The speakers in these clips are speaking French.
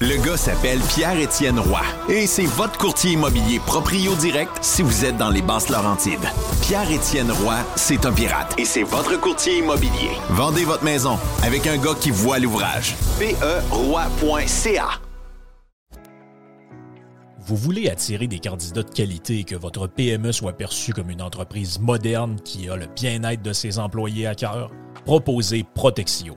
Le gars s'appelle Pierre-Étienne Roy et c'est votre courtier immobilier proprio direct si vous êtes dans les basses Laurentides. Pierre-Étienne Roy, c'est un pirate et c'est votre courtier immobilier. Vendez votre maison avec un gars qui voit l'ouvrage. PERoy.ca Vous voulez attirer des candidats de qualité et que votre PME soit perçue comme une entreprise moderne qui a le bien-être de ses employés à cœur? Proposez Protexio,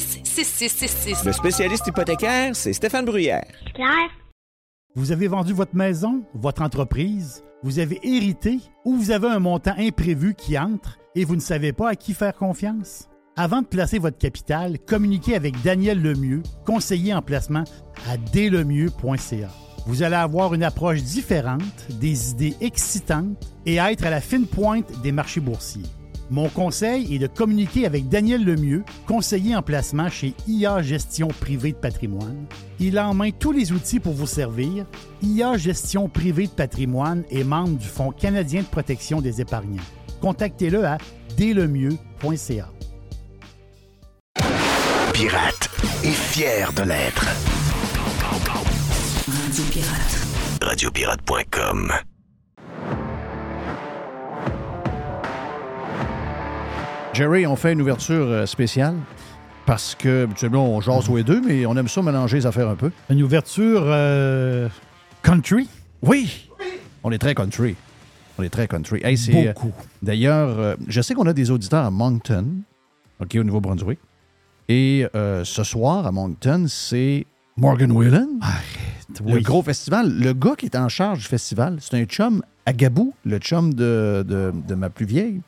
6666. Le spécialiste hypothécaire, c'est Stéphane Bruyère. Vous avez vendu votre maison, votre entreprise, vous avez hérité ou vous avez un montant imprévu qui entre et vous ne savez pas à qui faire confiance? Avant de placer votre capital, communiquez avec Daniel Lemieux, conseiller en placement à dlemieux.ca. Vous allez avoir une approche différente, des idées excitantes et être à la fine pointe des marchés boursiers. Mon conseil est de communiquer avec Daniel Lemieux, conseiller en placement chez IA Gestion Privée de Patrimoine. Il a en main tous les outils pour vous servir. IA Gestion Privée de Patrimoine est membre du Fonds canadien de protection des épargnants. Contactez-le à dlemieux.ca. Pirate et fier de l'être. Radio Pirate. Radiopirate.com. Jerry, on fait une ouverture euh, spéciale parce que, habituellement, on jase tous les deux, mais on aime ça mélanger les affaires un peu. Une ouverture euh, country? Oui! On est très country. On est très country. Hey, c'est, euh, Beaucoup. D'ailleurs, euh, je sais qu'on a des auditeurs à Moncton, OK, au Nouveau-Brunswick. Et ce soir, à Moncton, c'est Morgan Whelan. Le oui. gros festival. Le gars qui est en charge du festival, c'est un chum à Gabou, le chum de, de- de ma plus vieille.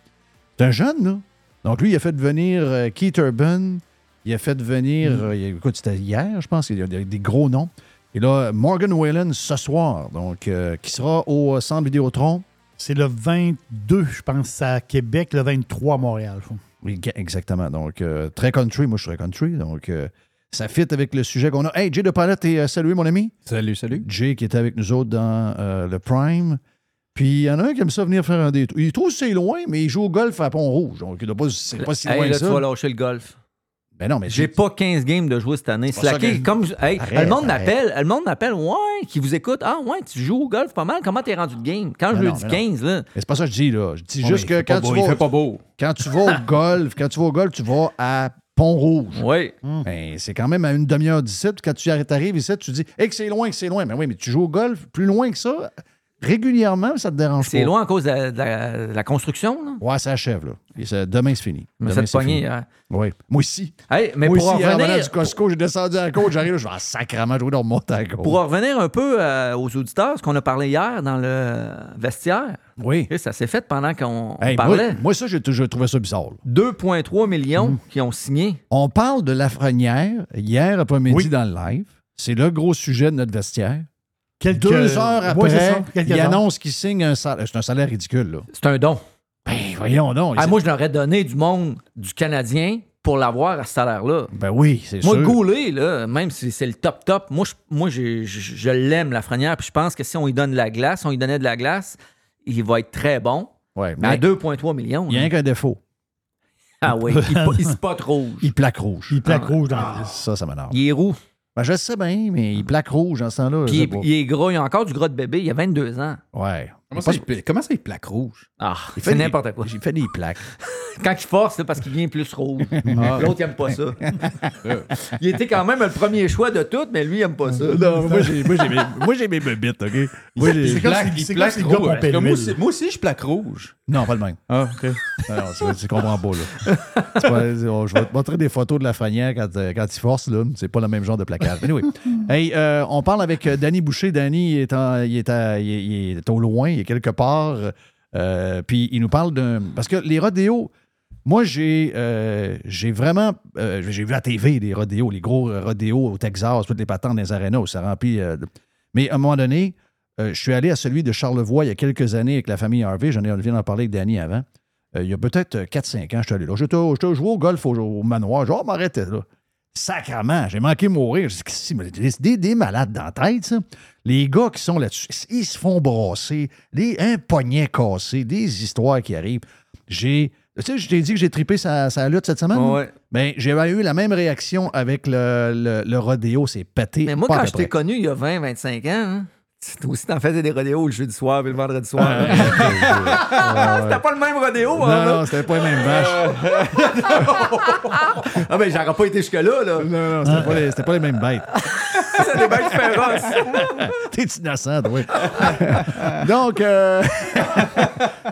C'est un jeune, là. Donc, lui, il a fait venir euh, Keith Urban. Il a fait venir. Mm. euh, écoute, c'était hier, je pense. Il y a des, gros noms. Et là, Morgan Whalen ce soir, donc, euh, qui sera au Centre Vidéotron. C'est le 22, je pense, à Québec, le 23 à Montréal. je crois. Oui, exactement. Donc, euh, très country. Moi, je suis très country. Donc, euh, ça fit avec le sujet qu'on a. Hey, Jay de Palette, et salué, mon ami. Salut, salut. Jay qui était avec nous autres dans euh, le Prime. Puis il y en a un qui aime ça venir faire un détour. Il trouve que c'est loin, mais il joue au golf à Pont-Rouge. Donc, il doit pas, c'est pas si Hey, loin là, que ça. tu vas lâcher le golf. Ben non, mais J'ai pas 15 games de jouer cette année. Comme, hey, Arrête, le monde m'appelle, le monde m'appelle, ouais, qui vous écoute. Ah, ouais, tu joues au golf pas mal. Comment t'es rendu de game? Quand Ben je non, le dis ben non. 15, là. Mais c'est pas ça que je dis, là. Je dis Ouais, juste que quand tu, beau, il vas, fait pas beau. quand tu vas au golf, quand tu vas au golf, tu vas à Pont-Rouge. Oui. Ben, c'est quand même à une demi-heure d'ici. Puis quand tu arrives ici, tu dis hey, que c'est loin, que c'est loin. Mais oui, mais tu joues au golf plus loin que ça, régulièrement, ça te dérange pas. C'est loin à cause de la, de la- de la construction, là? Ouais, ça achève, là. Et ça- demain, c'est fini. Mais Demain, ça te c'est pognait, fini. hein? Oui. Moi aussi. Hey, mais Moi pour en aussi, en revenir, du Costco, j'ai descendu à la côte, j'arrive je vais ah, sacrément jouer dans mon monter à la côte. pour en revenir un peu euh, aux auditeurs, ce qu'on a parlé hier dans le vestiaire, Oui. et ça s'est fait pendant qu'on Hey, parlait. moi, ça, j'ai toujours trouvé ça bizarre. là. 2,3 millions Mm. qui ont signé. On parle de Lafrenière hier après-midi Oui. dans le live. C'est le gros sujet de notre vestiaire. Quelques- Deux heures après, il annonce qu'il signe un salaire. C'est un salaire ridicule, là. C'est un don. Ben, voyons donc. Ah, moi, je leur ai donné du monde du Canadien pour l'avoir à ce salaire-là. Ben oui, c'est Moi, sûr. Goulet, là, même si c'est le top top, moi, je, moi je, je l'aime, Lafrenière, puis je pense que si on lui donne de la glace, si on lui donnait de la glace, il va être très bon. Ouais, Mais à mais 2,3 millions. il y a un qu'un défaut. Ah oui, il, il spot rouge. Il plaque rouge. Il plaque Ah. rouge dans le Ça, ça m'énerve. Il est roux. Ben, je sais bien, mais il plaque rouge en ce temps-là. Puis il, est gras. Il a encore du gras de bébé. Il a 22 ans. Ouais. Comment ça, il, pla- comment ça, il plaque rouge? Ah, Il fait n'importe quoi. J'ai fait des plaques. Quand il force, c'est parce qu'il vient plus rouge. Ah. L'autre, il aime pas ça. il était quand même le premier choix de tout, mais lui, il aime pas ça. Non, moi, j'ai, moi, j'ai mes, bébites, OK? Moi, comme plaque, si- c'est plaque comme si le gars rouge. le Moi aussi, moi aussi, je plaque rouge. Non, pas le même. Ah, OK. C'est- tu comprends pas, là. Pas- je vais te montrer des photos de la Fanière quand, euh, quand il force, là. C'est pas le même genre de placard. Anyway. Hey, euh, on parle avec euh, Danny Boucher. Danny, est, au loin, il est quelque part. euh, puis il nous parle d'un... Parce que les rodéos... Moi, j'ai j'ai vraiment... j'ai vu la TV des rodéos, les gros rodéos au Texas, toutes les patentes les arénas, où ça remplit... Mais à un moment donné, je suis allé à celui de Charlevoix il y a quelques années avec la famille Harvey. J'en ai on vient d'en parler avec Danny avant. Il y a peut-être euh, 4-5 ans, je suis allé là. J'étais joué au golf au, manoir. Genre, m'arrêtais là. Sacrement, j'ai manqué mourir. C'est? Mais Des, des- des malades dans la tête, ça. Les gars qui sont là-dessus, ils se font brasser, des, un poignet cassé, des histoires qui arrivent. J'ai. Tu sais, je t'ai dit que j'ai trippé sa, sa lutte cette semaine? Ouais. Ben, j'avais eu la même réaction avec le, le, le rodéo. C'est pété. Mais moi, quand je t'ai connu il y a 20, 25 ans, hein, toi aussi, t'en faisais des rodéos le jeudi soir et le vendredi soir. Ah, hein. ouais, ouais. C'était pas le même rodéo, Non, hein, non, c'était pas les mêmes vaches. Ah, ben, j'aurais pas été jusque-là, là. Non, non, c'était pas, les- c'était pas les mêmes bêtes. C'est des bêtes féroces. T'es innocent, oui. Donc, euh,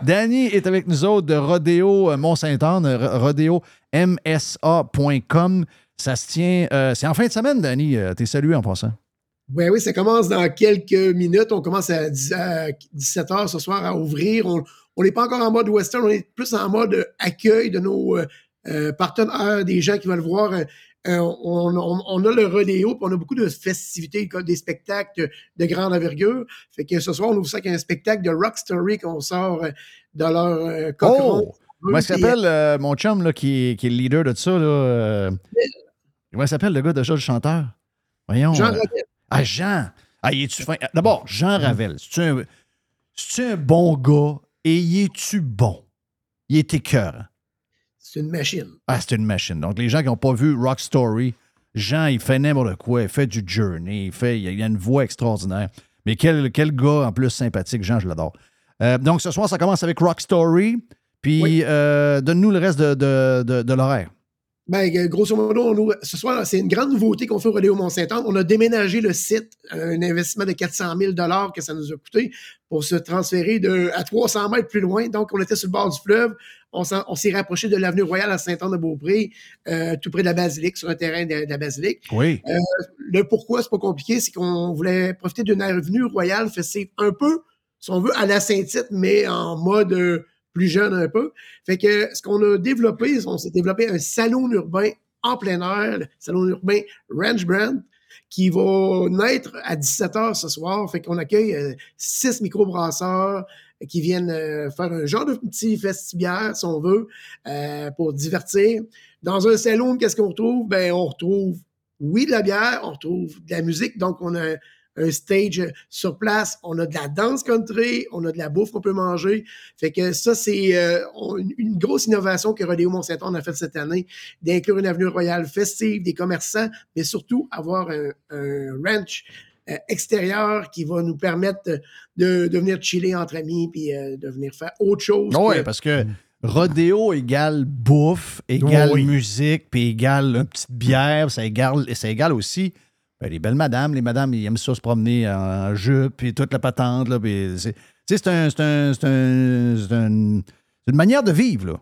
Danny est avec nous autres de Rodéo euh, Mont-Saint-Anne, euh, rodéomsa.com. Ça se tient. euh, c'est en fin de semaine, Danny. T'es salué en passant. Oui, oui, ça commence dans quelques minutes. On commence à, 10 à 17h ce soir à ouvrir. On n'est pas encore en mode western, on est plus en mode accueil de nos euh, euh, partenaires, des gens qui veulent voir. euh, on, on- on a le rodéo, puis on a beaucoup de festivités, des spectacles de grande envergure. Fait que ce soir, on ouvre ça avec un spectacle de Rock Story qu'on sort dans leur euh, cochon. Oh! Comment il s'appelle mon chum là, qui, est, qui est le leader de ça? Là, comment il s'appelle le gars de le chanteur? Voyons. Jean. Ah, Jean. Ah, il est-tu fin? D'abord, Jean Ravel. C'est-tu un, un bon gars et il est-tu bon? Il est écœurant. C'est une machine. Ah, c'est une machine. Donc, les gens qui n'ont pas vu Rock Story, Jean, il fait n'importe quoi. Il fait du journey. Il, fait, il a une voix extraordinaire. Mais quel, quel gars en plus sympathique. Jean, je l'adore. Euh, donc, ce soir, ça commence avec Rock Story. Puis, Oui. euh, donne-nous le reste de, de- de- de l'horaire. Ben, euh, grosso modo, ce soir, c'est une grande nouveauté qu'on fait au Rodéo Mont-Saint-Anne. On a déménagé le site, un investissement de 400 000 que ça nous a coûté pour se transférer de, à 300 mètres plus loin. Donc, on était sur le bord du fleuve. On, s'est rapproché de l'avenue Royale à Saint-Anne-de-Beaupré, euh, tout près de la Basilique, sur un terrain de, de la Basilique. Oui. Le pourquoi, c'est pas compliqué, c'est qu'on voulait profiter d'une avenue royale festive un peu, si on veut, à la Saint-Tite, mais en mode euh, plus jeune un peu. Fait que ce qu'on a développé, on s'est développé un salon urbain en plein air, le salon urbain Ranch Brand, qui va naître à 17h ce soir. Fait qu'on accueille euh, six microbrasseurs qui viennent euh, faire un genre de petit festibiaire, si on veut, euh, pour divertir. Dans un salon, qu'est-ce qu'on retrouve? Ben, on retrouve, oui, de la bière, on retrouve de la musique, donc on a un stage sur place, on a de la danse country, on a de la bouffe qu'on peut manger. Fait que ça, c'est euh, une, grosse innovation que Rodéo Mont-Saint-Anne a faite cette année, d'inclure une avenue royale festive, des commerçants, mais surtout avoir un, un ranch euh, extérieur qui va nous permettre de, de venir chiller entre amis puis euh, de venir faire autre chose. Oui, que- parce que rodéo égale bouffe, égale oui. musique, puis égale une petite bière, ça égale, ça égale aussi ben, les belles madames. Les madames, ils aiment ça se promener en jupe, puis toute la patente. Là, puis c'est, tu sais, c'est, un, c'est, un, c'est, un- c'est un- c'est une manière de vivre. Là.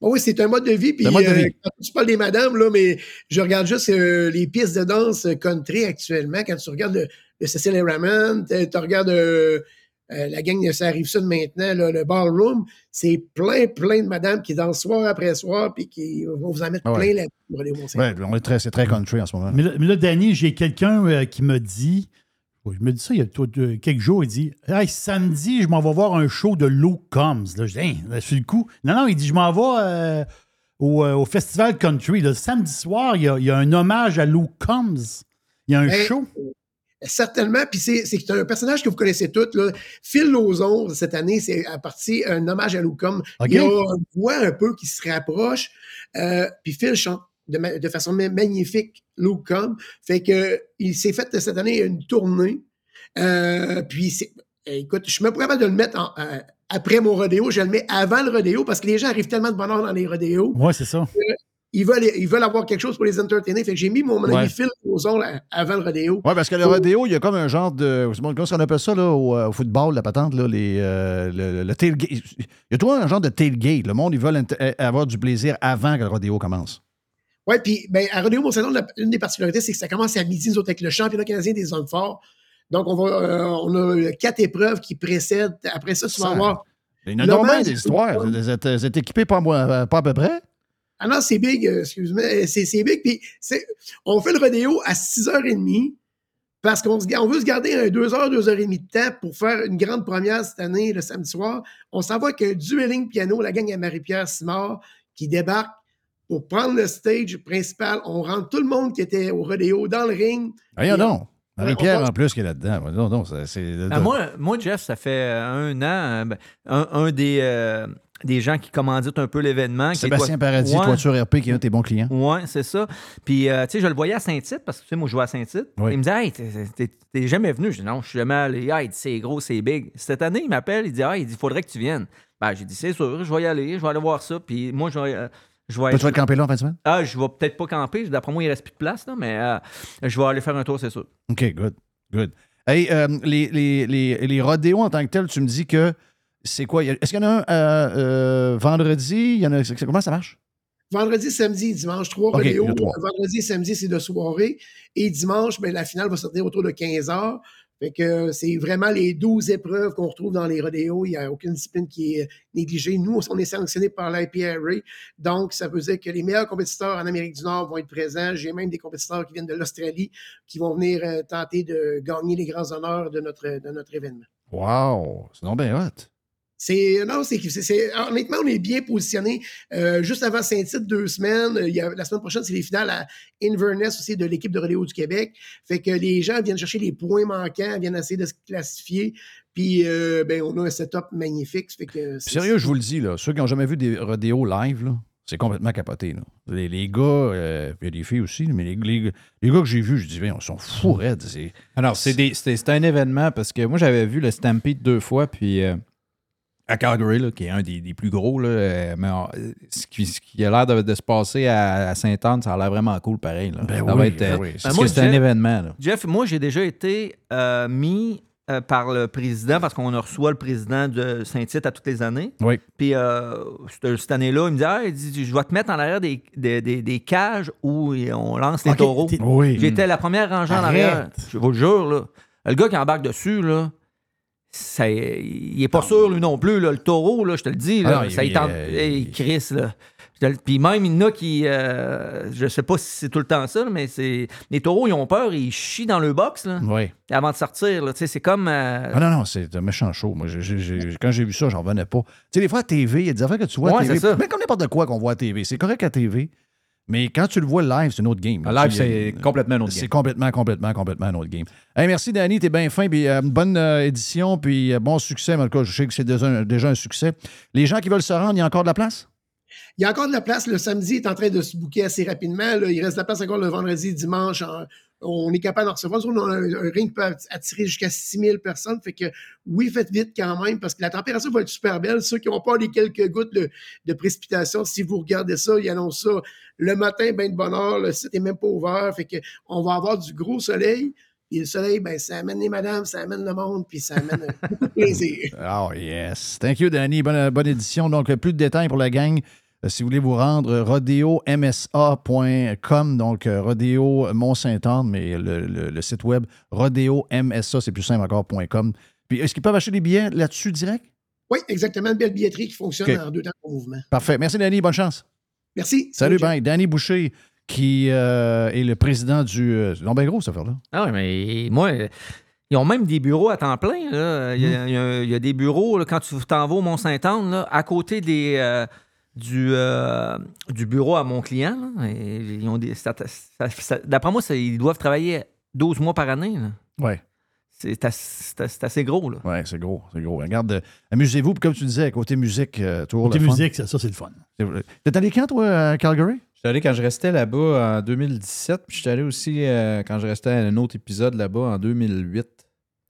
Oh Oui, c'est un mode de vie. Puis, mode de euh, quand tu parles des madames, là, mais je regarde juste euh, les pistes de danse country actuellement. Quand tu regardes le, le Raymond, tu regardes euh, euh, la gang de Ça arrive ça de maintenant, là, le ballroom, c'est plein, plein de madames qui dansent soir après soir puis qui vont vous en mettre Ah ouais. plein la pour aller au Mont-Saint. Ouais, on est très, c'est très country en ce moment. Mais là, mais là, Danny, j'ai quelqu'un euh, qui me dit, je me dis ça il y a euh, quelques jours, il dit Hey, samedi, je m'en vais voir un show de Luke Combs. Là, je dis, Hein, là, sur le coup. Non, non, il dit Je m'en vais euh, au, euh, au Festival Country. Là, samedi soir, il y, a, il y a un hommage à Luke Combs. Il y a un Ben, show. Certainement, puis c'est un personnage que vous connaissez tous. Là. Phil Lozon, cette année, c'est à partie un hommage à Loucom. OK. Il y a une voix un peu qui se rapproche, euh, puis Phil chante de, façon ma- magnifique Loucom. Fait que il s'est fait cette année une tournée, euh, puis écoute, je pas capable de le mettre en- euh, après mon rodéo, je le mets avant le rodéo parce que les gens arrivent tellement de bonheur dans les rodéos. Ouais, c'est ça. Ils veulent, ils veulent avoir quelque chose pour les entertainer. Fait que j'ai mis mon Ouais. ami Phil à- avant le rodéo. Oui, parce que le rodéo, il y a comme un genre de. Comment qu'on appelle ça là, au, euh, au football, la patente, là, les, euh, le, le tailgate. Il y a toujours un genre de tailgate. Le monde, ils veulent euh, avoir du plaisir avant que le rodéo commence. Ouais, puis ben, à Rodéo la- une des particularités, c'est que ça commence à midi, nous autres, avec le championnat canadien des hommes forts. Donc, on, va, euh, on a quatre épreuves qui précèdent. Après ça, tu vas avoir. Il y en a des histoires. Vous êtes, équipés pas à peu près? Ah non, c'est big, euh, excuse-moi. euh, C'est c'est big. Puis c'est- on fait le rodéo à 6h30 parce qu'on on veut se garder un 2h, 2h30 de temps pour faire une grande première cette année, le samedi soir. On s'en va avec un dueling piano, la gang à Marie-Pierre Simard, qui débarque pour prendre le stage principal. On rentre tout le monde qui était au rodéo dans le ring. Rien non. Marie-Pierre, en plus, qui est là-dedans. Non, non, c'est- c'est. Ah, moi, moi, Jeff, ça fait euh, un an, ben, un, un des, euh, des gens qui commanditent un peu l'événement. Sébastien toi- Paradis, Ouais. Toiture RP, qui est un de tes bons clients. Ouais, c'est ça. Puis, euh, tu sais, je le voyais à Saint-Tite, parce que, tu sais, moi, je jouais à Saint-Tite. Oui. Il me disait, hey, t'es- jamais venu. Je dis, non, je suis jamais allé. Dit, c'est gros, c'est big. Cette année, il m'appelle, il dit, ah, il dit, faudrait que tu viennes. Ben, j'ai dit, c'est sûr, je vais y aller, je vais aller voir ça. Puis, moi, je vais. euh, je vais Tu vas te camper là en fin de semaine? Ah, je vais peut-être pas camper. D'après moi, il reste plus de place, là, mais euh, je vais aller faire un tour, c'est sûr. OK, good. Good. Hey, euh, les, les, les, les rodéos en tant que tels, tu me dis que c'est quoi? Est-ce qu'il y en a un euh, euh, vendredi? Il y en a, comment ça marche? Vendredi, samedi, dimanche, trois OK, rodéos. il y a trois. Vendredi et samedi, c'est de soirée. Et dimanche, ben, la finale va se tenir autour de 15 heures. Fait que euh, c'est vraiment les 12 épreuves qu'on retrouve dans les rodéos. Il n'y a aucune discipline qui est négligée. Nous, on est sanctionné par l'IPRA. Donc, ça veut dire que les meilleurs compétiteurs en Amérique du Nord vont être présents. J'ai même des compétiteurs qui viennent de l'Australie qui vont venir euh, tenter de gagner les grands honneurs de notre, de notre événement. Wow! C'est donc bien hot. C'est non, c'est honnêtement, on est bien positionné. Euh, juste avant Saint-Tite, deux semaines. Il y a- la semaine prochaine, c'est les finales à Inverness aussi de l'équipe de rodéo du Québec. Fait que les gens viennent chercher les points manquants, viennent essayer de se classifier. Puis euh, ben, on a un setup magnifique. Fait que Sérieux, je vous le dis, là, ceux qui n'ont jamais vu des rodéos live, là, c'est complètement capoté. là. Les, les gars, euh, il y a des filles aussi, mais les, les- les gars que j'ai vus, je dis, ils sont fous raides. c'est- Alors, c'est des- c'est c'est un événement parce que moi, j'avais vu le Stampede deux fois, puis euh, à Calgary, là, qui est un des, des plus gros, là, euh, mais ce, qui, ce qui a l'air de, de se passer à, à Sainte-Anne, ça a l'air vraiment cool, pareil. Là. Ben Ça va être, ben euh, oui. moi, c'est un événement. Là. Jeff, moi, j'ai déjà été euh, mis euh, par le président parce qu'on reçoit le président de Saint-Tite à toutes les années. Oui. Puis euh, cette, année-là, il me dit, ah, il dit Je vais te mettre en arrière des, des, des- des cages où on lance les taureaux. Oui. J'étais la première rangée en arrière. Je vous le jure, là. Le gars qui embarque dessus, là, ça, il est pas sûr, lui non plus. Là. Le taureau, là, je te le dis, là, Ah ça il- il tente. il- Hey, Chris, là. Puis même, il y en a qui. euh, je sais pas si c'est tout le temps ça, mais c'est. Les taureaux, ils ont peur, ils chient dans le box, là, Oui. avant de sortir. là. Tu sais, C'est comme. euh, Ah non, non, c'est un méchant show. Moi, quand j'ai vu ça, j'en revenais pas. Tu sais, des fois, à TV, il y a des affaires que tu vois à Ouais, TV. Mais comme n'importe quoi qu'on voit à TV. C'est correct à TV. Mais quand tu le vois live, c'est une autre game. Là. live, c'est complètement un autre C'est game. complètement, complètement, complètement un autre game. Hey, merci, Danny. T'es bien fin. Puis, euh, bonne euh, édition. Puis, euh, bon succès. En tout cas, je sais que c'est déjà, déjà un succès. Les gens qui veulent se rendre, il y a encore de la place? Il y a encore de la place. Le samedi est en train de se bouquer assez rapidement. là. Il reste de la place encore le vendredi, dimanche. En- on est capable d'en recevoir. On a un, ring qui peut attirer jusqu'à 6000 personnes. Fait que oui, faites vite quand même parce que la température va être super belle. Ceux qui n'ont pas les quelques gouttes de, précipitation, si vous regardez ça, ils annoncent ça le matin, ben de bonne heure. Le site n'est même pas ouvert. Fait que on va avoir du gros soleil. Et le soleil, ben, ça amène les madames, ça amène le monde, puis ça amène beaucoup plaisir. Oh, yes. Thank you, Danny. Bonne, bonne édition. Donc, plus de détails pour la gang. Euh, si vous voulez vous rendre, euh, rodeomsa.com, donc euh, Rodeo Mont-Saint-Anne, mais le, le- le site web rodeomsa, c'est plus simple encore.com. Puis, est-ce qu'ils peuvent acheter des billets là-dessus direct? Oui, exactement. Une belle billetterie qui fonctionne en deux temps de mouvement. Parfait. Merci, Danny. Bonne chance. Merci. Salut, bye. Danny Boucher, qui euh, est le président du. Euh, non, ben gros, cette affaire-là. Ah oui, mais moi, ils ont même des bureaux à temps plein. là. Il, y a, il y a- il y a des bureaux, là, quand tu t'en vas au Mont-Saint-Anne, là, à côté des, euh, du, euh, du bureau à mon client. D'après moi, ça- ils doivent travailler 12 mois par année. Ouais. C'est assez, assez gros. Là. Ouais, c'est gros, c'est gros. Regarde, euh, amusez-vous. Puis comme tu disais, côté musique, euh, toujours Côté le fun. musique, ça, ça, c'est le fun. T'es allé quand, toi, à Calgary? Je suis allé quand je restais là-bas en 2017, puis je suis allé aussi euh, quand je restais à un autre épisode là-bas en 2008.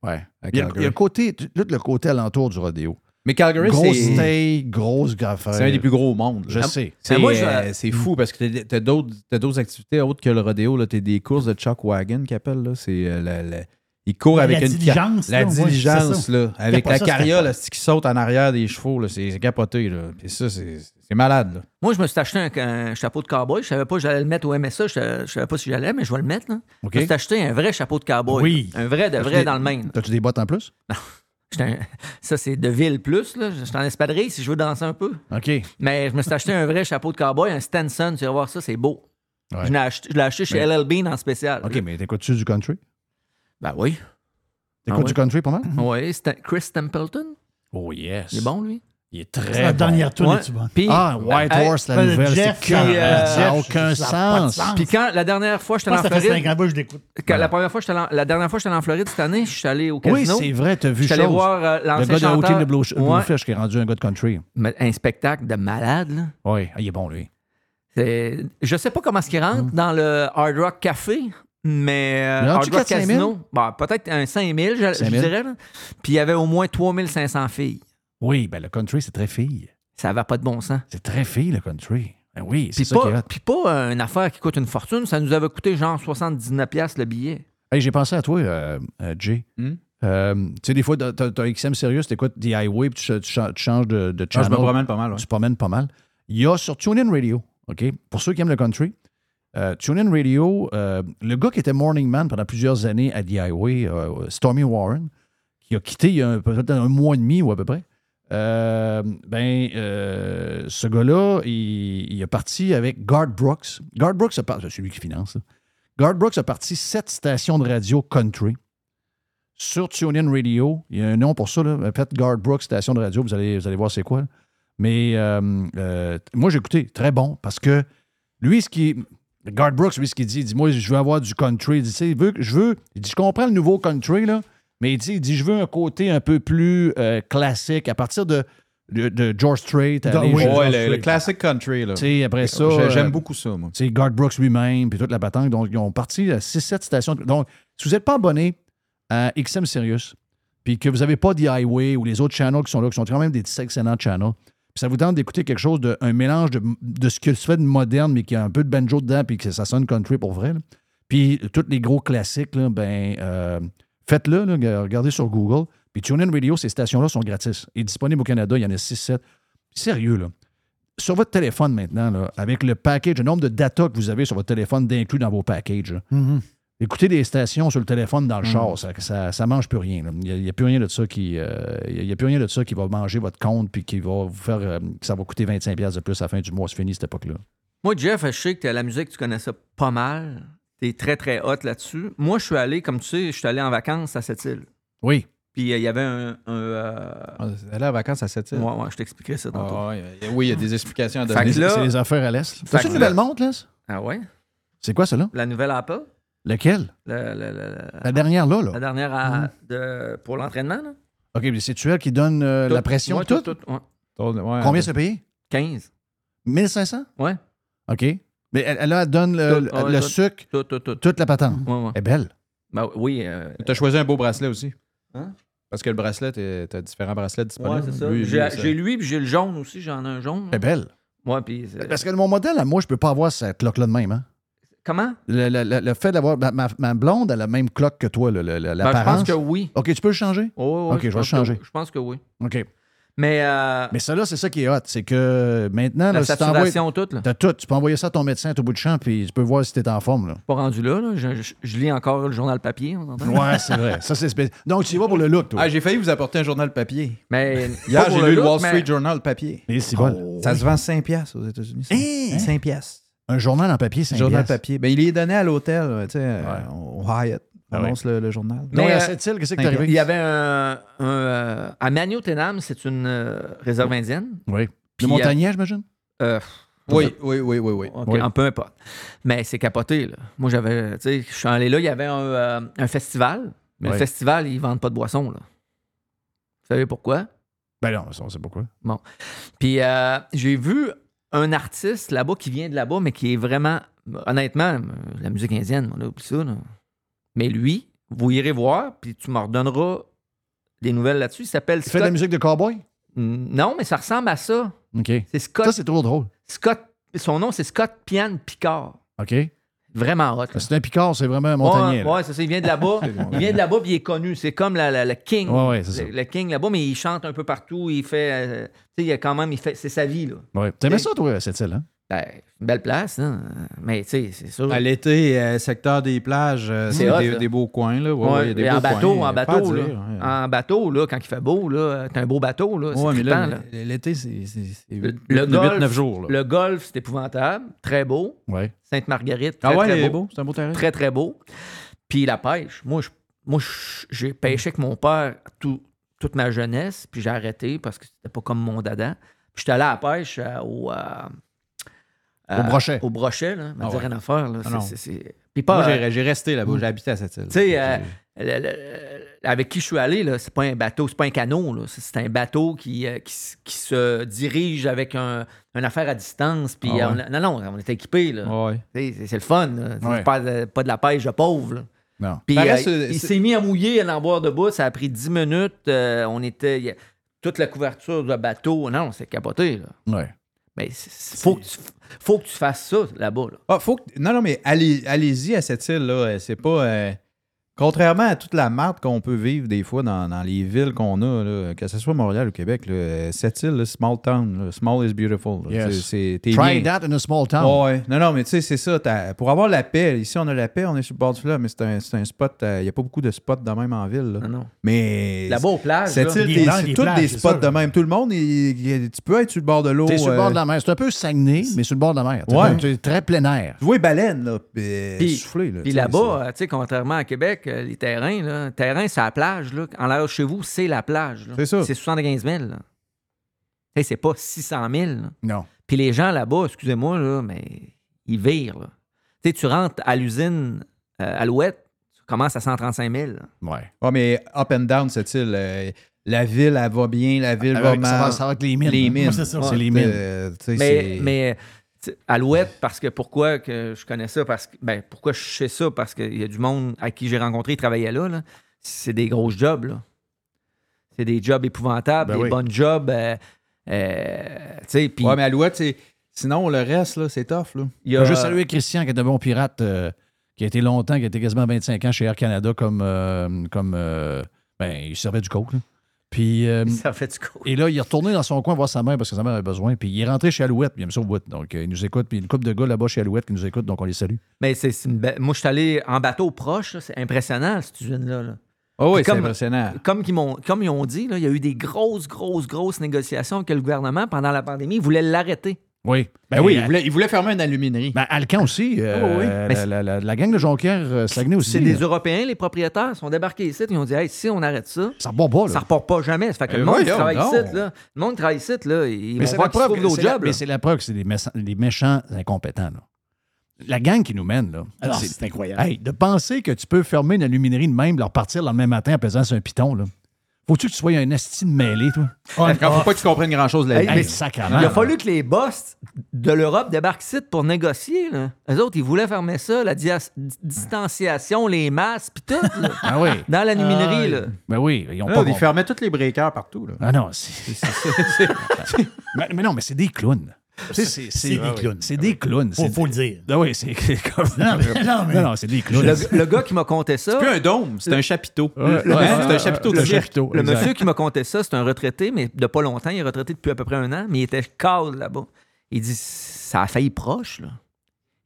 Il Ouais, à y, a, il y a le côté, tout le côté alentour du rodéo. Mais Calgary, Grosse c'est stay, grosse graffe. c'est un des plus gros au monde. Je là. sais. C'est moi, je- euh, c'est fou parce que t'as- t'as d'autres t'as activités autres que le rodéo. Tu as des courses de chuck wagon qu'ils appellent. Là. C'est, euh, la- la- ils courent La avec une diligence, La là, diligence, là, avec la ça, carriole qui saute en arrière des chevaux. C'est capoté. Là. Puis ça, c'est malade. Là. Moi, je me suis acheté un, un chapeau de cowboy. Je savais pas que j'allais le mettre au MSA. Je, savais- je savais pas si j'allais, mais je vais le mettre. Là. Je me suis acheté un vrai chapeau de cowboy. Oui. Un vrai de vrai dans le Maine. T'as-tu des bottes en plus? J'étais un- Ça, c'est de ville plus. Là. J'étais en espadrille si je veux danser un peu. OK. Mais je me suis acheté un vrai chapeau de cowboy, un Stenson. Tu vas voir ça, c'est beau. Ouais. Je l'ai acheté, je chez Mais- LL Bean en spécial. OK, mais t'écoutes-tu du country? Ben oui. T'écoutes Ah du country pas mal? Oui, Chris Templeton. Oh yes. Il est bon, lui. Il est C'est très la bon. dernière tour Ouais. bon? Puis, Ah, White Hey, Horse, la nouvelle, Jeff, c'est cœur. puis, euh, ça n'a aucun sens. sens. puis quand la dernière fois, j'étais Je en pense que ça fait Floride. 5 ans que je l'écoute. quand la première fois, j'étais allé en- la dernière fois, j'étais allé en Floride cette année. Je suis allé au Oui, casino. c'est vrai, t'as vu Je suis allé voir euh, Le l'ancien gars de. Hootie de Blue, Ouais. Bluefish qui est rendu un gars de country. Mais un spectacle de malade. Là. Oui, ah, il est bon, lui. C'est- Je sais pas comment est-ce qu'il rentre dans le Hard Rock Café, mais euh, Il Hard Rock 4-5 000? Casino, bah, peut-être un 5000, je, je 5 000? dirais. là. Puis il y avait au moins 3500 filles. Oui, ben le country, c'est très fille. Ça va pas de bon sens. C'est très fille, le country. Ben oui, c'est Puis ça qui est puis pas euh, une affaire qui coûte une fortune. Ça nous avait coûté genre 79$ piastres le billet. Hey, j'ai pensé à toi, euh, euh, Jay. Hmm? Euh, tu sais, des fois, t'as t'as XM Sirius, t'écoutes The Highway, puis tu, tu ch- tu changes de, de Ah, je channel. me promène pas mal. ouais. Tu promènes pas mal. Il y a sur TuneIn Radio, OK? Pour ceux qui aiment le country, euh, TuneIn Radio, euh, le gars qui était Morning Man pendant plusieurs années à The Highway, euh, Stormy Warren, qui a quitté il y a un- peut-être un mois et demi ou à peu près, euh, ben, euh, ce gars-là, il, il est parti avec Garth Brooks. Garth Brooks, a par- c'est lui qui finance. ça. Garth Brooks a parti sept stations de radio country. Sur TuneIn Radio, il y a un nom pour ça. Là. Faites Garth Brooks, station de radio, vous allez, vous allez voir c'est quoi. là. Mais euh, euh, moi, j'ai écouté, très bon, parce que lui, ce qui. Garth Brooks, lui, ce qu'il dit, il dit Moi, je veux avoir du country. Il dit, veut, je veux. Il dit Je comprends le nouveau country, là, mais il dit, il dit Je veux un côté un peu plus euh, classique, à partir de, de, de George Strait. Oui, Ouais, George le, classic country. Là. après ça. J'ai- J'aime euh, beaucoup ça, moi. Garth Brooks lui-même, puis toute la patente. Donc, ils ont parti à 6-7 stations. Donc, si vous n'êtes pas abonné à XM Sirius, puis que vous n'avez pas The Highway ou les autres channels qui sont là, qui sont quand même des excellents channels, puis ça vous tente d'écouter quelque chose, de, un mélange de, de ce que se fait de moderne, mais qui a un peu de banjo dedans, puis que ça sonne country pour vrai, là. puis tous les gros classiques, là, ben, euh, faites-le, là, regardez sur Google. Puis TuneIn Radio, ces stations-là sont gratis. Et disponibles au Canada, il y en a 6-7. Sérieux, là sur votre téléphone maintenant, là, avec le package, le nombre de data que vous avez sur votre téléphone d'inclus dans vos packages, là, Mhm. écoutez des stations sur le téléphone dans le Mm. char, ça, ça, ça mange plus rien. Il n'y a, plus rien de ça qui. euh, il y a plus rien de ça qui va manger votre compte puis qui va vous faire. euh, que ça va coûter 25$ piastres de plus à la fin du mois. C'est fini cette époque-là. Moi, Jeff, je sais que la musique, tu connais ça pas mal. T'es très, très hot là-dessus. Moi, je suis allé, comme tu sais, je suis allé en vacances à cette île. Oui. Puis euh, il y avait un. un, euh, Ah, Aller en vacances à cette île? ouais, ouais, je t'expliquerai ça tantôt. Ah, ouais, oui, il y a des explications à donner. là- C'est les affaires à l'Est. Que une nouvelle montre, là? Ah ouais? C'est quoi, ça, là? La nouvelle Apple? Laquelle? Le- le- le- La dernière, là, la là. dernière à- de, pour l'entraînement, là? OK, mais c'est-tu elle qui donne euh, la pression? Ouais, tout? tout, tout. Ouais, Combien c'est payé? 15. 1500? Ouais. OK. Mais elle, elle, elle donne le, Tout, ouais, le tout. sucre, Tout, tout, tout. toute la patente. Ouais, ouais. Elle est belle. Ben oui. euh, Tu as choisi un beau bracelet aussi. Hein? Parce que le bracelet, tu as différents bracelets ouais, disponibles. c'est ça. Lui, J'ai lui, puis j'ai le jaune aussi. J'en ai un jaune. Elle est belle. Ouais, puis. c'est- Parce que mon modèle, à moi, je peux pas avoir cette cloque-là de même. Hein? Comment? Le, le- le- le fait d'avoir. Ma, ma- ma blonde a la même cloque que toi, le- le- le- Ben, je l'apparence. pense que oui. OK, tu peux le changer? Oh, ouais, Ok, je vais pense changer. que- Je pense que oui. OK. Mais, euh, Mais ça, là, c'est ça qui est hot. C'est que maintenant, la là, si saturation, toute, là. t'as tout. Tu peux envoyer ça à ton médecin à au bout de champ, puis tu peux voir si t'es en forme. Là. Pas rendu là, là. Je, je- je lis encore le journal papier, on? Ouais, c'est vrai. Ça, c'est spécial. Donc, tu y vas pour le look, toi. Ah, j'ai failli vous apporter un journal papier. Mais. Hier, j'ai pour lu le look, Wall mais- Street Journal papier. Et c'est bon. Ça se vend 5 piastres aux États-Unis. ça. Hein? 5 piastres. Un journal en papier, c'est un Journal papier. Ben, il est donné à l'hôtel, euh, tu sais, euh, Ouais. au Hyatt. Ah ouais. le, le journal. Mais, à euh, cette île, qu'est-ce qui est arrivé? Il y avait un. un, euh, à Magnotenam, c'est une euh, réserve indienne. Oui. Puis, Le montagnais, j'imagine? Euh, Oui, oui, oui, oui, oui. Un peu importe. Mais c'est capoté, là. Moi, j'avais. Tu sais, je suis allé là, il y avait un, euh, un festival. Mais le festival, ils vendent pas de boissons, là. Vous savez pourquoi? Ben non, ça, on sait pourquoi. Puis euh, j'ai vu un artiste là-bas qui vient de là-bas, mais qui est vraiment. Honnêtement, la musique indienne, on a oublié ça. là. Mais lui, vous irez voir, puis tu me redonneras des nouvelles là-dessus. Il s'appelle Tu fais de la Scott. musique de cowboy? Non, mais ça ressemble à ça. OK. C'est Scott. Ça, c'est trop drôle. Scott. Son nom, c'est Scott Pian Picard. OK. Vraiment hot. C'est un Picard, c'est vraiment un montagnais. Ouais, ouais, c'est ça. Il vient de là-bas. Il vient de là-bas, puis il est connu. C'est comme la- la- le king. Ouais, ouais, c'est le, ça. le king là-bas, mais il chante un peu partout. Il fait. euh, tu sais, il a quand même. il fait C'est sa vie, là. Ouais. T'aimais ça, toi, cette île, hein? Ben, c'est une belle place, hein. Mais, tu sais, c'est sûr. À l'été, euh, secteur des plages, euh, C'est des, beaux coins. Là. Ouais, Ouais, ouais, il y a des en beaux bateau, coins, en à bateau, là. dire, ouais. En bateau, là, quand il fait beau, t'as un beau bateau, là. Mais là, l'été, c'est c'est- c'est Le, 8, le golf, 9 jours. Là. le golf, c'est épouvantable. Très beau. Sainte-Marguerite, très, Ah ouais, très est beau. c'est un beau terrain. Très, très beau. Puis la pêche. Moi, je- moi j'ai pêché avec mon père tout- toute ma jeunesse, puis j'ai arrêté parce que c'était pas comme mon dada. Puis j'étais allé à la pêche euh, au... euh, Au brochet. Au brochet, là. Ah dit ouais. rien à faire, là. Ah C'est- non. c'est- c'est- Puis pas... Moi, euh, j'ai j'ai resté là-bas, j'ai habité à cette île. tu sais, euh, avec qui je suis allé, là, c'est pas un bateau, c'est pas un canot, là. C'est- un bateau qui, qui, qui se dirige avec un, une affaire à distance. Puis Ah ouais. non, non, on est équipé. Ouais. Sais, C'est c'est le fun, Ouais. pas, de- pas de la pêche de pauvre, là. Non. Puis euh, reste, il, s'est mis à mouiller, à en boire debout. Ça a pris 10 minutes. euh, on était. a- toute la couverture de bateau. Non, c'est capoté, là. Mais c'est- faut, que tu, faut que tu fasses ça là-bas, là. Ah, faut que- Non, non, mais allez, allez-y à cette île-là. Euh, C'est pas. euh, Contrairement à toute la marde qu'on peut vivre des fois dans, dans les villes qu'on a, là, que ce soit Montréal ou Québec, là, euh, cette île, là, small town, là, small is beautiful. là. Yes. C'est- c'est- t'es Try bien. that in a small town. Ouais, non, non, mais tu sais, c'est ça. t'as- Pour avoir la paix, ici, on a la paix, on est sur le bord du fleuve, mais c'est un, c'est un spot. Il n'y a pas beaucoup de spots de même en ville. là. Non, non. Mais. Là-bas aux plages, Cette île, c'est tous des spots ça. de même. Tout le monde, il- il- tu peux être sur le bord de l'eau. T'es sur le euh, bord de la mer. C'est un peu Saguenay, mais sur le bord de la mer. Ouais. t'es très plein air. Tu vois les baleines, là, puis souffler. Là, Puis là-bas, euh, tu sais, contrairement à Québec, les terrains, là, terrain, c'est la plage. Là. En l'air de chez vous, c'est la plage. C'est ça. C'est 75 000. là. Tu sais, c'est pas 600 000. là. Non. Puis les gens là-bas, excusez-moi, là, mais ils virent. là. Tu sais, tu rentres à l'usine euh, Alouette, tu commences à 135 000. là. Ouais. Ouais, mais up and down, cette île, euh, la ville, elle va bien, la ville Avec, ça, va, mal. ça va avec les mines. Les hein. mines. Ouais, c'est ça. C'est les mines. Euh, Mais, Alouette, parce que pourquoi que je connais ça? Parce que, ben, pourquoi je sais ça? Parce qu'il y a du monde à qui j'ai rencontré, ils travaillaient là. là. C'est des gros jobs. là. C'est des jobs épouvantables, Ben des oui. bons jobs. euh, euh, tu sais, puis Ouais, mais Alouette, c'est. Sinon, le reste, là, c'est tough, là. il y a- Je veux saluer Christian, qui est un bon pirate, euh, qui a été longtemps, qui a été quasiment 25 ans chez Air Canada comme. euh, comme euh, ben, il servait du coke. là. Puis. euh, Ça fait du coup. et là, il est retourné dans son coin voir sa mère parce que sa mère avait besoin. Puis il est rentré chez Alouette. Il aime ça au bout. Donc, euh, il nous écoute. Puis une couple de gars là-bas chez Alouette qui nous écoutent. Donc, on les salue. Mais c'est c'est une belle- Moi, je suis allé en bateau proche. C'est impressionnant, cette usine-là. là. Oh, oui, c'est comme- impressionnant. Comme, qu'ils m'ont- comme ils ont dit, là, il y a eu des grosses, grosses, grosses négociations avec le gouvernement pendant la pandémie. Ils voulaient l'arrêter. Oui. Ben oui, euh, il voulait, il voulait fermer une aluminerie. Ben, Alcan aussi. euh, Oh oui. la, Mais c'est- la- la- la gang de Jonquière, euh, Saguenay aussi. C'est des. Européens, les propriétaires, sont débarqués ici. Ils ont dit hey, si on arrête ça, Ça repart pas, là. ça repart pas jamais. Ça fait que Euh, le monde qui voyons travaille donc. ici, là, le monde qui travaille ici, là, ils Mais vont voir d'autres jobs. mais c'est la preuve que c'est des, méchants- des méchants incompétents. là. La gang qui nous mène, là. Alors, c'est- incroyable. Hey, de penser que tu peux fermer une aluminerie de même, leur partir le lendemain matin en pesant sur un piton, là. Faut-tu que tu sois un esti de mêlé, toi? Quand faut pas que tu comprennes grand-chose de la Hey, mais-. Il a fallu que les boss de l'Europe débarquent ici pour négocier. Là. Eux autres, ils voulaient fermer ça, la dia- distanciation, les masses, puis tout, là, Ah oui. dans la numinerie. Ah, là. Ben oui, ils ont Là, pas... ils fermaient tous les breakers partout. Là. Ah non, c'est... mais, mais non, mais c'est des clowns. C'est des clowns. C'est des clowns. Faut, c'est- faut le dire. Ah oui, c'est comme... Non, mais- non, mais- Non, non, c'est des clowns. Le, le gars qui m'a conté ça, C'est plus un dôme, c'est un chapiteau. Ouais, ouais, c'est un chapiteau de le cirque. chapiteau, le exact. monsieur qui m'a conté ça, c'est un retraité, mais de pas longtemps. Il est retraité depuis à peu près un an, mais il était cadre là-bas. Il dit ça a failli proche. Là.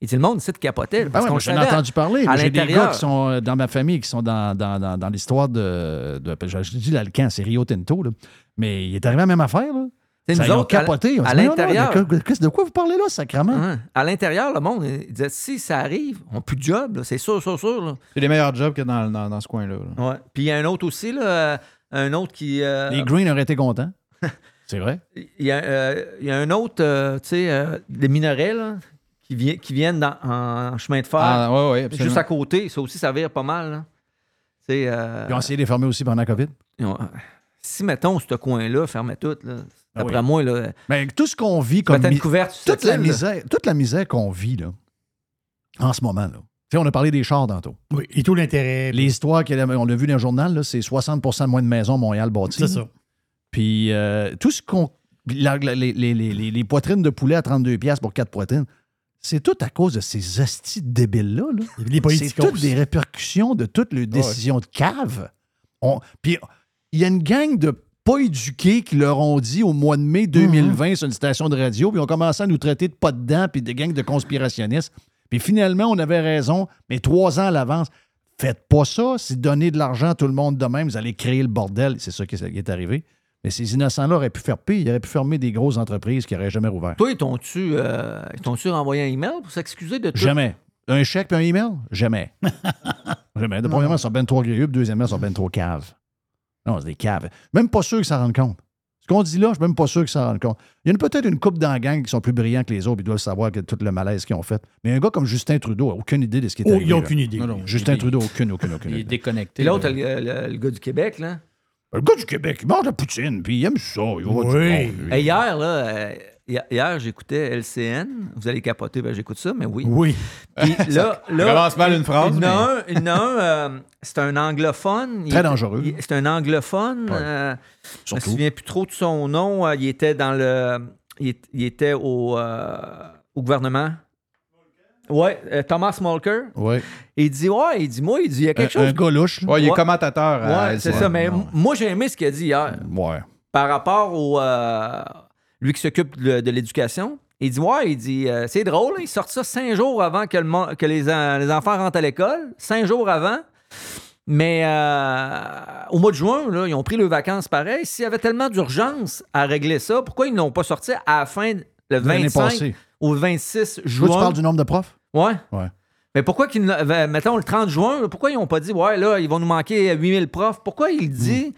Il dit le monde, c'est de capoter. là, Ah Parce ouais, qu'on j'en ai entendu parler. J'ai des gars qui sont euh, dans ma famille qui sont dans, dans, dans, dans l'histoire de, de. Je, je dis l'Alcan, c'est Rio Tinto, là. Mais il est arrivé à la même affaire, là. Tu sais, Ça, nous ils ont autres, capoté. On à l'intérieur. de, quoi- vous parlez là, sacrément? Hein? À l'intérieur, le monde, il disait si ça arrive, on n'a plus de job, là, c'est sûr, sûr, sûr. là. C'est les meilleurs jobs qu'il y a dans, dans, dans ce coin-là. là. Ouais. Puis il y a un autre aussi, là, euh, un autre qui. euh, Les Greens auraient été contents. c'est vrai. Il y, a, euh, il y a un autre, euh, tu sais, euh, des minerais là, qui, vi- qui viennent dans- en chemin de fer. Ah, ouais, ouais, juste à côté, ça aussi, ça vire pas mal. là. Euh, Ils ont essayé de les fermer aussi pendant la COVID. ont- si, mettons, ce coin-là fermait tout, là, Ah d'après oui. moi, là, Mais tout ce qu'on vit comme. mi- couverte toute, la misère, toute la misère qu'on vit, là, en ce moment, là. Tu sais, on a parlé des chars tantôt. Oui, et tout l'intérêt. L'histoire, qu'il y a- on l'a vu dans le journal, là, c'est 60 de moins de maisons Montréal bâties. C'est ça. Puis euh, tout ce qu'on. la- la- les, les- les- les- les poitrines de poulet à 32$ piastres pour 4 poitrines, c'est tout à cause de ces hosties débiles-là. là. Les C'est toutes des répercussions de toutes les décisions de cave. On- Puis il y a une gang de pas éduqués qui leur ont dit au mois de mai 2020 sur une station de radio, puis ils ont commencé à nous traiter de pas dedans, puis des gangs de conspirationnistes. Puis finalement, on avait raison, mais trois ans à l'avance. Faites pas ça, c'est donner de l'argent à tout le monde de même, vous allez créer le bordel. C'est ça qui est arrivé. Mais ces innocents-là auraient pu faire pire, ils auraient pu fermer des grosses entreprises qui n'auraient jamais rouvert. Toi, ils t'ont-tu euh, renvoyé un email pour s'excuser de tout? Jamais. Un chèque puis un email? Jamais. Jamais. De premièrement, ils sont ben trop grieux, deuxièmement, ils sont ben trop caves. Non, c'est des caves. Même pas sûr qu'ils s'en rendent compte. Ce qu'on dit là, je suis même pas sûr qu'ils s'en rendent compte. Il y en a peut-être une couple dans la gang qui sont plus brillants que les autres, puis ils doivent savoir que tout le malaise qu'ils ont fait. Mais un gars comme Justin Trudeau n'a aucune idée de ce qui est Oh, arrivé. il aucune idée. Non, non. Justin Il- Trudeau, aucune, aucune, aucune Il est idée. déconnecté. Et l'autre, là. le, le- le gars du Québec, là? Le gars du Québec, il mange de la poutine, puis il aime ça. Il va Oui. du bon, lui. Hey, hier, là, euh, hier, j'écoutais LCN. Vous allez capoter, ben, j'écoute ça, mais oui. Oui. Puis là, là, commence mal une phrase, Il y en a mais- un, il y en a un, euh, c'est un anglophone. Il Très dangereux. il- C'est un anglophone. Ouais. euh, je me Surtout. souviens plus trop de son nom. euh, Il était dans le. Il, était au, euh, au gouvernement. Ouais, euh, Thomas Mulker. Ouais. Et il dit Ouais, il dit Moi, il dit Il y a Un, quelque chose. un gars louche. Ouais, il est Ouais. commentateur. à Ouais, c'est ça. Mais non. moi, j'ai aimé ce qu'il a dit hier. Ouais. par rapport au. euh, lui qui s'occupe de, de l'éducation. Il dit Ouais, il dit euh, C'est drôle, hein, il sort ça cinq jours avant que, le mon- que les, en- les enfants rentrent à l'école. Cinq jours avant. Mais euh, au mois de juin, là, ils ont pris leurs vacances pareil. S'il y avait tellement d'urgence à régler ça, pourquoi ils n'ont pas sorti à la fin, le L'année 25 passée. au 26 Toi, juin? tu parles du nombre de profs? Ouais. Ouais. Mais pourquoi qu'ils, euh, mettons le 30 juin, pourquoi ils n'ont pas dit, ouais, là, ils vont nous manquer 8000 profs? Pourquoi il dit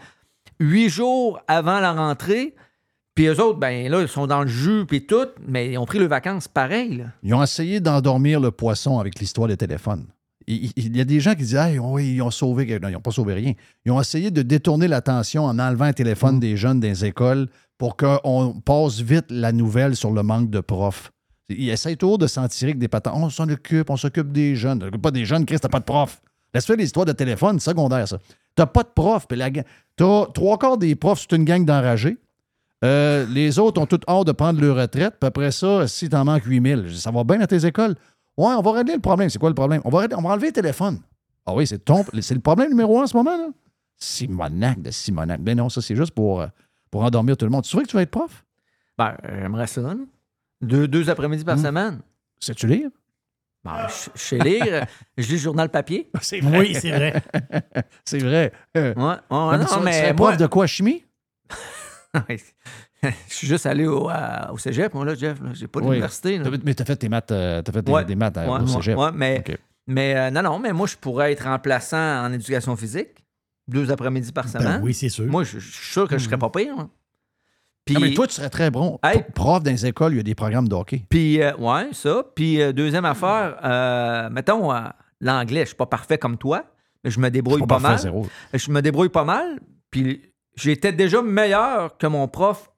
huit jours avant la rentrée, puis eux autres, ben là, ils sont dans le jus, puis tout, mais ils ont pris leurs vacances pareil, là. Ils ont essayé d'endormir le poisson avec l'histoire des téléphones. Il, y a des gens qui disent Ah, oui, ils ont sauvé. quelque- Non, ils n'ont pas sauvé rien. Ils ont essayé de détourner l'attention en enlevant un téléphone des jeunes des écoles pour qu'on passe vite la nouvelle sur le manque de profs. Ils essayent toujours de s'en tirer avec des patents. On s'en occupe, on s'occupe des jeunes. Pas des jeunes, Chris, t'as pas de prof. Laisse faire l'histoire de téléphone, secondaire, ça. T'as pas de prof. puis la T'as trois quarts des profs, c'est une gang d'enragés. Euh, les autres ont tout hâte de prendre leur retraite. Puis après ça, si t'en manques 8000, ça va bien à tes écoles. Ouais, on va régler le problème. C'est quoi le problème? On va, régler- on va enlever le téléphone. Ah oui, c'est ton, c'est le problème numéro un en ce moment, là? Simonac de Simonac. Ben non, ça, c'est juste pour, euh, pour endormir tout le monde. Tu souviens que tu vas être prof? Ben, j'aimerais ça. Deux, deux après-midi par semaine. Sais-tu lire? Ben, je je sais lire, je lis le journal papier. C'est Oui, c'est vrai. c'est vrai. Euh, Ouais, ouais, non, non, tu mais moi- prof de quoi? Chimie? je suis juste allé au, à- au cégep, moi, là, Jeff. J'ai pas d'université. Mais t'as fait tes maths, euh, t'as fait des, Ouais. des maths euh, Ouais, au cégep. ouais, mais euh, non, non, mais moi, je pourrais être remplaçant en éducation physique, deux après-midi par semaine. Ben oui, c'est sûr. Moi, je je suis sûr que je serais pas pire. hein. Mais toi, tu serais très bon. Hey. Prof dans les écoles, il y a des programmes de hockey. puis euh, ouais, ça. Puis euh, deuxième affaire, euh, mettons, l'anglais, je suis pas parfait comme toi, mais je me débrouille pas, parfait, mal. zéro. Je me débrouille pas mal. Puis j'étais déjà meilleur que mon prof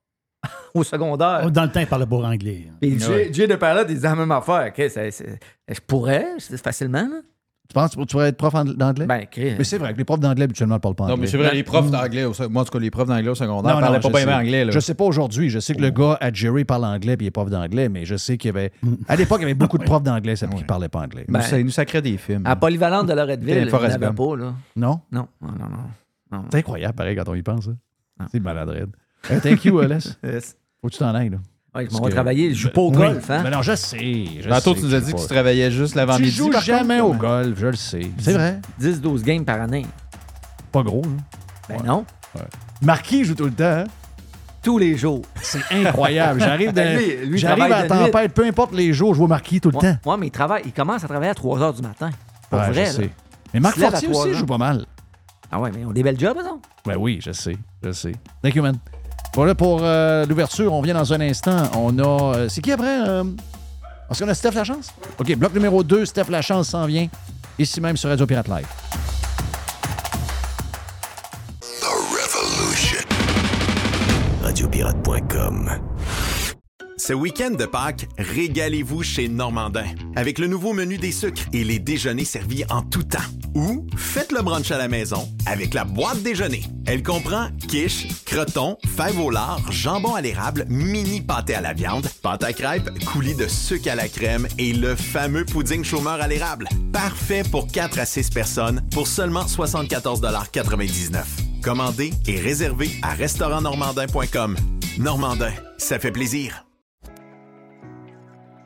au secondaire. Dans le temps, il parlait pas anglais. Puis Jay, Jay de Perla disait la même affaire. OK, c'est- c'est- je pourrais, c'est facilement. Là. Tu penses que tu pourrais être prof d'anglais? Ben, OK. mais c'est vrai que les profs d'anglais, habituellement, ne parlent pas anglais. Non, mais c'est vrai, les profs d'anglais, moi, en tout cas, les profs d'anglais au secondaire, Non, parlaient pas bien sais. anglais. Là. Je sais pas aujourd'hui. Je sais que le gars à Jerry parle anglais puis il est prof d'anglais, mais je sais qu'il y avait. À l'époque, il y avait beaucoup de profs d'anglais ça, qui parlaient pas anglais. Nous, Ben, ça- ils nous des films. À Polyvalente de Loretteville, il n'y avait pas, là. Non? Non, non, non, non. C'est incroyable, pareil, quand on y pense. hein. C'est maladresse. Euh, thank you, Les. Yes. Faut que tu t'en ailles, là. Ouais, je vais que- travailler. Je joue pas au Oui. golf, hein? Mais non, je sais. Je Tantôt, sais tu nous as je dit que tu travaillais juste l'avant-midi. joues par jamais contre, au golf, je le sais. C'est vrai. 10-12 games par année. Pas gros, là. Ben non. Marquis joue tout le temps, hein? Tous les jours. C'est incroyable. J'arrive Ben, J'arrive travaille à la tempête, peu importe les jours, je vois Marquis tout le temps. ouais, mais il, travaille, il commence à travailler à 3 h du matin. Pour Ouais, vrai, je sais. Mais Marc Fortier aussi joue pas mal. Ah ouais, mais on a des belles jobs, non? Ben oui, je sais, je sais. Thank you, man. Voilà pour euh, l'ouverture. On vient dans un instant. On a. euh, c'est qui après? euh, Est-ce qu'on a Steph Lachance? OK, bloc numéro 2, Steph Lachance s'en vient. Ici même sur Radio Pirate Live. The Revolution. Radiopirate.com. Ce week-end de Pâques, régalez-vous chez Normandin avec le nouveau menu des sucres et les déjeuners servis en tout temps. Ou faites le brunch à la maison avec la boîte déjeuner. Elle comprend quiche, croton, fèves au lard, jambon à l'érable, mini pâté à la viande, pâte à crêpes, coulis de sucre à la crème et le fameux pudding chômeur à l'érable. Parfait pour 4 à 6 personnes pour seulement 74,99 Commandez et réservez à restaurantnormandin.com. Normandin, ça fait plaisir.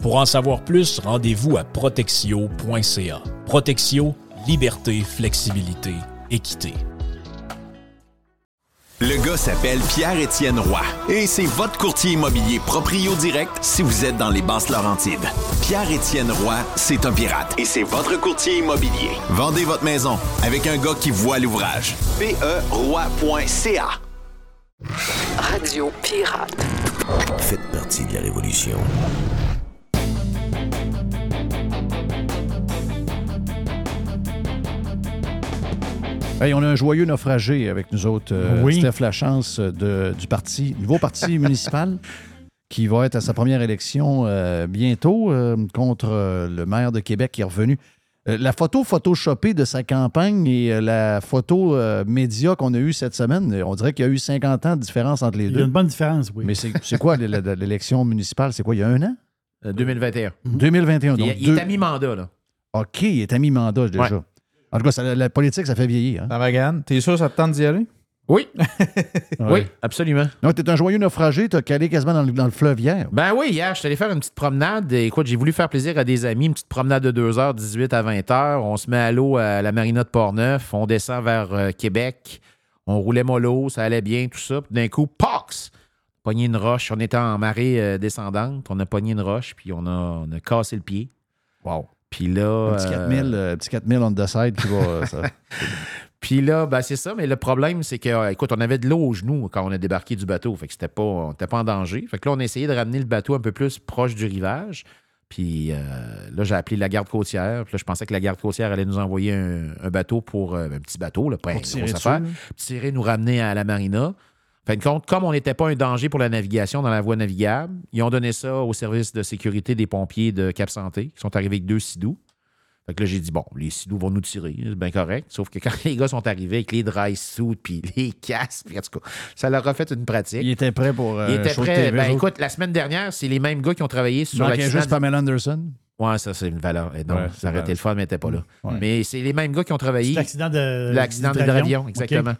Pour en savoir plus, rendez-vous à protexio.ca. Protexio, liberté, flexibilité, équité. Le gars s'appelle Pierre-Étienne Roy et c'est votre courtier immobilier proprio direct si vous êtes dans les basses Laurentides. Pierre-Étienne Roy, c'est un pirate et c'est votre courtier immobilier. Vendez votre maison avec un gars qui voit l'ouvrage. PERoy.ca Radio Pirate. Faites partie de la révolution. Hey, on a un joyeux naufragé avec nous autres. euh, Oui. Steph Lachance de, du parti, nouveau parti municipal qui va être à sa première élection euh, bientôt euh, contre euh, le maire de Québec qui est revenu. Euh, la photo photoshopée de sa campagne et euh, la photo euh, média qu'on a eue cette semaine, euh, on dirait qu'il y a eu 50 ans de différence entre les Il y a deux. une bonne différence, oui. Mais c'est quoi l'élection municipale? C'est quoi, il y a un an? Euh, 2021. 2021. Donc Il, il deux- est à mi-mandat, là. OK, il est à mi-mandat déjà. Ouais. En tout cas, ça- la, politique, ça fait vieillir. hein? Ça Magane, t'es sûr que ça te tente d'y aller? Oui. Ouais. Oui, absolument. Donc, t'es un joyeux naufragé, t'as calé quasiment dans le, dans le fleuve hier. Ben oui, hier, je suis allé faire une petite promenade. Écoute, j'ai voulu faire plaisir à des amis. Une petite promenade de 2h, 18 à 20h. On se met à l'eau à la marina de Portneuf. On descend vers euh, Québec. On roulait mollo, ça allait bien, tout ça. Puis d'un coup, pox! Pogné une roche. On était en marée euh, descendante. On a pogné une roche, puis on a, on a cassé le pied. Wow. Puis là. Un petit euh, 4000, euh, petit 4000 on the side qui va. euh, ça- Puis là, ben, c'est ça, mais le problème, c'est que, euh, écoute, on avait de l'eau aux genoux quand on a débarqué du bateau. Fait que c'était pas, on n'était pas en danger. Fait que là, on a essayé de ramener le bateau un peu plus proche du rivage. Puis euh, là, j'ai appelé la garde côtière. Puis là, je pensais que la garde côtière allait nous envoyer un, un bateau pour. euh, un petit bateau, là, pas Pour une tirer dessus, affaire. Tirer, nous ramener à la marina. Fin de compte, comme on n'était pas un danger pour la navigation dans la voie navigable, ils ont donné ça au service de sécurité des pompiers de Cap Santé, qui sont arrivés avec deux sidous. Fait que là, j'ai dit, bon, les sidous vont nous tirer, c'est bien correct. Sauf que quand les gars sont arrivés avec les dry suits, puis les casques, puis en tout cas, ça leur a fait une pratique. Il était prêt pour. euh, Ils étaient show de prêts. TV, Ben, écoute, la semaine dernière, c'est les mêmes gars qui ont travaillé Il sur l'accident. juste Pamela Anderson? Ouais, ça, c'est une valeur. Et non, Ouais, ça aurait été le fun, mais n'était pas là. Ouais. Mais c'est les mêmes gars qui ont travaillé. L'accident de. L'accident de l'avion, exactement.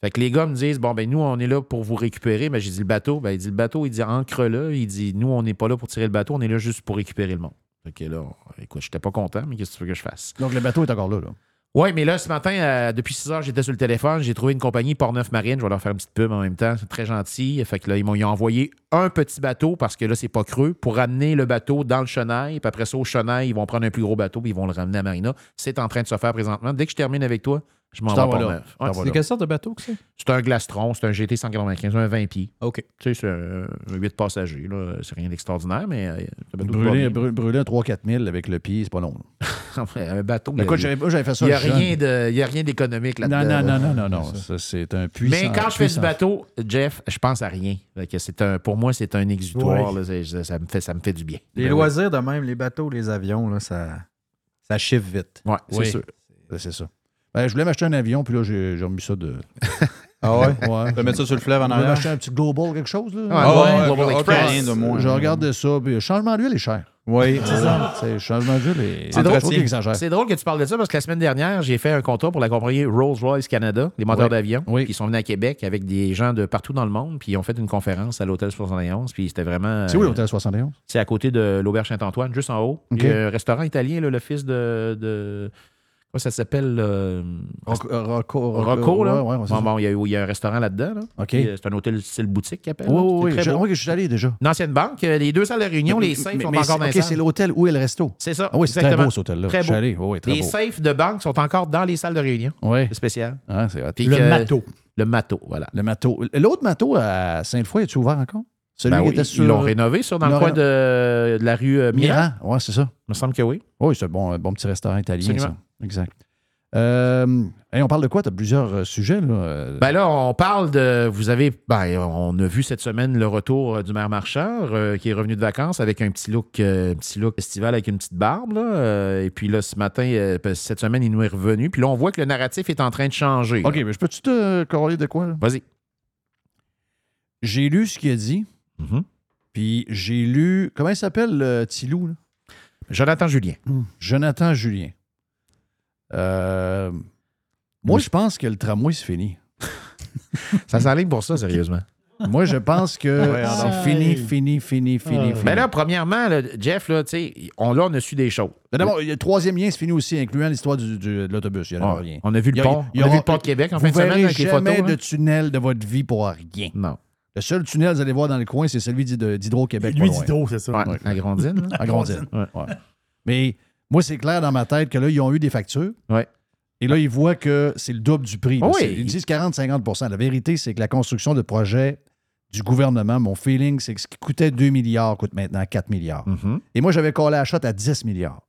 Fait que les gars me disent Bon, ben nous, on est là pour vous récupérer. Ben, j'ai dit le bateau. Ben, il dit le bateau, il dit ancre-le. Il dit Nous, on n'est pas là pour tirer le bateau, on est là juste pour récupérer le monde. Fait que là, écoute, j'étais pas content, mais qu'est-ce que tu veux que je fasse? Donc, le bateau est encore là. là. Oui, mais là, ce matin, euh, depuis 6 heures, j'étais sur le téléphone. J'ai trouvé une compagnie Port-Neuf Marine. Je vais leur faire une petite pub en même temps. C'est très gentil. Fait que là, ils m'ont envoyé un petit bateau parce que là, c'est pas creux pour ramener le bateau dans le chenail. Puis après ça, au chenail, ils vont prendre un plus gros bateau puis ils vont le ramener à Marina. C'est en train de se faire présentement. Dès que je termine avec toi, je m'en vais Ouais, C'est quelle sorte de bateau que c'est? c'est un Glastron, c'est un GT 195, un 20 pieds. OK. Tu sais, c'est un, un 8 passagers. là. C'est rien d'extraordinaire, mais euh, c'est bateau Brûler, brûler, brûler un 3-4 000 avec le pied, c'est pas long. là. un bateau. Écoute, il j'avais fait ça n'y a, jeune. rien de- il y a rien d'économique Non, là-dedans. non, non, non, non, non. Ça, c'est un puissant. Mais quand je fais du bateau, Jeff, je pense à rien. C'est un, pour moi, c'est un exutoire. Là. C'est- ça, ça me fait, ça me fait du bien. Les Ben loisirs de même, les bateaux, les avions, là, ça, ça chiffre vite. oui. Ouais, c'est Oui. sûr. C'est ça. Ben, je voulais m'acheter un avion, puis là, j'ai j'ai remis ça de. Ah ouais? Ouais. Tu mettre ça sur le fleuve en arrière? m'acheter un petit Global, quelque chose. Là. Ouais, Ah ouais, ouais, Global Express. rien de moins. Je regarde ça, puis le changement d'huile est cher. Oui, c'est ça. C'est changement d'huile est. C'est drôle. C'est drôle que tu parles de ça parce que la semaine dernière, j'ai fait un contrat pour la compagnie Rolls-Royce Canada, les moteurs Oui. d'avion, Oui. qui sont venus à Québec avec des gens de partout dans le monde, puis ils ont fait une conférence à l'Hôtel 71, puis c'était vraiment... C'est où l'hôtel 71? C'est à côté de l'Auberge Saint-Antoine, juste en haut. OK. Il y a un restaurant italien, là, le fils de, de- Quoi, ça s'appelle euh, Rocco, Rocco, là. Ouais, ouais, c'est Bon, bon, il y, a- il y a un restaurant là-dedans. Là. OK. C'est un hôtel style boutique qui appelle. Oui, oui, C'est oui. très Je, beau. oui, je suis allé déjà. Une ancienne banque, euh, les deux salles de réunion, les safes Mais- sont mais encore c'est- dans OK, c'est l'hôtel où est le resto? C'est ça. Ah oui, c'est très beau, cet hôtel-là. Très Je suis beau. allé. Oui, oui, très les beau. safes de banque sont encore dans les salles de réunion. Oui. C'est spécial. Ah, c'est Le que- matos. Le mato, voilà. Le matos. L'autre matos à Sainte-Foy, est-tu ouvert encore? Celui Ben qui oui, était sur. Ils l'ont rénové, ça, dans le coin de, de la rue euh, Miran. Miran. Oui, c'est ça. Il me semble que oui. Oui, c'est un bon, un bon petit restaurant italien, Absolument. ça. Exact. Euh, hey, on parle de quoi? Tu as plusieurs euh, sujets, là. Euh, Ben là, on parle de. Vous avez. Ben, on a vu cette semaine le retour du maire Marchand qui est revenu de vacances avec un petit look, petit look festival avec une petite barbe. Là, et puis là, ce matin, ben, cette semaine, il nous est revenu. Puis là, on voit que le narratif est en train de changer. OK, mais je peux-tu te corroler de quoi? là? Vas-y. J'ai lu ce qu'il a dit, Mhm. puis j'ai lu. Comment il s'appelle, le Tilou? là? Jonathan Julien. Jonathan Julien. Euh, moi, je pense que le tramway, c'est fini. Ça s'enligne pour ça, sérieusement. Moi, je pense que Ouais, c'est fini, fini, fini, fini, fini. Ben là, premièrement, là, Jeff, là, tu sais, on, là, on a su des choses. D'abord, le troisième lien, c'est fini aussi, incluant l'histoire de l'autobus. Il n'y en a rien. On a vu le pont. il y On a vu le pont de Québec en vous fin de semaine verrez avec les jamais photos, de tunnel de votre vie pour rien. Non. Le seul tunnel que vous allez voir dans le coin, c'est celui d'Hyd- d'Hydro-Québec. Lui d'Hydro, c'est ça. Ouais, Ouais. à Grandine. là. À Grandine. Ouais. Mais moi, c'est clair dans ma tête que là, ils ont eu des factures. Ouais. Et là, ils voient que c'est le double du prix. Oui. Ils disent 40-50% La vérité, c'est que la construction de projets du gouvernement, mon feeling, c'est que ce qui coûtait 2 milliards coûte maintenant 4 milliards. Mhm. Et moi, j'avais collé à shot à 10 milliards.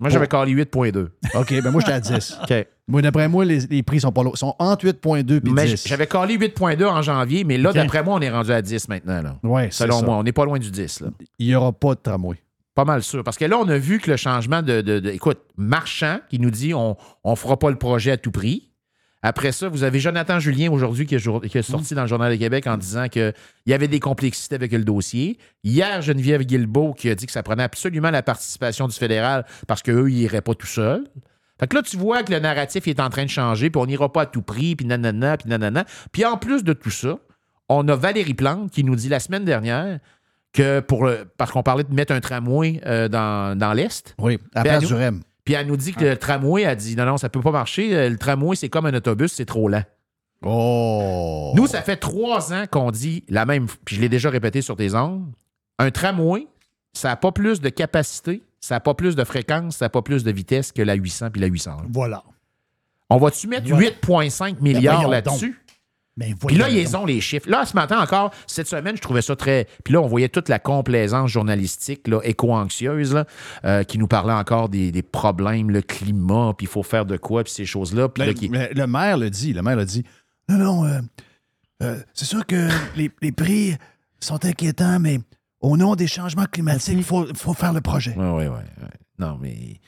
Moi, j'avais calé 8,2. OK, ben moi, j'étais à 10. OK. Moi, d'après moi, les, les prix sont pas. Ils sont entre 8,2 et Mais 10. j'avais calé 8,2 en janvier, mais là, d'après moi, on est rendu à 10 maintenant. Là. Ouais, Selon ça. moi, on n'est pas loin du 10. Là. Il n'y aura pas de tramway. Pas mal sûr. Parce que là, on a vu que le changement de. de- de- écoute, Marchand qui nous dit on ne fera pas le projet à tout prix. Après ça, vous avez Jonathan Julien aujourd'hui qui, est jour- qui est sorti dans le Journal de Québec en disant qu'il y avait des complexités avec le dossier. Hier, Geneviève Guilbeault qui a dit que ça prenait absolument la participation du fédéral parce qu'eux, ils n'iraient pas tout seuls. Fait que là, tu vois que le narratif est en train de changer, puis on n'ira pas à tout prix, puis nanana, puis nanana. Puis en plus de tout ça, on a Valérie Plante qui nous dit la semaine dernière que pour le- parce qu'on parlait de mettre un tramway euh, dans, dans l'Est. Oui, à la Ben, place nous- du REM. Puis elle nous dit que le tramway a dit non, non, ça peut pas marcher. Euh, Le tramway, c'est comme un autobus, c'est trop lent. Oh! Nous, ça fait trois ans qu'on dit la même, puis je l'ai déjà répété sur tes ondes. Un tramway, ça n'a pas plus de capacité, ça n'a pas plus de fréquence, ça n'a pas plus de vitesse que la 800 puis la 801. Voilà. On va-tu mettre Voilà. 8,5 milliards voyons là-dessus? Ben, Puis là, ils ont les chiffres. Là, ce matin encore, cette semaine, je trouvais ça très. Puis là, on voyait toute la complaisance journalistique, là, éco-anxieuse, là, euh, qui nous parlait encore des, des problèmes, le climat, puis il faut faire de quoi, puis ces choses-là. Puis Le, là, qui- le- le maire le dit. Le maire le dit. Non, non, euh, euh, c'est sûr que les, les prix sont inquiétants, mais au nom des changements climatiques, il faut, faut faire le projet. Oui, oui, oui. Non, mais.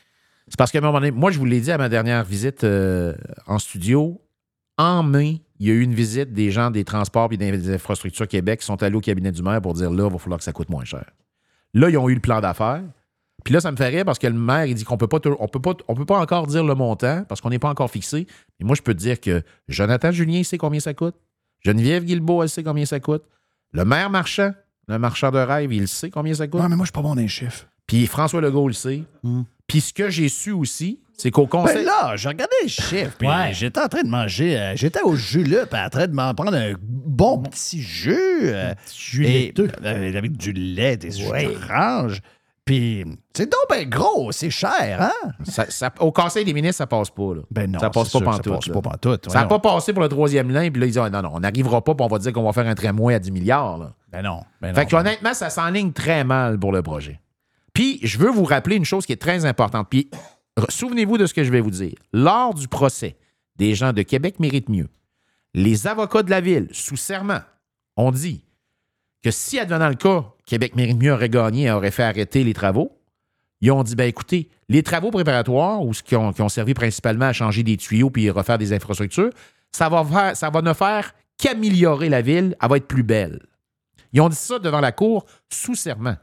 C'est parce qu'à un moment donné, moi, je vous l'ai dit à ma dernière visite euh, en studio. En mai, il y a eu une visite des gens des transports et des infrastructures Québec qui sont allés au cabinet du maire pour dire là, il va falloir que ça coûte moins cher. Là, ils ont eu le plan d'affaires. Puis là, ça me fait rire parce que le maire, il dit qu'on peut pas, on peut pas, on peut pas encore dire le montant parce qu'on n'est pas encore fixé. Mais moi, je peux te dire que Jonathan Julien sait combien ça coûte. Geneviève Guilbeault, elle sait combien ça coûte. Le maire marchand, le marchand de rêve, il sait combien ça coûte. Non, mais moi, je suis pas bon dans les chiffres. Puis François Legault le sait. Puis ce que j'ai su aussi, c'est qu'au conseil. Ben là, j'ai regardé les chiffres, puis Ouais. j'étais en train de manger, euh, j'étais au jus là, puis en train de m'en prendre un bon petit jus. euh, Jus et- euh, avec du lait, des jus Ouais. d'orange. Puis c'est donc ben gros, c'est cher, hein? ça- ça- au conseil des ministres, ça passe pas. Là. Ben non, ça passe pas sûr, pantoute. Ça passe là. pas pantoute. Ça n'a voyons. pas passé pour le troisième lien, puis là, ils disent ah, non, non, on n'arrivera pas, puis on va dire qu'on va faire un tramway à 10 milliards. Là. Ben non. Ben Fait non, que honnêtement, ça s'enligne très mal pour le projet. Puis, je veux vous rappeler une chose qui est très importante. Puis, souvenez-vous de ce que je vais vous dire. Lors du procès des gens de Québec méritent mieux, les avocats de la ville, sous serment, ont dit que si, advenant le cas, Québec mérite mieux aurait gagné et aurait fait arrêter les travaux, ils ont dit, ben écoutez, les travaux préparatoires, ou ce qui ont, servi principalement à changer des tuyaux puis refaire des infrastructures, ça va, ça va ne faire qu'améliorer la ville, elle va être plus belle. Ils ont dit ça devant la cour sous serment.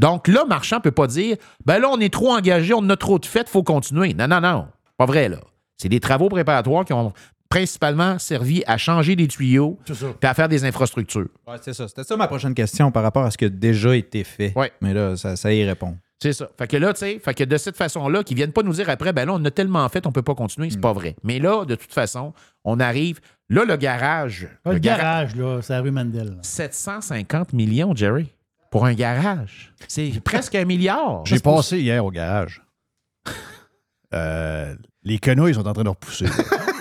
Donc là, Marchand ne peut pas dire ben là, on est trop engagé, on a trop de fêtes, il faut continuer. Non, non, non. Pas vrai, là. C'est des travaux préparatoires qui ont principalement servi à changer des tuyaux puis à faire des infrastructures. Ouais, c'est ça. C'était ça ma prochaine question par rapport à ce qui a déjà été fait. Ouais. Mais là, ça, ça y répond. C'est ça. Fait que là, tu sais, fait que de cette façon-là, qu'ils viennent pas nous dire après, ben là, on a tellement fait, on peut pas continuer, c'est Hmm. pas vrai. Mais là, de toute façon, on arrive. Là, le garage. Le, gara- garage, là, c'est la rue Mandel. 750 millions, Jerry, pour un garage. C'est presque un milliard. J'ai passé hier au garage. Euh, les quenouilles sont en train de repousser.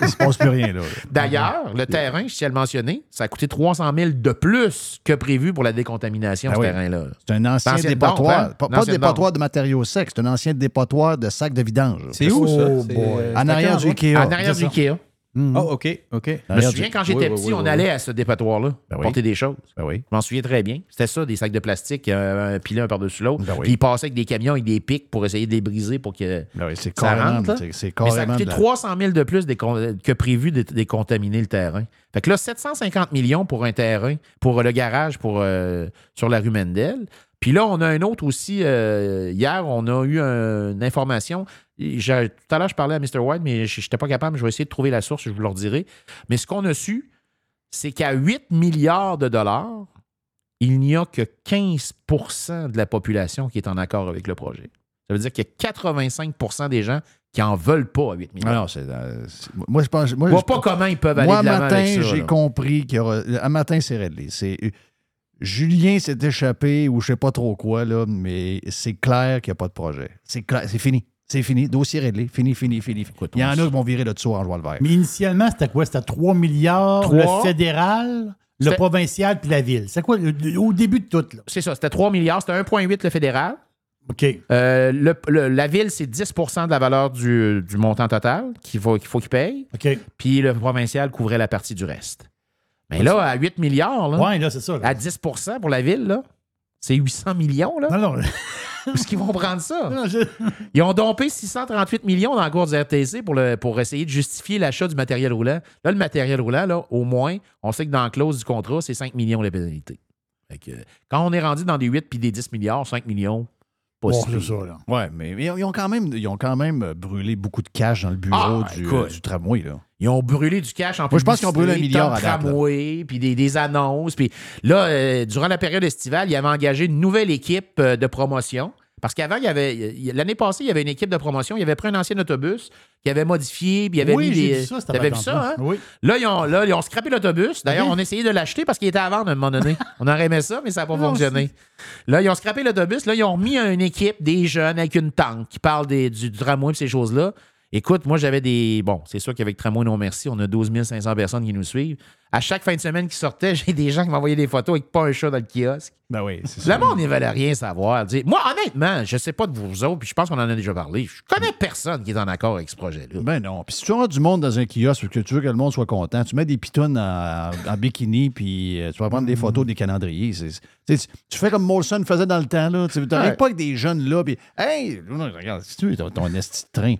Il se passe plus rien là. D'ailleurs, le terrain, je tiens à le mentionner, ça a coûté 300 000 de plus que prévu pour la décontamination, Ah ce oui. terrain-là. C'est un ancien dépotoir. hein? Pas, pas dépotoir de matériaux secs, c'est un ancien dépotoir de sacs de vidange. C'est où, ça? Oh euh, En arrière du? Ikea. En arrière du. Ikea. Mhm. Ah, OK, OK. Je me souviens quand j'étais Oui, petit, oui, on oui, allait à ce dépotoir-là Ben oui. porter des choses. Ben oui. Je m'en souviens très bien. C'était ça, des sacs de plastique, euh, un pilé un par-dessus l'autre. Ben oui. Puis ils passaient avec des camions avec des pics pour essayer de les briser pour que. Ben oui, c'est Ça rentre, c'est- Mais ça a coûté de la- 300 000 de plus que prévu de décontaminer le terrain. Fait que là, 750 millions pour un terrain, pour le garage pour, euh, sur la rue Mendel. Puis là, on a un autre aussi. euh, hier, on a eu un- une information. Tout à l'heure, je parlais à Mr. White, mais je n'étais pas capable. Je vais essayer de trouver la source, je vous le redirai. Mais ce qu'on a su, c'est qu'à 8 milliards de dollars, il n'y a que 15% de la population qui est en accord avec le projet. Ça veut dire qu'il y a 85% des gens qui en veulent pas à 8 Ah milliards. c'est, euh, moi, je pense. Moi, Je vois je- pas comment ils peuvent aller Moi, de matin, j'ai compris qu'il y aura. Un matin, c'est réglé. C'est. Julien s'est échappé ou je sais pas trop quoi, là, mais c'est clair qu'il n'y a pas de projet. C'est clair, c'est fini. C'est fini. Dossier réglé. Fini, fini, fini. Écoute, Il y en a qui vont virer le dessous en le vert. Mais initialement, c'était quoi? C'était 3 milliards, le fédéral, le provincial puis la ville. C'est quoi, le- au début de tout, là? C'est ça, c'était 3 milliards, c'était 1,8 le fédéral. OK. Euh, le- le- la ville, c'est 10% de la valeur du, du montant total qu'il faut qu'il faut qu'il paye. OK. Puis le provincial couvrait la partie du reste. Mais là, à 8 milliards, là, Ouais, là, c'est ça. là. à 10% pour la ville, là, c'est 800 millions. Là. Non, non. Est-ce qu'ils vont prendre ça? Ils ont dompé 638 millions dans la cour du RTC pour, le, pour essayer de justifier l'achat du matériel roulant. Là, le matériel roulant, là, au moins, on sait que dans la clause du contrat, c'est 5 millions les pénalités. Que, quand on est rendu dans des 8 puis des 10 milliards, 5 millions, pas Bon, si ça, là. Ouais, mais ils ont, ils ont quand même, ils ont quand même euh, brûlé beaucoup de cash dans le bureau Ah, du, écoute. euh, du tramway. Là. Ils ont brûlé du cash en Moi, je pense qu'ils ont brûlé un milliard à tramway, puis des, des annonces. Puis là, euh, durant la période estivale, ils avaient engagé une nouvelle équipe de promotion. Parce qu'avant, il y avait l'année passée, il y avait une équipe de promotion. Il avait pris un ancien autobus qui avait modifié, puis il avait oui, mis des. vu ça, vu ça, hein? Oui. Là, ils ont, là, ils ont scrappé l'autobus. D'ailleurs, Ok. on a essayé de l'acheter parce qu'il était à vendre à un moment donné. On aurait aimé ça, mais ça n'a pas Non, fonctionné. Là, ils ont scrappé l'autobus. Là, ils ont remis une équipe, des jeunes avec une tank qui parle des- du, du tramway et ces choses-là. Écoute, moi, j'avais des. Bon, c'est sûr qu'avec Tramway Non Merci, on a 12 500 personnes qui nous suivent. À chaque fin de semaine qui sortait, j'ai des gens qui m'envoyaient des photos avec pas un chat dans le kiosque. Ben oui, c'est Le monde, ne veulent rien savoir. Moi, honnêtement, je sais pas de vous autres, puis je pense qu'on en a déjà parlé. Je connais personne qui est en accord avec ce projet-là. Ben non. Puis si tu as du monde dans un kiosque parce que tu veux que le monde soit content, tu mets des pitounes en, en bikini, puis euh, tu vas prendre des photos des calendriers. Tu fais comme Molson faisait dans le temps. là. Tu n'arrives Ouais. pas avec des jeunes là, puis Hey, non, regarde, si tu veux, ton, esti de train.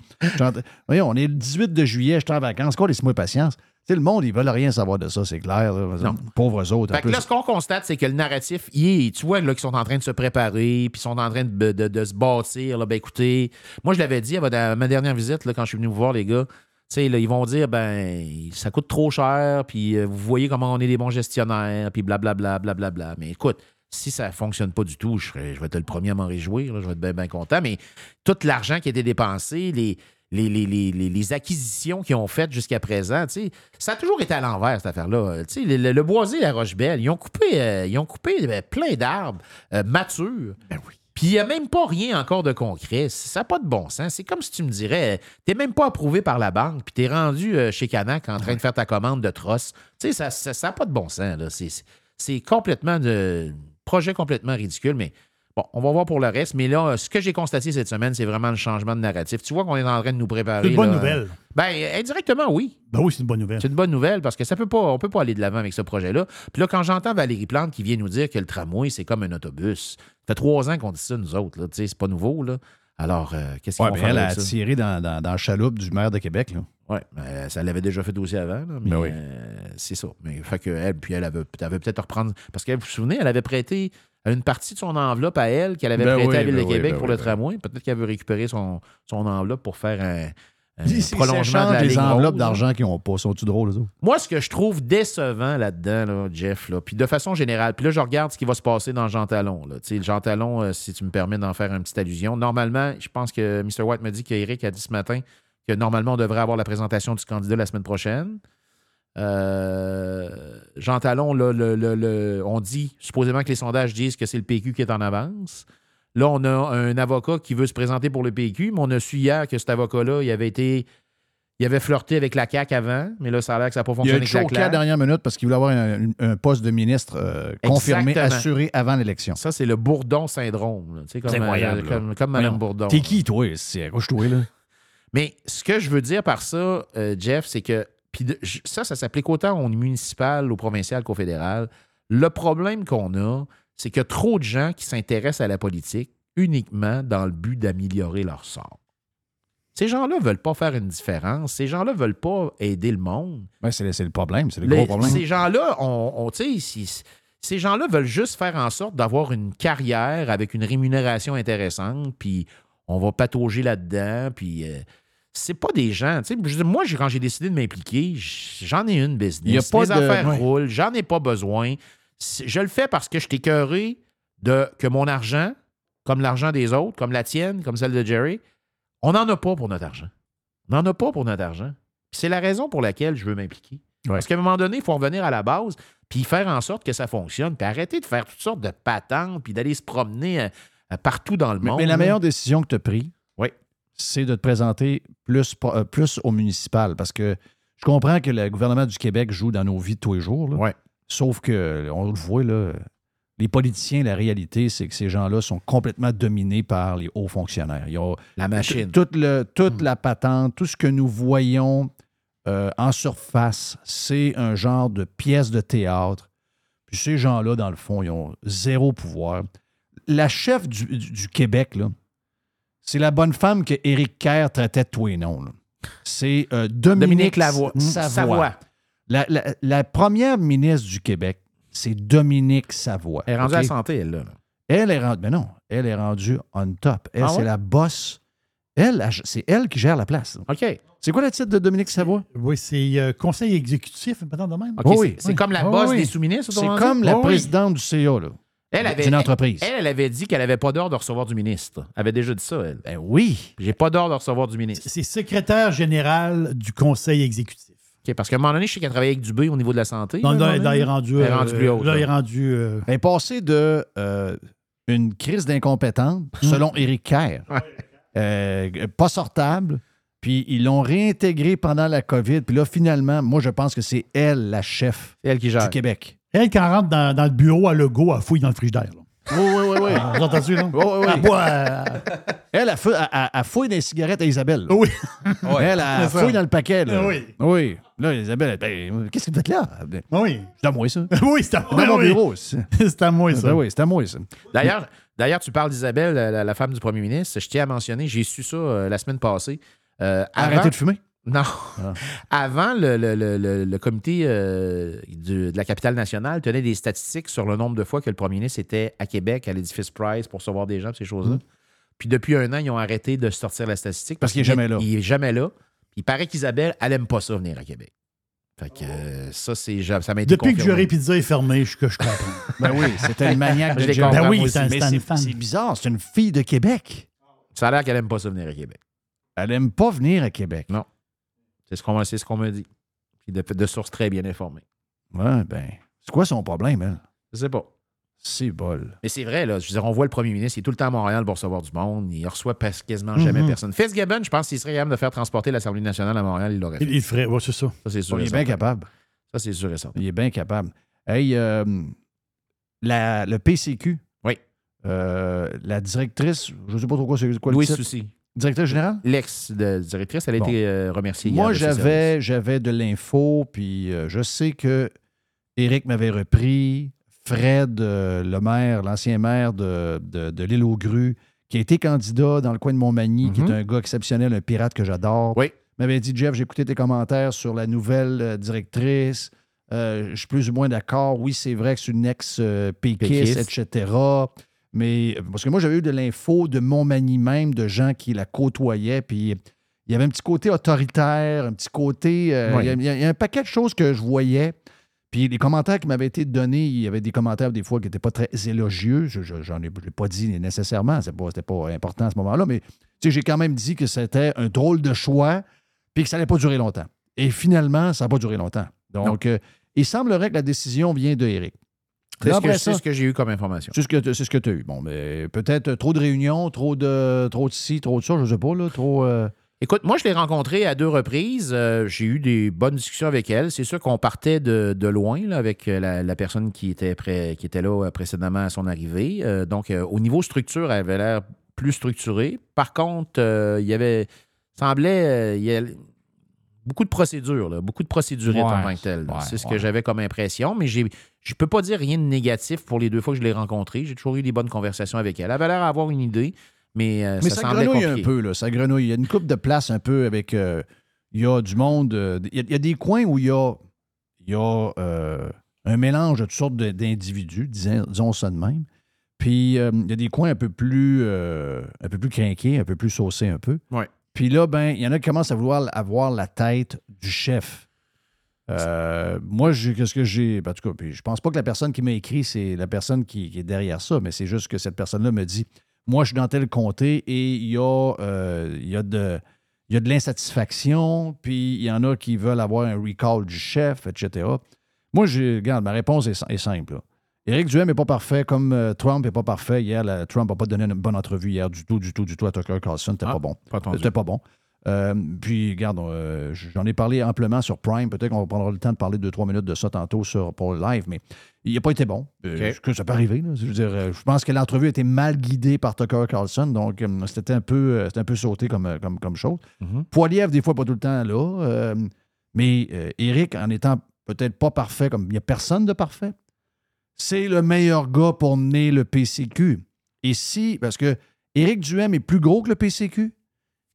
Voyons, on est le 18 de juillet, je suis en vacances. Quoi, laisse-moi patience. Le monde, ils veulent rien savoir de ça, c'est clair. Là. Non. Pauvres autres. Fait que là, ce qu'on constate, c'est que le narratif, est- tu vois là, qu'ils sont en train de se préparer, puis ils sont en train de, de- de se bâtir. Là, ben écoutez, moi, je l'avais dit à, ma dernière visite, là, quand je suis venu vous voir, les gars, tu sais, là, ils vont dire, ben, ça coûte trop cher, puis euh, vous voyez comment on est des bons gestionnaires, puis blablabla, blablabla. Mais écoute, si ça fonctionne pas du tout, je, serais- je vais être le premier à m'en réjouir, là, je vais être bien, bien content. Mais tout l'argent qui a été dépensé, les, les, les, les, les- les acquisitions qu'ils ont faites jusqu'à présent, tu sais, ça a toujours été à l'envers, cette affaire-là. Tu sais, le, le- le boisé, la Roche-Belle, ils ont coupé, euh, ils ont coupé euh, plein d'arbres euh, matures. Puis il n'y a même pas rien encore de concret. Ça n'a pas de bon sens. C'est comme si tu me dirais, tu même pas approuvé par la banque, puis tu es rendu chez Canac en train de faire ta commande de trosse. Tu sais, ça n'a pas de bon sens. C'est complètement de projet complètement ridicule, mais bon, on va voir pour le reste. Mais là, ce que j'ai constaté cette semaine, c'est vraiment le changement de narratif. Tu vois qu'on est en train de nous préparer. C'est une bonne là. nouvelle. Ben, indirectement, oui. Ben oui, c'est une bonne nouvelle. C'est une bonne nouvelle parce que ça peut pas, on peut pas aller de l'avant avec ce projet-là. Puis là, quand j'entends Valérie Plante qui vient nous dire que le tramway, c'est comme un autobus, ça fait trois ans qu'on dit ça, nous autres. Là. Tu sais, C'est pas nouveau. Là. Alors, euh, qu'est-ce qu'ils Ouais, vont faire elle a tiré dans, dans, dans la chaloupe du maire de Québec. Là. Oui, ça l'avait déjà fait aussi avant, là, mais Ben oui. euh, c'est ça. Mais fait que elle, puis elle avait, elle avait peut-être reprendre. Parce que vous vous souvenez, elle avait prêté une partie de son enveloppe à elle qu'elle avait Ben prêtée oui, à la Ville ben de oui, Québec ben pour oui, le ben tramway. Peut-être qu'elle veut récupérer son, son enveloppe pour faire un, prolongement de la des ligne enveloppes d'argent qu'ils n'ont pas. Sont-tu drôles, autres? Moi, ce que je trouve décevant là-dedans, là, Jeff, là, puis de façon générale, puis là, je regarde ce qui va se passer dans Jean Talon. Là. Tu sais, le Jean Talon, euh, si tu me permets d'en faire une petite allusion, normalement, je pense que Mr. White m'a dit qu'Éric a dit ce matin que normalement, on devrait avoir la présentation du candidat la semaine prochaine. Euh, Jean Talon, là, le- le- le- on dit, supposément que les sondages disent que c'est le PQ qui est en avance. Là, on a un avocat qui veut se présenter pour le PQ, mais on a su hier que cet avocat-là, il avait été. Il avait flirté avec la CAQ avant, mais là, ça a l'air que ça n'a pas Il a fonctionné la choqué à dernière minute parce qu'il voulait avoir un, un poste de ministre euh, confirmé, assuré avant l'élection. Ça, c'est le Bourdon syndrome. C'est incroyable, euh, comme, comme Mme Voyons. Bourdon. T'es qui, toi? C'est accroche-toi, là. Mais ce que je veux dire par ça, euh, Jeff, c'est que puis de- ça, ça s'applique autant au municipal, au provincial qu'au fédéral. Le problème qu'on a, c'est qu'il y a trop de gens qui s'intéressent à la politique uniquement dans le but d'améliorer leur sort. Ces gens-là ne veulent pas faire une différence. Ces gens-là ne veulent pas aider le monde. Ouais, c'est, le- problème. C'est le gros problème. Ces gens-là, on, on- si- ces gens-là veulent juste faire en sorte d'avoir une carrière avec une rémunération intéressante, puis on va patauger là-dedans, puis euh, c'est pas des gens. tu sais, moi, quand j'ai décidé de m'impliquer, j'en ai une business. Il y a pas Les de- affaires ouais. roulent, j'en ai pas besoin. Je le fais parce que je t'ai de que mon argent, comme l'argent des autres, comme la tienne, comme celle de Jerry, on n'en a pas pour notre argent. On n'en a pas pour notre argent. C'est la raison pour laquelle je veux m'impliquer. Parce qu'à un moment donné, il faut revenir à la base, puis faire en sorte que ça fonctionne, puis arrêter de faire toutes sortes de patentes, puis d'aller se promener euh, partout dans le Mais, monde. mais la meilleure décision que tu as prise. C'est de te présenter plus, euh, plus au municipal. Parce que je comprends que le gouvernement du Québec joue dans nos vies de tous les jours. là. Ouais. Sauf que, on le voit, là, les politiciens, la réalité, c'est que ces gens-là sont complètement dominés par les hauts fonctionnaires. Ils ont La machine. Hmm. toute, le- toute la patente, tout ce que nous voyons euh, en surface, c'est un genre de pièce de théâtre. Puis ces gens-là, dans le fond, ils ont zéro pouvoir. La chef du, du- du Québec, là, c'est la bonne femme que Éric Kerr traitait de tous les noms. C'est euh, Dominique, Dominique Lavoie. Savoie. Savoie. La, la- la première ministre du Québec, c'est Dominique Savoie. Elle est rendue à la santé, elle, là. Elle est rendue. Mais non, elle est rendue on top. Elle, Ah c'est la boss. Elle, c'est elle qui gère la place. OK. C'est quoi le titre de Dominique Savoie? Oui, c'est euh, conseil exécutif, peut-être de même. Oh c'est- oui. c'est comme la Oh bosse oui. des sous-ministres, C'est comme la Oh oui. présidente du CA, là. Elle avait, entreprise. Elle, elle avait dit qu'elle n'avait pas d'ordre de recevoir du ministre. Elle avait déjà dit ça, elle. Ben oui. J'ai pas d'ordre de recevoir du ministre. C'est secrétaire général du conseil exécutif. OK, parce qu'à un moment donné, je sais qu'elle travaillait avec Dubé au niveau de la santé. Non, là, à un là, moment là, il est donné. rendu, Elle est euh, rendue plus haut. là, il est rendu. euh, Elle est passée de euh, une crise d'incompétence, selon Éric Kerr, euh, pas sortable, puis ils l'ont réintégrée pendant la COVID. Puis là, finalement, moi, je pense que c'est elle, la chef C'est elle qui du gère. Québec. Elle, quand elle rentre dans, dans le bureau à Legault, elle fouille dans le frigidaire. là. Oui, oui, oui, oui. Vous entendez, là? Oui, oui, Elle oui. boit, euh, Elle, elle, fou- elle- elle- fouille des cigarettes à Isabelle. là. oui. Elle, elle fouille dans le paquet. Là. Oui. Oui. Là, Isabelle, ben, qu'est-ce que vous faites là? Oui. C'est à moi, ça. Oui, c'est à Dans mon bureau. C'est à moi, ça. Ben oui, c'est à moi, ça. D'ailleurs, d'ailleurs, tu parles d'Isabelle, la, la femme du premier ministre. Je tiens à mentionner, j'ai su ça euh, la semaine passée. Euh, Arrêtez de fumer. Non. Avant, le, le- le- le- le comité euh, du- de la capitale nationale tenait des statistiques sur le nombre de fois que le premier ministre était à Québec, à l'édifice Price, pour recevoir des gens, ces choses-là. Puis depuis un an, ils ont arrêté de sortir la statistique. Parce qu'il est jamais là. Il est jamais là. Il paraît qu'Isabelle, elle aime pas ça venir à Québec. Fait que euh, ça, c'est ça m'a été Depuis que. Jury Pizza est fermé, je, que je comprends. Ben oui, c'était une maniaque Je de Jerry. Ben oui, c'est bizarre, c'est une fille de Québec. Ça a l'air qu'elle aime pas ça venir à Québec. Elle aime pas venir à Québec. Non. C'est ce qu'on ce qu'on me dit. Puis de, de sources très bien informées. Ouais, ben, c'est quoi son problème, elle? Je sais pas. C'est bol. Mais c'est vrai, là. Je veux dire, on voit le premier ministre, il est tout le temps à Montréal pour recevoir du monde. Il reçoit quasiment jamais Mhm. personne. Fitzgibbon, je pense qu'il serait capable de faire transporter l'Assemblée nationale à Montréal, il l'aurait fait. Il, il ferait, ouais, c'est ça. Ça, c'est sûr. il est bien capable. Ça, c'est sûr et certain. Il est bien capable. Hey, euh, la, le PCQ. Oui. euh, la directrice, je ne sais pas trop quoi c'est quoi le Louis titre. Soucy. Directrice générale? L'ex-directrice, elle a Bon. été euh, remerciée hier Moi, j'avais, j'avais de l'info, puis euh, je sais que Éric m'avait repris, Fred euh, le maire, l'ancien maire de, de, de l'île aux grues, qui a été candidat dans le coin de Montmagny, qui Mhm. est un gars exceptionnel, un pirate que j'adore. Oui. m'avait dit Jeff, j'ai écouté tes commentaires sur la nouvelle directrice. Je suis plus ou moins d'accord. Oui, c'est vrai que c'est une ex-péquiste, Péquiste. etc. Mais euh, parce que moi, j'avais eu de l'info de Montmagny même, de gens qui la côtoyaient, puis il y avait un petit côté autoritaire, un petit côté. euh, Oui. il, y a, il y un paquet de choses que je voyais. Puis les commentaires qui m'avaient été donnés, il y avait des commentaires des fois qui n'étaient pas très élogieux. Je, je- j'en ai, pas dit nécessairement, c'est pas, c'était pas important à ce moment-là, mais tu sais, j'ai quand même dit que c'était un drôle de choix, puis que ça n'allait pas durer longtemps. Et finalement, ça n'a pas duré longtemps. Donc, euh, il semblerait que la décision vient de Eric. C'est ce, que- ce j'ai eu comme information? c'est ce que, c'est ce que tu as eu. Bon, mais peut-être trop de réunions, trop de, trop de ci, trop de ça, je sais pas, là, trop. euh, Écoute, moi, je l'ai rencontrée à deux reprises. Euh, j'ai eu des bonnes discussions avec elle. C'est sûr qu'on partait de, de loin là, avec euh, la, la personne qui était, près- qui était là euh, précédemment à son arrivée. Euh, donc, au niveau structure, elle avait l'air plus structurée. Par contre, il y avait. semblait. il y beaucoup de procédures, là, beaucoup de procédurites Ouais, en tant que ouais, C'est ce ouais. que j'avais comme impression, mais j'ai. Je peux pas dire rien de négatif pour les deux fois que je l'ai rencontrée. J'ai toujours eu des bonnes conversations avec elle. Elle avait l'air d'avoir une idée, mais, euh, Mais ça, ça, semblait grenouille compliqué. un peu, là. Ça grenouille. Il y a une coupe de place un peu avec. euh, il y a du monde. euh, il, y a, il y a des coins où il y a, il y a un mélange de toutes sortes d'individus, disons, disons ça de même. Puis il y a des coins un peu plus un peu plus crinqués, un peu plus saucés un peu. Ouais. Puis là, ben, il y en a qui commencent à vouloir avoir la tête du chef. Euh, moi, qu'est-ce que j'ai? En tout cas, je pense pas que la personne qui m'a écrit, c'est la personne qui, est derrière ça, mais c'est juste que cette personne-là me dit Moi, je suis dans tel comté et il y a, euh, y a de. Il y a de l'insatisfaction, puis il y en a qui veulent avoir un recall du chef, etc. Moi, je, regarde, ma réponse est, simple. Éric Duhem n'est pas parfait, comme euh, Trump n'est pas parfait. Hier, la- Trump n'a pas donné une bonne entrevue hier du tout, du tout, du tout à Tucker Carlson. C'était Ah, pas bon. C'était pas bon. Euh, puis, regarde, euh, j'en ai parlé amplement sur Prime. Peut-être qu'on prendra le temps de parler deux, trois minutes de ça tantôt sur, pour le live, mais il n'a pas été bon. Que ça peut arriver. là. Je veux dire, je pense que l'entrevue a été mal guidée par Tucker Carlson, donc c'était un peu, un peu sauté comme, comme, comme chose. Poiliev, des fois, pas tout le temps là. mais Eric, en étant peut-être pas parfait, comme il n'y a personne de parfait, c'est le meilleur gars pour mener le PCQ. Et si, parce que Éric Duhem est plus gros que le PCQ,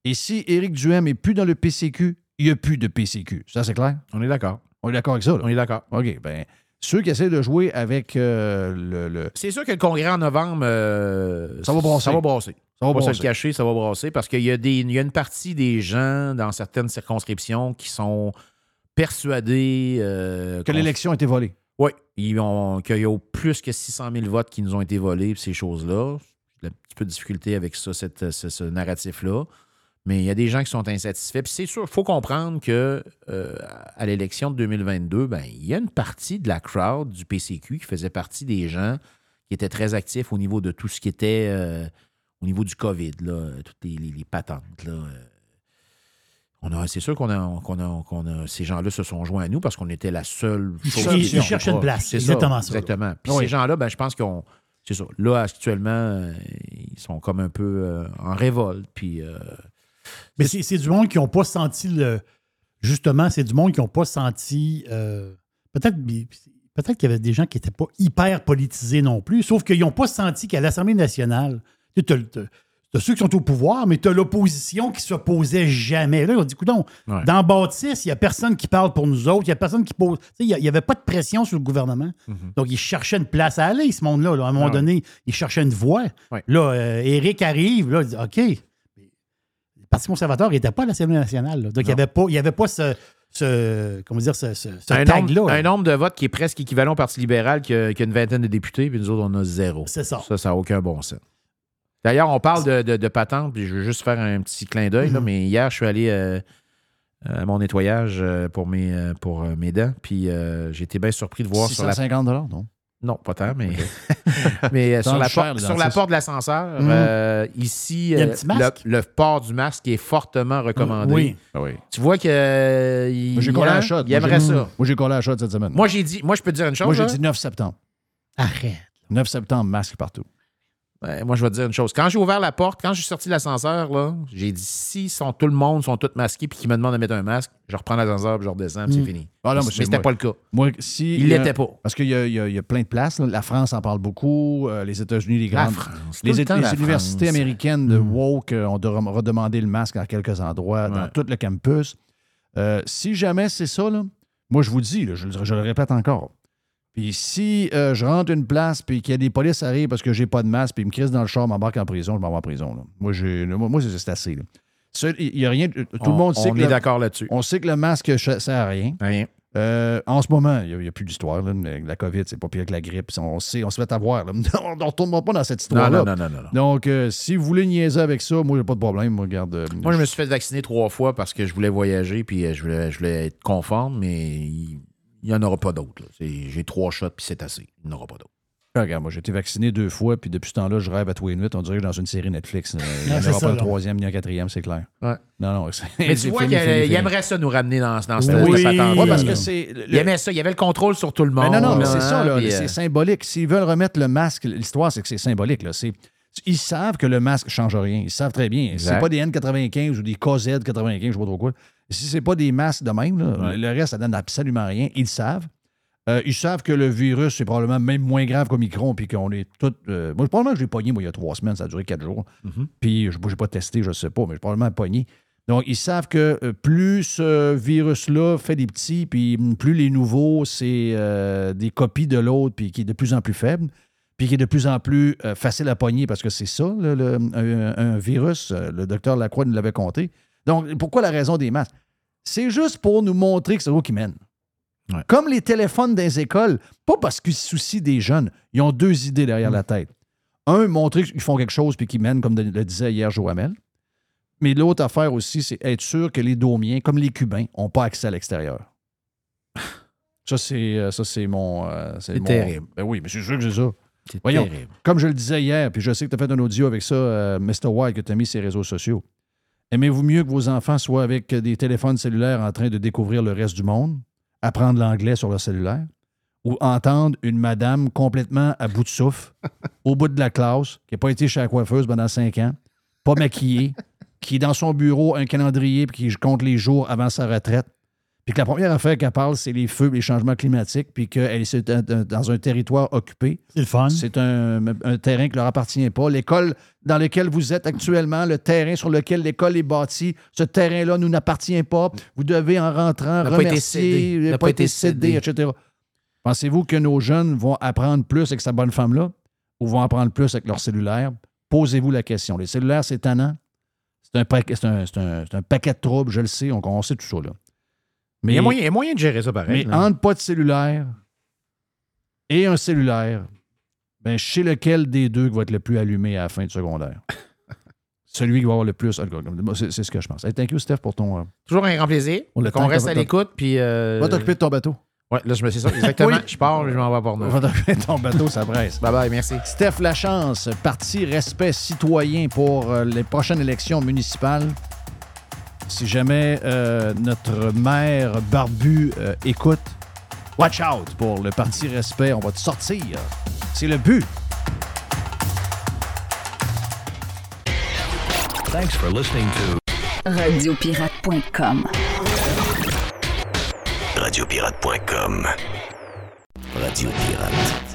et si Éric Duhem est plus dans le PCQ, il n'y a plus de PCQ. Ça, c'est clair? On est d'accord. On est d'accord avec ça, là? On est d'accord. OK, ben ceux qui essaient de jouer avec euh, le, le- C'est sûr que le congrès en novembre, euh, Ça va brasser. Ça va brasser. Ça va va se le cacher, ça va brasser parce qu'il y, a des- il y a une partie des gens dans certaines circonscriptions qui sont persuadés euh, que l'élection a été volée. Oui, ils ont- qu'il y a plus que 600 000 votes qui nous ont été volés, ces choses-là. J'ai un petit peu de difficulté avec ça, cette- ce, ce narratif-là. Mais il y a des gens qui sont insatisfaits. Puis c'est sûr, il faut comprendre que euh, à l'élection de 2022, ben, il y a une partie de la crowd du PCQ qui faisait partie des gens qui étaient très actifs au niveau de tout ce qui était euh, au niveau du COVID, là, toutes les, les- patentes. Là, euh. C'est sûr qu'on a, qu'on a, qu'on a- ces gens-là se sont joints à nous parce qu'on était la seule. Ils ils était cherchaient une place. C'est Exactement ça. Exactement. Puis Oui. ces gens-là, ben, je pense qu'on. C'est ça. Là, actuellement, ils sont comme un peu euh, en révolte. Puis. euh, Mais c'est c'est du monde qui n'ont pas senti le. Justement, c'est du monde qui n'ont pas senti. euh, Peut-être peut-être qu'il y avait des gens qui n'étaient pas hyper politisés non plus, sauf qu'ils n'ont pas senti qu'à l'Assemblée nationale, tu as, ceux qui sont au pouvoir, mais tu as l'opposition qui se posait jamais. Là, on dit, coudonc, Ouais. dans Baptiste, il n'y a personne qui parle pour nous autres, il n'y a personne qui pose. Il n'y avait pas de pression sur le gouvernement. Donc, ils cherchaient une place à aller, ce monde-là. là. À un moment Ah ouais. donné, ils cherchaient une voie. Ouais. Là, euh, Éric arrive, là, il dit OK. Le Parti conservateur n'était pas à l'Assemblée nationale. là. Donc, il n'y avait pas, il y avait pas ce, ce- comment dire, ce, ce, ce un, tag-là. nombre, là. un nombre de votes qui est presque équivalent au Parti libéral qui a, qui a une vingtaine de députés, puis nous autres, on a zéro. C'est ça. Ça, ça n'a aucun bon sens. D'ailleurs, on parle de, de, de patente, puis je veux juste faire un petit clin d'œil, là, Mhm. mais hier, je suis allé euh, à mon nettoyage euh, pour mes, euh, pour euh, mes dents, puis euh, j'ai été bien surpris de voir sur la 650 non? Non, pas tant, mais, mais euh, sur, la cher, porte, sur la porte de l'ascenseur, Mhm. euh, ici, Il a euh, le, le port du masque est fortement recommandé. Oui. Tu vois que euh, il, Moi, j'ai collé hein, à la shot. il Moi, aimerait ça. Moi, j'ai collé à la shot cette semaine. Moi, j'ai dit, moi, je peux te dire une chose. Moi, j'ai là. dit 9 septembre. Arrête. 9 septembre, masque partout. Ouais, moi, je vais te dire une chose. Quand j'ai ouvert la porte, quand je suis sorti de l'ascenseur, là, j'ai dit si sont, tout le monde sont tous masqués puis qu'ils me demandent de mettre un masque, je reprends l'ascenseur puis je redescends puis c'est fini. Ah non, mais mais c'était pas le cas. Moi, si. Il l'était pas. Parce qu'il y a, y y plein de places. là. La France en parle beaucoup. euh, les États-Unis, les La grandes. France. tout Les, le é- temps, les la universités France. américaines de Mm. woke euh, ont de- redemandé le masque à quelques endroits dans tout le campus. Euh, si jamais c'est ça, là, moi, je vous dis, là, je, le- je le répète encore. Puis si euh, je rentre une place puis qu'il y a des polices arrivent parce que j'ai pas de masque puis ils me crissent dans le char, m'embarque en prison, je m'en vais en prison. là. Moi, j'ai, moi, moi, c'est assez. Il n'y a rien. Tout On- le monde sait on que. est le- d'accord là-dessus. On sait que le masque ne sert à rien. Rien. Euh, en ce moment, il n'y a, plus d'histoire. La COVID, c'est pas pire que la grippe. On, sait, on se fait avoir. là. on ne retourne pas dans cette histoire-là. Non, non, non, non, non. Donc, euh, si vous voulez niaiser avec ça, moi, j'ai pas de problème. Moi, regarde. euh, Moi, je me suis fait vacciner trois fois parce que je voulais voyager puis je voulais, je voulais être conforme, mais il n'y en aura pas d'autres. J'ai trois shots puis c'est assez. Il n'y en aura pas d'autres. Ah, Regarde, moi, j'ai été vacciné deux fois, puis depuis ce temps-là, je rêve à tous les nuits. On dirait que je suis dans une série Netflix. Euh, Il n'y en aura pas un troisième ni un quatrième, c'est clair. Ouais. Non, non. c'est- Mais tu vois qu'il aimerait ça nous ramener dans, dans cette, Oui, cette ouais, parce que c'est- Il aimait ça. Il y avait le contrôle sur tout le monde. Mais non, non, mais c'est ça, là, euh, c'est symbolique. S'ils veulent remettre le masque, l'histoire, c'est que c'est symbolique. Là. C'est- Ils savent que le masque ne change rien. Ils savent très bien. C'est pas des N95 ou des KZ95, je ne sais pas trop quoi. Si c'est pas des masques de même, là, Ouais. le reste, ça donne absolument rien. Ils le savent. Euh, ils savent que le virus, c'est probablement même moins grave qu'Omicron, puis qu'on est tous. euh, moi, probablement que je l'ai pogné, moi, il y a trois semaines, ça a duré quatre jours. Mhm. Puis, je n'ai pas testé, je ne sais pas, mais j'ai probablement pogné. Donc, ils savent que euh, plus ce virus-là fait des petits, puis mm, plus les nouveaux, c'est euh, des copies de l'autre, puis qui est de plus en plus faible, puis qui est de plus en plus facile à pogner, parce que c'est ça, le- le- un, un virus. Le docteur Lacroix nous l'avait compté. Donc, pourquoi la raison des masques? C'est juste pour nous montrer que c'est eux qui mènent. Comme les téléphones des écoles, pas parce qu'ils se soucient des jeunes, ils ont deux idées derrière la tête. Un, montrer qu'ils font quelque chose puis qu'ils mènent, comme le disait hier Joamel. Mais l'autre affaire aussi, c'est être sûr que les Domiens, comme les Cubains, n'ont pas accès à l'extérieur. Ça, c'est euh, ça, c'est mon. euh, C'est mon- terrible. Ben oui, mais c'est sûr que c'est ça. C'est Voyons, terrible. comme je le disais hier, puis je sais que tu as fait un audio avec ça, euh, Mr. White, que tu as mis sur les réseaux sociaux. Aimez-vous mieux que vos enfants soient avec des téléphones cellulaires en train de découvrir le reste du monde, apprendre l'anglais sur leur cellulaire, ou entendre une madame complètement à bout de souffle, au bout de la classe, qui n'a pas été chez la coiffeuse pendant cinq ans, pas maquillée, qui est dans son bureau un calendrier puis qui compte les jours avant sa retraite, puis que la première affaire qu'elle parle, c'est les feux, les changements climatiques, puis qu'elle est dans un territoire occupé. C'est le fun. C'est un, un terrain qui ne leur appartient pas. L'école dans laquelle vous êtes actuellement, le terrain sur lequel l'école est bâtie, ce terrain-là nous n'appartient pas. Vous devez, en rentrant, été remercier, cédé. il n'a pas, été cédé, etc. Pensez-vous que nos jeunes vont apprendre plus avec cette bonne femme-là? Ou vont apprendre plus avec leur cellulaire? Posez-vous la question. Les cellulaires, c'est tannant. C'est un, un paquet de troubles, je le sais, on, on sait tout ça. Là. Mais il y a moyen, il y a moyen de gérer ça pareil. Mais là. entre pas de cellulaire et un cellulaire, ben, je sais lequel des deux qui va être le plus allumé à la fin du secondaire. Celui qui va avoir le plus. C'est c'est ce que je pense. Hey, thank you, Steph, pour ton. euh, Toujours un grand plaisir. On le qu'on reste à l'écoute. Puis. euh, Va t'occuper de ton bateau. Ouais, là, je me sais ça. Exactement. Oui. Je pars, je m'en vais pour neuf. Va t'occuper de ton bateau, ça presse. Bye bye, merci. Steph Lachance, Parti Respect Citoyen pour euh, les prochaines élections municipales. Si jamais euh, notre maire barbu euh, écoute, watch out pour le Parti Respect. On va te sortir. C'est le but. Thanks for listening to Radiopirate.com. Radiopirate.com. Radio Pirate.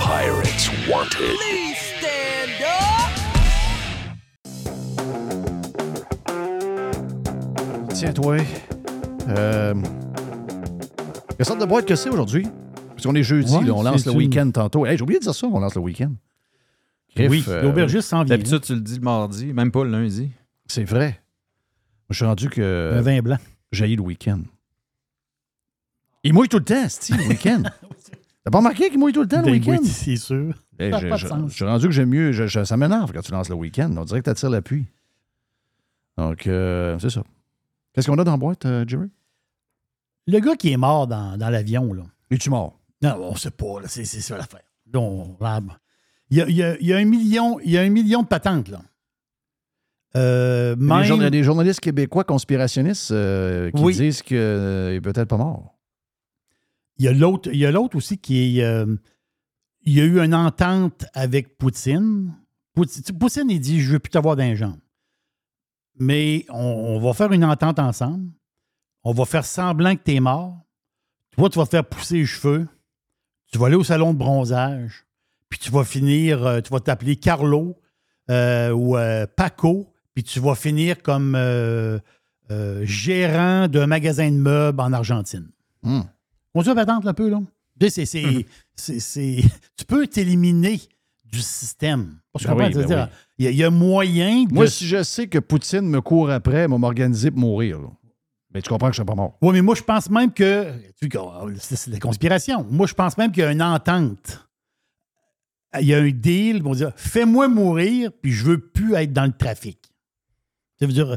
Pirates Wanted. Tiens-toi. Euh, quelle sorte de boîte que c'est aujourd'hui? Parce qu'on est jeudi, Ouais, là, on lance le une- week-end tantôt. Hey, j'ai oublié de dire ça, on lance le week-end. Griff, Oui, euh, L'aubergiste s'en vient. D'habitude, tu le dis le mardi, même pas le lundi. C'est vrai. Moi, je suis rendu que. Un vin blanc. J'ai le week-end. Il mouille tout le temps, Steve, le week-end? T'as pas remarqué qu'il mouille tout le temps, le Ben week-end? oui, c'est sûr. Eh, Ça je, pas de je- sens. je suis rendu que j'aime mieux. je- je- ça m'énerve quand tu lances le week-end. On dirait que tu attires l'appui. Donc, euh, c'est ça. Qu'est-ce qu'on a dans la boîte, euh, Jerry? Le gars qui est mort dans, dans l'avion, là. Es-tu mort? Non, on sait pas, là. C'est c'est ça l'affaire. Là, on- là, Il y a, il y a- il y a un million, il y a un million de patentes, là. Euh, Il y a des même- journa- il y a des journalistes québécois conspirationnistes euh, qui Oui. disent qu'il est peut-être pas mort. Il y a l'autre, il y a l'autre aussi qui est. il y a eu une entente avec Poutine. Poutine, Poutine, il dit Je veux plus t'avoir jambes. Mais on, on va faire une entente ensemble. On va faire semblant que tu es mort. Toi, tu vas te faire pousser les cheveux. Tu vas aller au salon de bronzage. Puis tu vas finir, euh, tu vas t'appeler Carlo euh, ou euh, Paco. Puis tu vas finir comme gérant d'un magasin de meubles en Argentine. Hmm. On se patente un peu, là. Tu sais, c'est- c'est- c'est- c'est- tu peux t'éliminer du système. Je Ben comprends, oui, ben oui. il y, a- il y a moyen de. Moi, si je sais que Poutine me court après, il va m'organiser pour mourir. là. Mais tu comprends que je ne serai pas mort. Oui, mais moi, je pense même que. C'est la conspiration. Moi, je pense même qu'il y a une entente. Il y a un deal. Ils vont dire fais-moi mourir, puis je veux plus être dans le trafic. Ça veut dire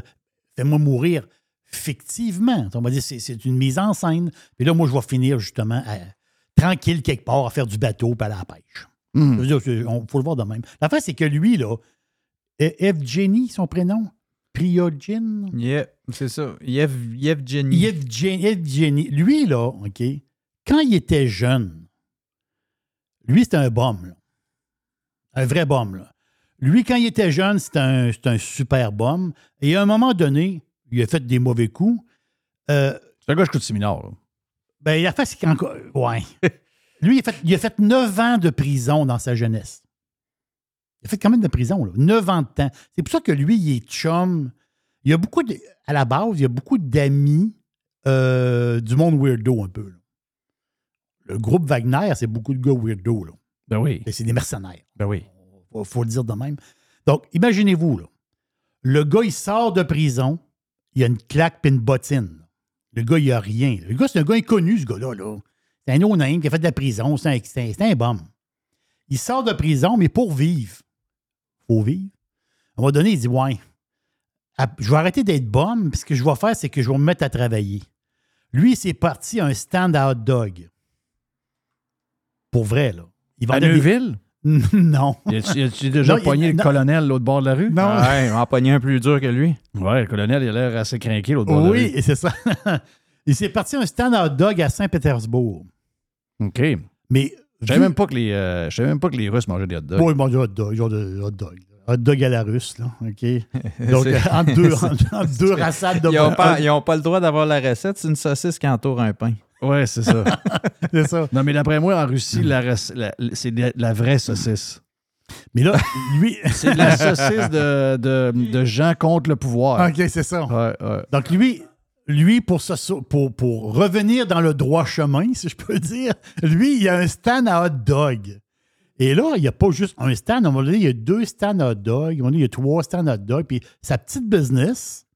fais-moi mourir fictivement. On va dire c'est c'est une mise en scène. Puis là, moi, je vais finir justement à- tranquille quelque part à faire du bateau puis aller à la pêche. Dire on- faut le voir de même. L'affaire, c'est que lui, là, E- Evgeny, son prénom, Priogine? Yeah, c'est ça. Yevgeny, Yevgeny, lui, là, OK, quand il était jeune, lui, c'était un bum, là. Un vrai bum, là. Lui, quand il était jeune, c'était un, c'était un super bum. Et à un moment donné, il a fait des mauvais coups. Euh, c'est un gars, je coûte séminaire. Là. Ben, il a fait, c'est qu'encore. Ouais. Lui, il a, fait, il a fait 9 ans de prison dans sa jeunesse. Il a fait quand même de prison, là. 9 ans de temps. C'est pour ça que lui, il est chum. Il y a beaucoup de. À la base, il y a beaucoup d'amis euh, du monde weirdo un peu. là. Le groupe Wagner, c'est beaucoup de gars weirdo. Là. Ben oui. C'est des mercenaires. Ben oui. Il faut le dire de même. Donc, imaginez-vous, là. Le gars, il sort de prison, il a une claque puis une bottine. Le gars, il a rien. Le gars, c'est un gars inconnu, ce gars-là. Là. C'est un no-name qui a fait de la prison. C'est un, c'est un, bum. Il sort de prison, mais pour vivre. faut vivre. À un moment donné, il dit Ouais, je vais arrêter d'être bum, puis ce que je vais faire, c'est que je vais me mettre à travailler. Lui, c'est parti à un stand à hot dog. Pour vrai, là. Il À vendait des- Neuville? non. A-tu déjà Non, il- pogné le non. colonel l'autre bord de la rue? Non. Ouais, on en pogné un plus dur que lui. Ouais, le colonel, il a l'air assez craqué l'autre bord de la Oui, rue. et c'est ça. il s'est parti à un stand à hot dog à Saint-Pétersbourg. OK. Mais. Je savais même pas que les, euh, je savais même pas que les Russes mangeaient des hot dogs. Oui, ils mangent des hot dog, genre de hot dog. Hot dog à la russe, là. OK? Donc, euh, entre deux, entre, entre deux rassades de Ils n'ont pas, ils ont pas le droit d'avoir la recette. C'est une saucisse qui entoure un pain. Ouais, c'est ça. c'est ça. Non, mais d'après moi, en Russie, la- c'est de la vraie saucisse. Mais là, lui. C'est de la saucisse de, de, de gens contre le pouvoir. OK, c'est ça. Ouais, ouais. Donc, lui, lui pour, revenir dans le droit chemin, si je peux dire, lui, il a un stand à hot dog. Et là, il n'y a pas juste un stand. À un moment il y a deux stands à hot dog. À un moment il y a trois stands à hot dog. Puis sa petite business,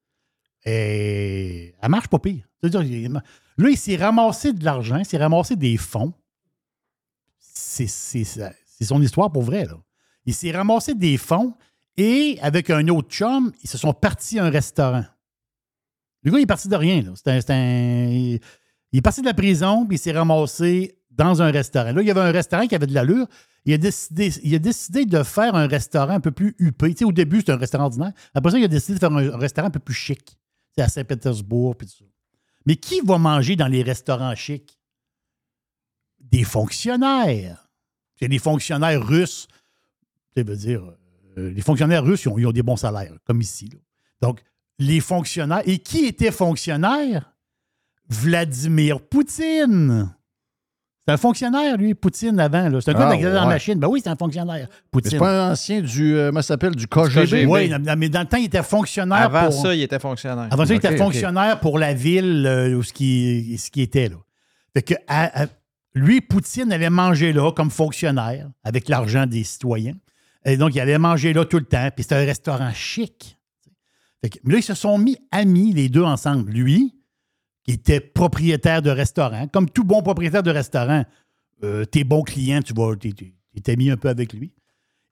elle marche pas pire. Là, il s'est ramassé de l'argent, il s'est ramassé des fonds. C'est son histoire pour vrai. Il s'est ramassé des fonds et avec un autre chum, ils se sont partis à un restaurant. Le gars, il est parti de rien. là. Un- un- il est parti de la prison, puis il s'est ramassé dans un restaurant. Là, il y avait un restaurant qui avait de l'allure. Il a, décidé, il a décidé de faire un restaurant un peu plus huppé. Tu sais, au début, c'était un restaurant ordinaire. Après ça, il a décidé de faire un, restaurant un peu plus chic. C'est à Saint-Pétersbourg, puis tout ça. Mais qui va manger dans les restaurants chics? Des fonctionnaires. C'est des fonctionnaires russes. Ça veut dire, euh, les fonctionnaires russes, ils ont, ils ont des bons salaires, comme ici. Donc, les fonctionnaires. Et qui était fonctionnaire? Vladimir Poutine. C'est un fonctionnaire, lui, Poutine, avant. là. C'est un gars Ah, la ouais. machine. Ben oui, c'est un fonctionnaire. Poutine. c'est pas un ancien du, euh, comment ça s'appelle, du KGB? Oui, mais dans le temps, il était fonctionnaire Avant pour... ça, il était fonctionnaire. Avant ça, il était fonctionnaire pour la ville euh, où ce qui, ce qui était là. Fait que à- à- lui, Poutine avait mangé là comme fonctionnaire avec l'argent des citoyens. Et donc, il allait manger là tout le temps. Puis c'était un restaurant chic. Mais là, ils se sont mis amis, les deux ensemble. Lui, qui était propriétaire de restaurant, comme tout bon propriétaire de restaurant, euh, tes bons clients, tu vas, t'es, ami un peu avec lui.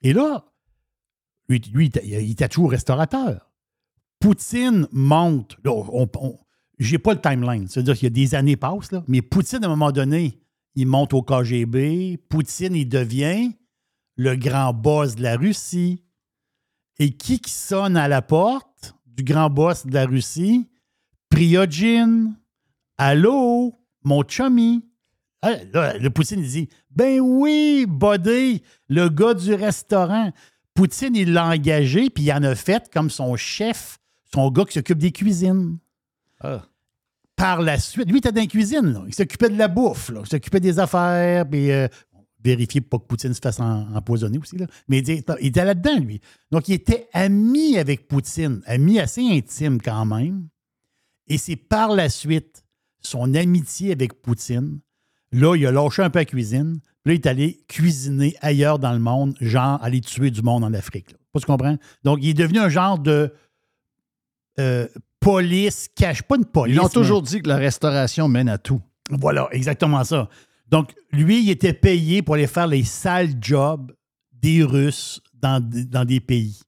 Et là, lui, il était- toujours restaurateur. Poutine monte. On, on- j'ai pas le timeline. C'est-à-dire qu'il y a des années passent, là, mais Poutine, à un moment donné, il monte au KGB. Poutine, il devient le grand boss de la Russie. Et qui qui sonne à la porte? Du grand boss de la Russie? Priogine. Allô, mon chummy. Ah, là, le Poutine, il dit Ben oui, Buddy, le gars du restaurant. Poutine, il l'a engagé, puis il en a fait comme son chef, son gars qui s'occupe des cuisines. Ah. Par la suite, lui, il était dans la cuisine, là. il s'occupait de la bouffe, là. il s'occupait des affaires, puis euh, vérifier pour pas que Poutine se fasse en- empoisonner aussi. Là. Mais il était, il était là-dedans, lui. Donc, il était ami avec Poutine, ami assez intime quand même. Et c'est par la suite son amitié avec Poutine. Là, il a lâché un peu la cuisine, Puis là, il est allé cuisiner ailleurs dans le monde, genre aller tuer du monde en Afrique. Là. Pas tu comprends? Donc, il est devenu un genre de euh, police cache, pas une police. Ils ont mais- toujours dit que la restauration mène à tout. Voilà, exactement ça. Donc, lui, il était payé pour aller faire les sales jobs des Russes dans, des pays.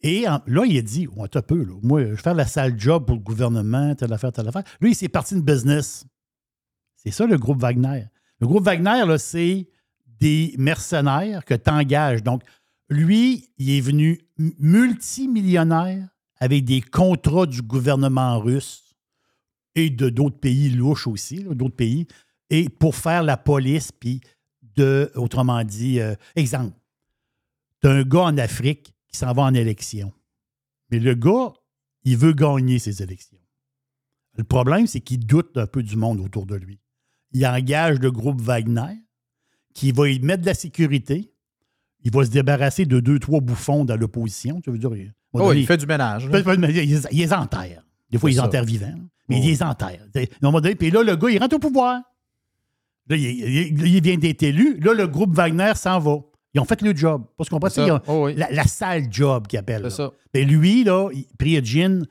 Et là, il a dit, ouais, peu, là. moi, je vais faire la sale job pour le gouvernement, telle affaire, telle affaire. Lui, il s'est parti de business. C'est ça, le groupe Wagner. Le groupe Wagner, là, c'est des mercenaires que tu engages. Donc, lui, il est venu multimillionnaire avec des contrats du gouvernement russe et de d'autres pays louches aussi, d'autres pays, et pour faire la police, puis de, autrement dit, euh, exemple, tu un gars en Afrique qui s'en va en élection. Mais le gars, il veut gagner ses élections. Le problème, c'est qu'il doute un peu du monde autour de lui. Il engage le groupe Wagner, qui va y mettre de la sécurité. Il va se débarrasser de deux, trois bouffons dans l'opposition. Tu veux dire, il, Oh, donné, il fait du ménage. Fait- Il, il les enterre. Des fois, ils enterrent vivants. Mais il les enterre. À un moment donné, Puis là, le gars, il rentre au pouvoir. Là, il, il- il vient d'être élu. Là, le groupe Wagner s'en va. Ils ont fait le job. Parce qu'on C'est ça. Oh, oui. la, la sale job qu'ils appellent. C'est là. ça. Mais lui, là, Prigogine,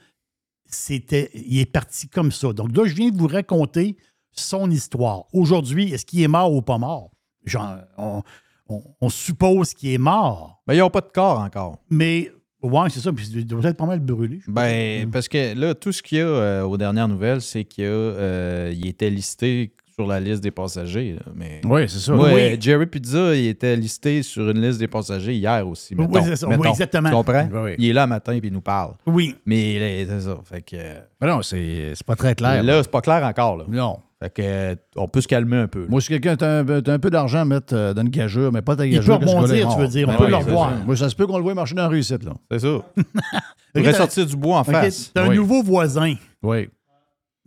c'était, il est parti comme ça. Donc là, je viens de vous raconter son histoire. Aujourd'hui, est-ce qu'il est mort ou pas mort? Genre, on, on- on suppose qu'il est mort. Mais ils n'ont pas de corps encore. Mais, ouais, c'est ça. Puis il doit être pas mal brûlé. Ben, parce que là, tout ce qu'il y a euh, aux dernières nouvelles, c'est qu'il y a, euh, il était listé sur la liste des passagers. là, mais Oui, c'est ça. Moi, Oui. euh, Jerry Pizza, il était listé sur une liste des passagers hier aussi. Oui, mettons. c'est ça. Oui, Mettons. exactement. Tu comprends? Oui, oui. Il est là matin et il nous parle. Oui. Mais là, c'est ça. Fait que, euh, Mais non, c'est c'est pas très clair. là, c'est pas clair encore. Là. Non. Fait que, euh, on peut se calmer un peu. là. Moi, si quelqu'un a un, t'as un peu d'argent à mettre euh, dans une gageure, mais pas ta Il gageure. peut que ce rebondir, gars-là est tu mort. veux dire. On Ben peut oui, le c'est revoir. ça. Moi, ça se peut qu'on le voit marcher dans la rue ici, là. C'est ça. Il Ok, pourrait t'as- sortir du bois en ok, face. T'as un Oui. nouveau voisin. Oui.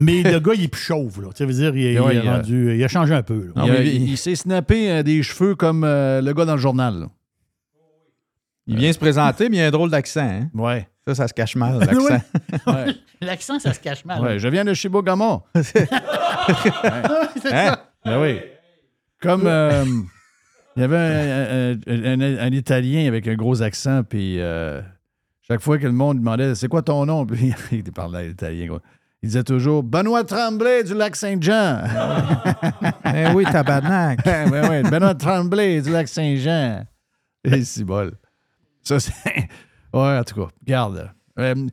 Mais le gars, il est plus chauve. Là. Tu veux dire, il, est euh, rendu, il a changé un peu. là. Non, il, a- mais il- il- il s'est snappé euh, des cheveux comme euh, le gars dans le journal. là. Il vient se présenter, mais il a un drôle d'accent. hein. Ouais. Ça, ça se cache mal, l'accent. ouais. L'accent, ça se cache mal. Ouais, je viens de Shibogama. C'est Hein? ça. Ben oui. Comme euh, il y avait un, un- un- un Italien avec un gros accent, puis euh, chaque fois que le monde demandait c'est quoi ton nom, puis il parlait italien. Quoi. Il disait toujours Benoît Tremblay du lac Saint-Jean. Eh oui, tabarnak. ouais, ouais, Benoît Tremblay du lac Saint-Jean. Et c'est bol. Ça, c'est. Ouais, en tout cas, regarde. Euh,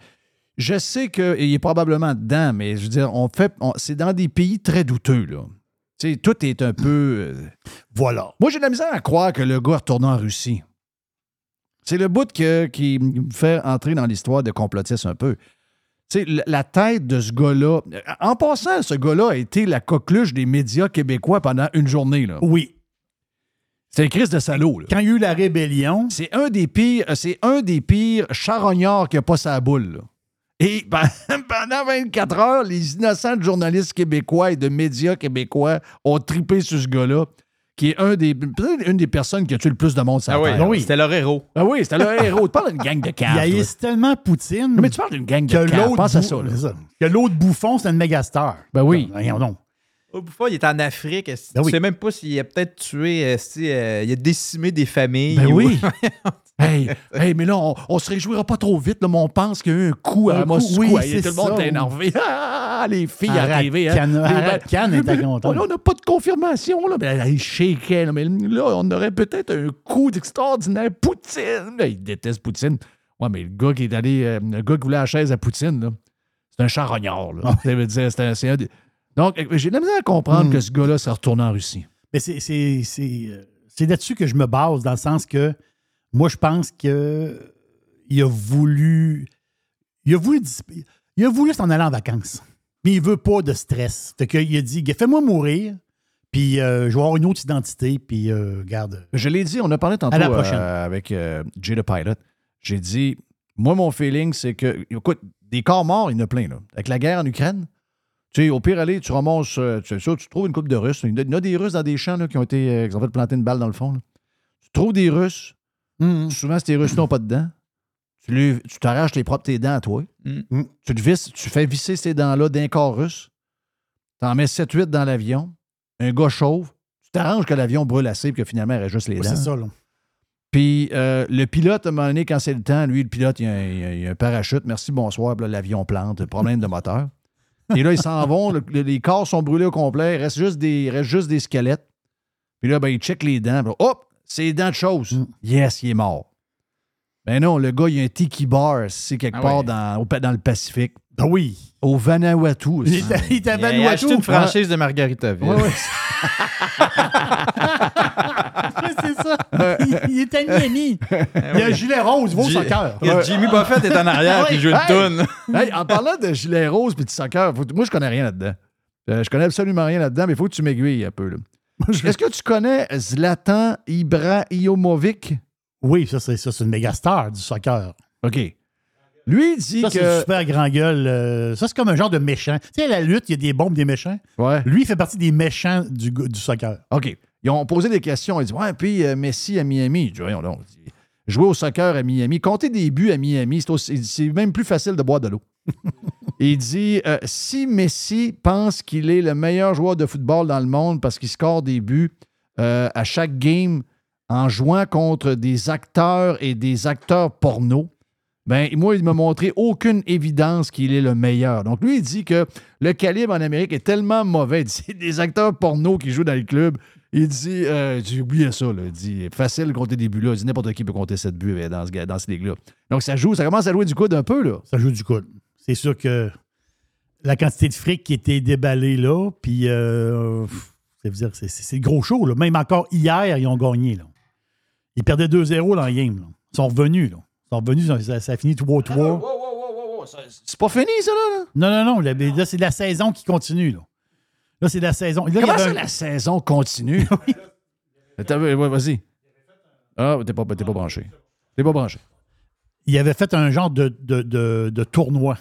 je sais qu'il est probablement dedans, mais je veux dire, on fait. on- c'est dans des pays très douteux, là. Tu sais, tout est un peu. euh, Voilà. Moi, j'ai de la misère à croire que le gars est retourné en Russie. C'est le bout que- qui me fait entrer dans l'histoire de complotiste un peu. Tu sais, la- tête de ce gars-là. En passant, ce gars-là a été la coqueluche des médias québécois pendant une journée. Là. Oui. C'est un Christ de salaud. là. Quand il y a eu la rébellion, C'est un des pires, c'est un des pires charognards qui a pas sa boule. là. Et pendant 24 heures, les innocents de journalistes québécois et de médias québécois ont tripé sur ce gars-là, qui est un des, peut-être une des personnes qui a tué le plus de monde sur la Ah oui, Terre. oui. c'était leur héros. Ah oui, c'était le héros. Tu parles d'une gang de il caves. haïsse tellement Poutine toi. Mais tu parles d'une gang de l'autre Pense à ça. là. ça. que l'autre bouffon, c'est une mégastar. Ben oui. Voyons donc. Au Bouffon, il est en Afrique. Ben tu oui. sais même pas s'il a peut-être tué, euh, il a décimé des familles. Ben ou- oui. hey, hey, mais là, on, on se réjouira pas trop vite, là, mais on pense qu'il y a eu un coup Un à coup, Moscou. oui, Hey, tout le monde est énervé. Ah, les filles Arrête arrivées. hein. Les- était Mais- content. Là, on n'a pas de confirmation. Là. Il shakeait, là, mais là, on aurait peut-être un coup extraordinaire. Poutine. Il déteste Poutine. Ouais, mais le gars qui est allé. euh, le gars qui voulait la chaise à Poutine, là, c'est un charognard. Là. Ça veut dire, c'est un- Donc, euh, j'ai de la misère à comprendre Mm. que ce gars-là s'est retourné en Russie. Mais c'est, c'est, c'est, euh, c'est là-dessus que je me base, dans le sens que moi, je pense que il a voulu. Il a voulu, il a voulu s'en aller en vacances. Mais il veut pas de stress. Fait qu'il a dit fais-moi mourir, puis euh, je vais avoir une autre identité, puis euh, garde. Je l'ai dit, on a parlé tantôt À la prochaine. euh, avec Jay the Pilot. J'ai dit, moi, mon feeling, c'est que, écoute, des corps morts, il y en a plein. Là. Avec la guerre en Ukraine, tu sais, au pire, aller, tu ramasses, euh, tu sais tu trouves une coupe de Russes. Il y en a- des Russes dans des champs là, qui ont été, qui ont fait planter une balle dans le fond. là. Tu trouves des Russes, Hum, souvent, ces Russes n'ont pas de dents. Tu t'arraches les propres tes dents à toi. Mm. Mm. Tu, te visses, tu fais visser ces dents-là d'un corps russe. Tu en mets 7-8 dans l'avion. Un gars chauve. Tu t'arranges que l'avion brûle assez et que finalement, il reste juste les dents. c'est ça, là. Puis euh, le pilote, à un moment donné, quand c'est le temps, lui, le pilote, il a un, il a- il a un parachute. Merci, bonsoir. L'avion plante, problème de moteur. Et là, ils s'en vont. le- le- les corps sont brûlés au complet. Il reste juste des, il reste juste des squelettes. Puis là, ben, il check les dents. Hop, c'est dents de chose. Yes, il est mort. Ben non, le gars, il a un tiki bar, c'est quelque Ah part ouais. dans, au dans le Pacifique. Ben oui. Au Vanuatu. Il il est à Il a Vanuatu. acheté une franchise de Margaritaville. Ouais, ouais. c'est ça. Il, il est à Miami. Il a un gilet rose, il va au Ji- soccer. Il y a Jimmy Buffett est en arrière Ouais. qui joue une Hey! toune. Hey, en parlant de gilet rose et de soccer, faut- moi, je connais rien là-dedans. Euh, je connais absolument rien là-dedans, mais il faut que tu m'aiguilles un peu. là. Est-ce que tu connais Zlatan Ibrahimovic? Oui, ça, c'est ça, c'est une méga star du soccer. OK. Lui, il dit Ça, c'est que. une super grand gueule. euh, ça, c'est comme un genre de méchant. Tu sais, à la lutte, il y a des bombes, des méchants. Ouais. Lui, il fait partie des méchants du, soccer. OK. Ils ont posé des questions. Ils disent Ouais, puis euh, Messi à Miami. Je dis. Jouer au soccer à Miami, compter des buts à Miami, c'est aussi- c'est même plus facile de boire de l'eau. Il dit euh, Si Messi pense qu'il est le meilleur joueur de football dans le monde parce qu'il score des buts euh, à chaque game en jouant contre des acteurs et des acteurs porno, ben, moi, il m'a montré aucune évidence qu'il est le meilleur. Donc, lui, il dit que le calibre en Amérique est tellement mauvais. Il dit, c'est des acteurs porno qui jouent dans le club. Il dit, euh, j'ai oublié ça, là. Il dit, facile de compter des buts là. Il dit, n'importe qui peut compter 7 buts euh, dans, ce, dans cette ligue-là. Donc, ça joue, ça commence à jouer du coude un peu, là. Ça joue du coude. C'est sûr que la quantité de fric qui était déballée là, puis euh, dire, c'est, gros show. Là. Même encore hier, ils ont gagné. Là. Ils perdaient 2-0 dans le game. Là. Ils sont revenus. Là. Ils sont revenus, ça, ça a fini 3-3. C'est pas fini, ça, là? là? Non, non, non. Là, là, c'est la saison qui continue. Là, là c'est la saison. Là, il y Comment avait ça, un- la saison continue? Ouais, vas-y. Ah, t'es pas, pas branché. T'es pas branché. Ils avaient fait un genre de, de, de- de tournoi.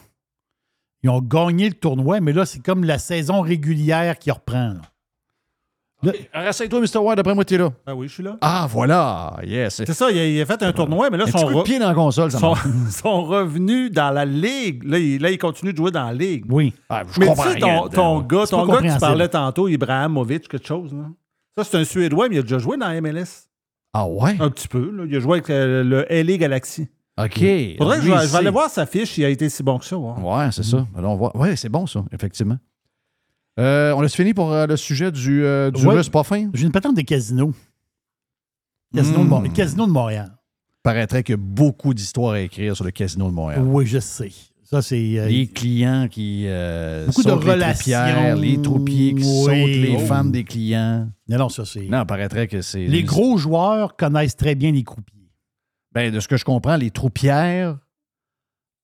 Ils ont gagné le tournoi, mais là, c'est comme la saison régulière qui reprend. là. Rasseye-toi, Mr. Ward, d'après moi, t'es là. Ah oui, je suis là. Ah, voilà. Yes. C'est ça, il a, il a fait un tournoi, mais là, Un son, petit coup de re- pied dans la console, ça son, marche. son revenu dans la ligue, là il, là, il continue de jouer dans la ligue. Oui. Ah, je mais tu comprends sais, rien ton, ton gars, ton gars que tu parlais tantôt, Ibrahimovic, quelque chose, là. Ça, c'est un Suédois, mais il a déjà joué dans la MLS. Ah ouais? Un petit peu, là. Il a joué avec euh, le LA Galaxy. OK. Faudrait que je, vais- je il vais aller voir sa fiche, il a été si bon que ça. ouais. Ouais, c'est ça. Alors, on voit. Ouais, c'est bon, ça, effectivement. Euh, on a fini pour euh, le sujet du, euh, du Ouais. russe pas fin? J'ai une patente des casinos. Casino, Hmm. de, Mont- Casino de Montréal. Paraîtrait qu'il y a beaucoup d'histoires à écrire sur le casino de Montréal. Oui, je sais. Ça, c'est. euh, Les clients qui euh, Beaucoup de sautent les relations. troupières, les troupiers qui Oui. sautent les Oh. femmes des clients. Non, non, ça, c'est. Non, paraîtrait que c'est... Les gros joueurs connaissent très bien les croupiers. Ben, de ce que je comprends, les troupières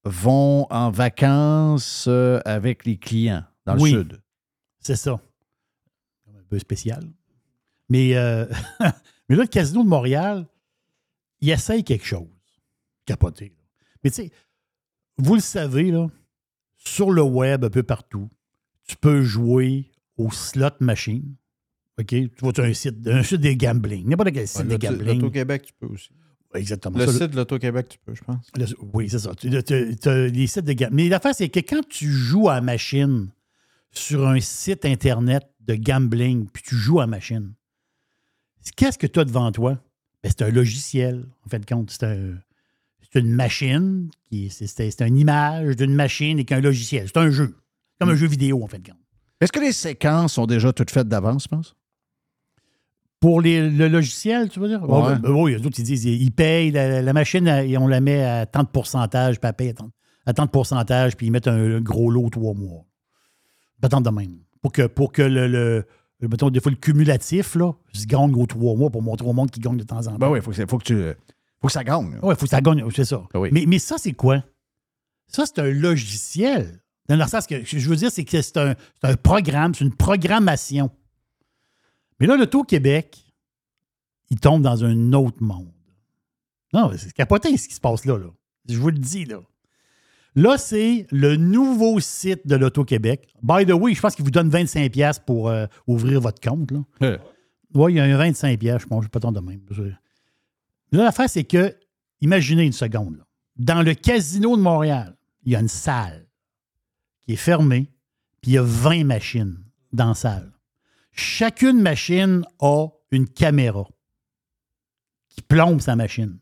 vont en vacances euh, avec les clients dans Oui. le sud. C'est ça. Un peu spécial. Mais, euh, mais là, le Casino de Montréal, il essaye quelque chose. Capoté. là. Mais tu sais, vous le savez, là, sur le web, un peu partout, tu peux jouer au slot machine. OK? Tu vois, tu as un site, un site de gambling. N'importe quel site de gambling. L'Auto-Québec, tu peux aussi. Exactement. Le Ça, site de l'Auto-Québec, tu peux, je pense. Le- oui, c'est ça. Tu as, les sites de gambling. Mais l'affaire, c'est que quand tu joues à la machine sur un site Internet de gambling, puis tu joues à la machine, qu'est-ce que tu as devant toi? Ben, c'est un logiciel, en fait de compte. C'est un- c'est une machine, qui est- c'est c'est- c'est une image d'une machine et qu'un logiciel. C'est un jeu. Comme un jeu vidéo, en fait de compte. Est-ce que les séquences sont déjà toutes faites d'avance, je pense? Pour les- le logiciel, tu veux dire? Ouais. Ah, ben, oui, les autres, ils disent, ils payent la, la machine euh, et on la met à tant de pourcentage, puis elle paye à tant, à tant de pourcentage, puis ils mettent un, gros lot trois mois. Pas tant de même. Pour que, pour que le, le- mettons, des fois, le cumulatif, là, se gagne gros trois mois pour montrer au monde qu'il gagne de temps en temps. Ben oui, il faut, que ça- faut que tu. faut que ça gagne. Oui, il faut que ça gagne, c'est ça. Oui. Mais, mais ça, c'est quoi? Ça, c'est un logiciel. Dans le sens que je veux dire, c'est que c'est un, c'est un programme, c'est une programmation. Mais là, l'Auto-Québec, il tombe dans un autre monde. Non, c'est capoté ce qui se passe là, là. Je vous le dis, là. Là, c'est le nouveau site de l'Auto-Québec. By the way, je pense qu'il vous donne 25$ pour euh, ouvrir votre compte. Là. Oui, il y a un 25$, je pense, je pas tant de même. Là, l'affaire, c'est que, imaginez une seconde, là. dans le casino de Montréal, il y a une salle qui est fermée, puis il y a 20 machines dans la salle. Chacune machine a une caméra qui plombe sa machine.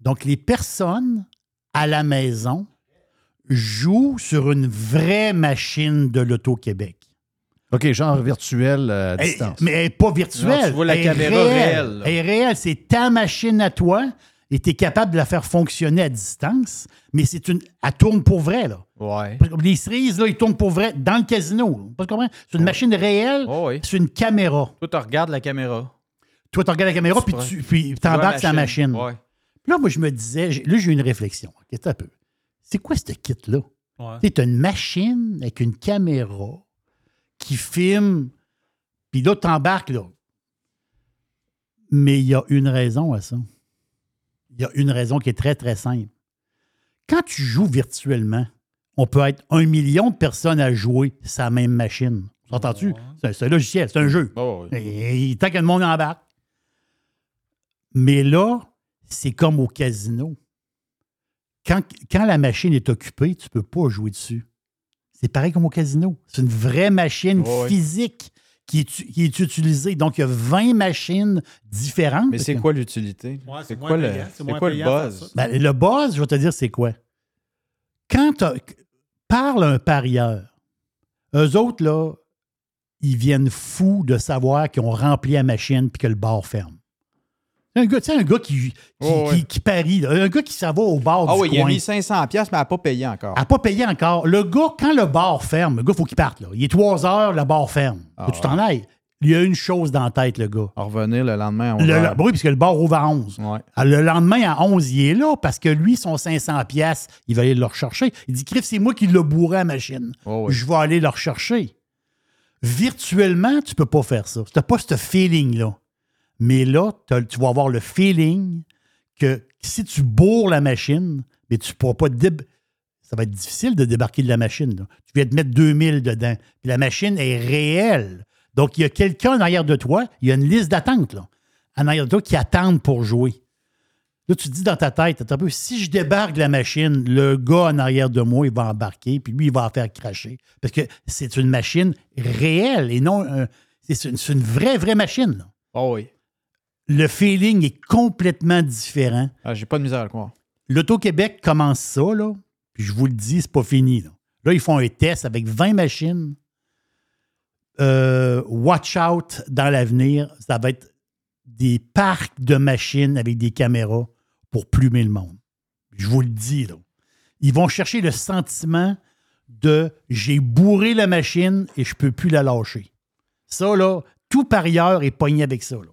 Donc, les personnes à la maison jouent sur une vraie machine de l'Auto-Québec. OK, genre virtuel euh, à Elle- distance. mais elle n'est pas virtuelle. Non, tu vois la Elle caméra réelle. Elle est réelle. C'est ta machine à toi et tu es capable de la faire fonctionner à distance, mais c'est une. Elle tourne pour vrai, là. Ouais. Les cerises, là, ils tournent pour vrai dans le casino. Pas? C'est une machine réelle, c'est une caméra. Toi, tu regardes la caméra. Toi, tu regardes la caméra, puis tu puis t'embarques sur la machine. Ouais. Puis là, moi, je me disais, là, j'ai eu une réflexion. Un peu. C'est quoi ce kit-là? Ouais. Tu as une machine avec une caméra qui filme, puis là, tu embarques, là. Mais il y a une raison à ça. Il y a une raison qui est très, très simple. Quand tu joues virtuellement, on peut être un million de personnes à jouer sa même machine. Entends-tu? C'est un- C'est un logiciel, c'est un jeu. Et, et tant que le monde embarque. Mais là, c'est comme au casino. Quand, quand la machine est occupée, tu ne peux pas jouer dessus. C'est pareil comme au casino. C'est une vraie machine physique qui est, qui est utilisée. Donc, il y a 20 machines différentes. Mais c'est quoi l'utilité? Ouais, c'est quoi moins le, payant, moins quoi le buzz? Ben, le buzz, je vais te dire, c'est quoi? Quand parle un parieur, eux autres, là, ils viennent fous de savoir qu'ils ont rempli la machine puis que le bar ferme. Un gars, tu sais, un gars qui, qui, Oh, parie, là, un gars qui s'en va au bar Ah du oui, il a mis 500$, piastres, mais elle n'a pas payé encore. Elle n'a pas payé encore. Le gars, quand le bar ferme, le gars, il faut qu'il parte. Là. Il est 3 heures, le bar ferme. Faut que tu t'en ailles. Il y a une chose dans la tête, le gars. À revenir le lendemain, Le- va... le- oui, puisque le bar ouvre à 11. Ouais. Ah, Le lendemain, à 11, il est là parce que lui, son 500 pièces, il va aller le rechercher. Il dit, Criff, c'est moi qui l'ai bourré à la machine. Oh oui. Je vais aller le rechercher. Virtuellement, tu peux pas faire ça. Tu n'as pas ce feeling-là. Mais là, tu vas avoir le feeling que si tu bourres la machine, mais tu ne pourras pas... dé- Ça va être difficile de débarquer de la machine. Tu viens te mettre 2000 dedans. Puis la machine est réelle. Donc, il y a quelqu'un en arrière de toi. Il y a une liste d'attente, là. En arrière de toi qui attendent pour jouer. Là, tu te dis dans ta tête, un peu, si je débarque de la machine, le gars en arrière de moi, il va embarquer, puis lui, il va en faire cracher. Parce que c'est une machine réelle et non c'est une, vraie, vraie machine. Oh oui. Le feeling est complètement différent. Ah, J'ai pas de misère à le croire. L'Auto-Québec commence ça, là, puis je vous le dis, c'est pas fini. Là. Là, ils font un test avec 20 machines. Euh, watch out dans l'avenir, ça va être des parcs de machines avec des caméras pour plumer le monde. Je vous le dis, là. Ils vont chercher le sentiment de j'ai bourré la machine et je peux plus la lâcher. Ça, là, tout parieur est pogné avec ça. là.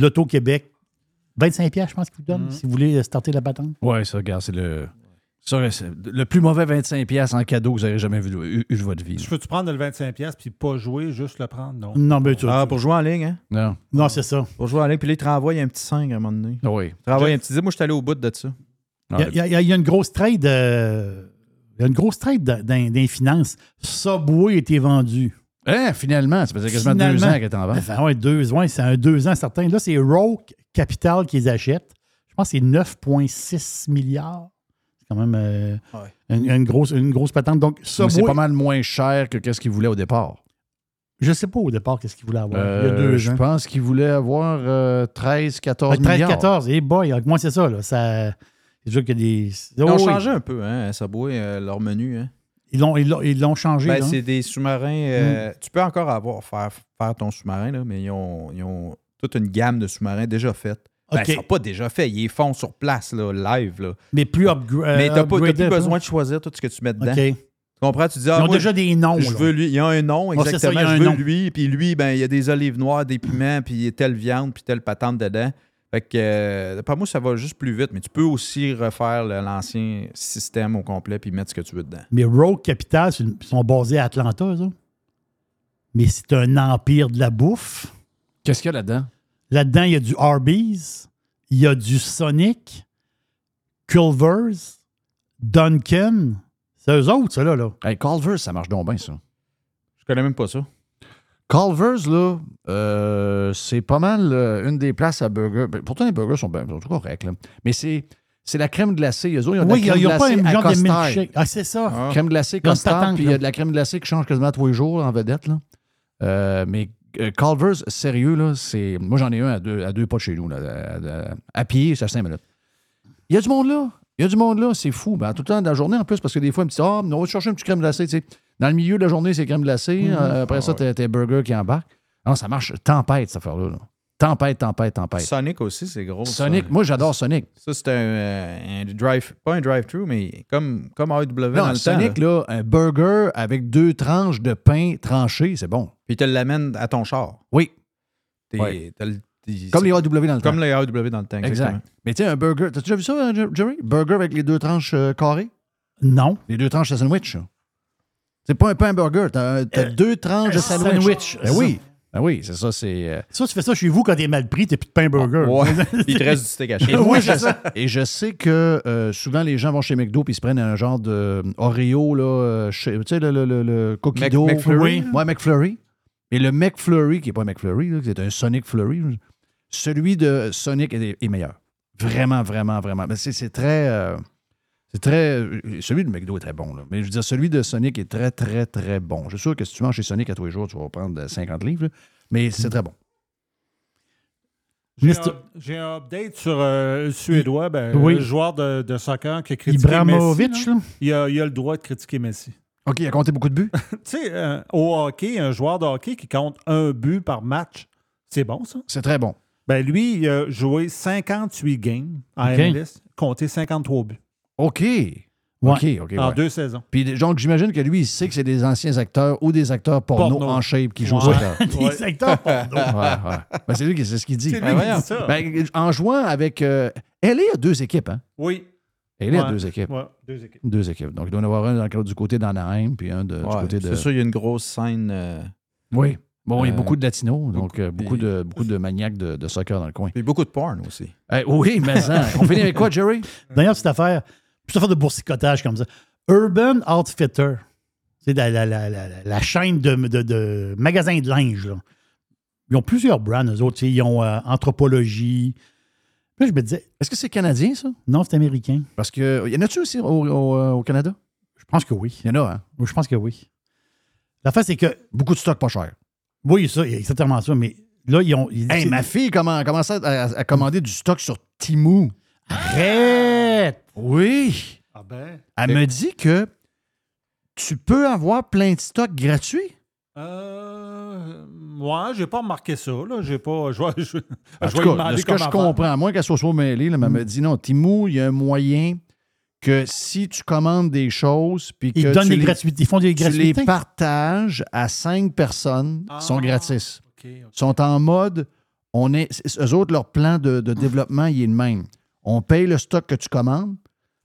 L'Auto-Québec, 25 pièces, je pense qu'ils vous donnent, si vous voulez starter la patente. Ouais, ça, regarde, c'est le. ça, c'est le plus mauvais 25$ piastres en cadeau que vous avez jamais vu, eu, eu de votre vie. Je peux-tu prendre le 25$ piastres puis pas jouer, juste le prendre? Non. Non, mais tu Ah, pour jouer en ligne, hein? Non. Non, c'est ça. Pour jouer en ligne, puis là, il te renvoie un petit 5 à un moment donné. Oui. Il te renvoie un petit 10. Moi, je suis allé au bout de ça. Il y a- il y, a- il y a une grosse trade. euh, il y a une grosse trade dans, dans- dans les finances. Subway a été vendu. Hein, finalement, ça faisait quasiment deux ans qu'elle était en vente. Ouais, deux, ouais, c'est un deux ans certain. Là, c'est Roke Capital qui les achète. Je pense que c'est 9,6 milliards. C'est quand même euh, une, une grosse, une grosse patente. Donc, Subway, c'est pas mal moins cher que ce qu'il voulait au départ. je ne sais pas au départ qu'est-ce qu'il voulait avoir. il y a Euh, deux je ans. pense qu'il voulait avoir euh, 13, 14 13, milliards. 14. Et boy, moi, c'est ça. Là. ça c'est sûr qu'il y a des. Ils ont Oh, oui. changé un peu, hein, Subway, euh, leur menu. Hein. Ils l'ont, ils l'ont, ils l'ont changé. Ben, là. c'est des sous-marins. euh, Tu peux encore avoir faire, faire ton sous-marin, là, mais ils ont, ils ont toute une gamme de sous-marins déjà faite. Ben, OK. ils sont pas déjà faits, ils les font sur place, là, live. Là. Mais plus upgra- mais tu n'as pas, t'as plus besoin de choisir tout ce que tu mets dedans. Tu comprends? Tu dis, ah, Ils ont moi, déjà des noms. Je là. veux lui. Il y a un nom, Ah, ça, exactement. il y a je veux nom. lui. Puis lui, ben, il y a des olives noires, des piments, puis telle viande, puis telle patente dedans. Fait que, euh, d'après moi, ça va juste plus vite. Mais tu peux aussi refaire l'ancien système au complet, puis mettre ce que tu veux dedans. Mais Rogue Capital, ils sont basés à Atlanta, ça. Mais c'est un empire de la bouffe. Qu'est-ce qu'il y a là-dedans? Là-dedans, il y a du Arby's, il y a du Sonic, Culver's, Duncan. C'est eux autres, ça, là. là. Hey, Culver's, ça marche donc bien, ça. Je connais même pas ça. Culver's, là, euh, c'est pas mal euh, une des places à burgers. Ben, pourtant, les burgers sont, bien, sont corrects, là. Mais c'est, c'est la crème glacée. Eux autres, ils ont de Oui, la crème il n'y a pas un genre de milkshake. Ah, c'est ça. Crème glacée costard, puis il y a là. de la crème glacée qui change quasiment tous les jours en vedette, là. Euh, mais euh, Culver's, sérieux, là, c'est. Moi, j'en ai un à deux, à deux pas de chez nous, là, à, à- à pied, c'est à cinq minutes. Il y a du monde là. Il y a du monde là, c'est fou. Ben, tout le temps de la journée, en plus, parce que des fois, ils me disent Ah, on va chercher un petit crème glacée. Tu sais. Dans le milieu de la journée, c'est crème glacée. Mhm. Euh, après ça, t'as tes burgers qui embarquent. Non, ça marche. Tempête, cette affaire-là. là. Tempête, tempête, tempête. Sonic aussi, c'est gros. ça. Sonic, moi, j'adore Sonic. Ça, c'est un, euh, un drive, pas un drive-thru, mais comme, comme AEW dans Non, le Sonic, temps. là. là, un burger avec deux tranches de pain tranché, c'est bon. Puis il te l'amène à ton char. Oui. T'es- Ouais. t'as le- Comme les AW dans le temps. Comme les AEW dans le temps. Exact. exactement. Mais tu sais, un burger, t'as déjà vu ça, euh, Jerry? Burger avec les deux tranches euh, carrées? Non. Les deux tranches de sandwich. C'est pas un pain burger, t'as t'as deux tranches de un sandwich. sandwich, Ben oui. Ben oui, c'est ça, c'est. euh, Ça, tu fais ça chez vous quand t'es mal pris, t'as plus de pain burger. Ouais. Puis il te reste du steak haché. Oui, je, c'est ça. et je sais que euh, souvent les gens vont chez McDo puis ils se prennent un genre de euh, Oreo, là, euh, chez- tu sais, le, le, le, le cookie Mc- dough. McFlurry? Oui. Ouais, McFlurry. Et le McFlurry, qui n'est pas un McFlurry, c'est un Sonic Flurry, celui de Sonic est, est meilleur. Vraiment, vraiment, vraiment. C'est très. euh, c'est très. euh, Celui de McDo est très bon, là. Mais je veux dire, celui de Sonic est très, très, très bon. Je suis sûr que si tu manges chez Sonic à tous les jours, tu vas prendre euh, 50 livres, là. mais c'est très bon. J'ai un, update sur euh, le Suédois, ben, Oui. le joueur de, de soccer qui a critiqué Ibrahimovic, Messi. là. là. Il, a, il a le droit de critiquer Messi. OK, il a compté beaucoup de buts? tu sais, euh, au hockey, un joueur de hockey qui compte un but par match, c'est bon, ça? C'est très bon. Ben lui, il a joué 58 games en OK. MLS, compté 53 buts OK. Ouais. OK, OK. en ouais. deux saisons. Puis donc, j'imagine que lui, il sait que c'est des anciens acteurs ou des acteurs porno, Porno. en shape qui jouent Ouais. soccer. Des acteurs porno. Ouais, ouais. Ben, c'est lui qui c'est ce qu'il dit. C'est lui Ben, qui dit ça. Ben, en jouant avec. Euh, LA a deux équipes, hein? Oui. LA a Ouais. deux équipes. Ouais, deux équipes. Deux équipes. Donc, il doit y en avoir un dans- du côté d'Anaheim, puis un de- du côté de. C'est sûr, il y a une grosse scène. euh, Oui. Bon, il y a Euh, beaucoup de latinos, donc euh, beaucoup, puis- de, beaucoup de maniaques de, de soccer dans le coin. Puis beaucoup de porn aussi. Eh, oui, mais ça. On finit avec quoi, Jerry? D'ailleurs, cette affaire, cette affaire de boursicotage comme ça. Urban Outfitter, c'est la, la- la- la- la- la chaîne de, de- de magasins de linge. là. Ils ont plusieurs brands, eux autres. Ils ont euh, Anthropologie. Puis Là, je me disais, Est-ce que c'est canadien, ça? non, c'est américain. Parce que. Y en a-tu aussi au, au- euh, au Canada? Je pense que oui. Il y en a, hein? Oui, Je pense que oui. L'affaire, c'est que, Beaucoup de stock pas cher. Oui, ça, exactement ça, mais là, ils ont. ils- Hey, ma fille comment- a commencé à, à commander du stock sur Timu. Arrête! Oui. Ah ben. Elle me dit que tu peux avoir plein de stocks gratuits. Euh, moi, j'ai pas remarqué ça. Là. J'ai pas. Je vais, je, En je tout cas, de ce que je comprends, à moins qu'elle soit soit mêlée, là, mais elle Mm. me dit non, Timu, il y a un moyen que si tu commandes des choses, puis que Ils donnent tu des les, gratuités. Ils font des tu les partages à cinq personnes, Ah. sont gratis. OK, OK. sont en mode, on est, eux autres, leur plan de, de développement, il est le même. On paye le stock que tu commandes,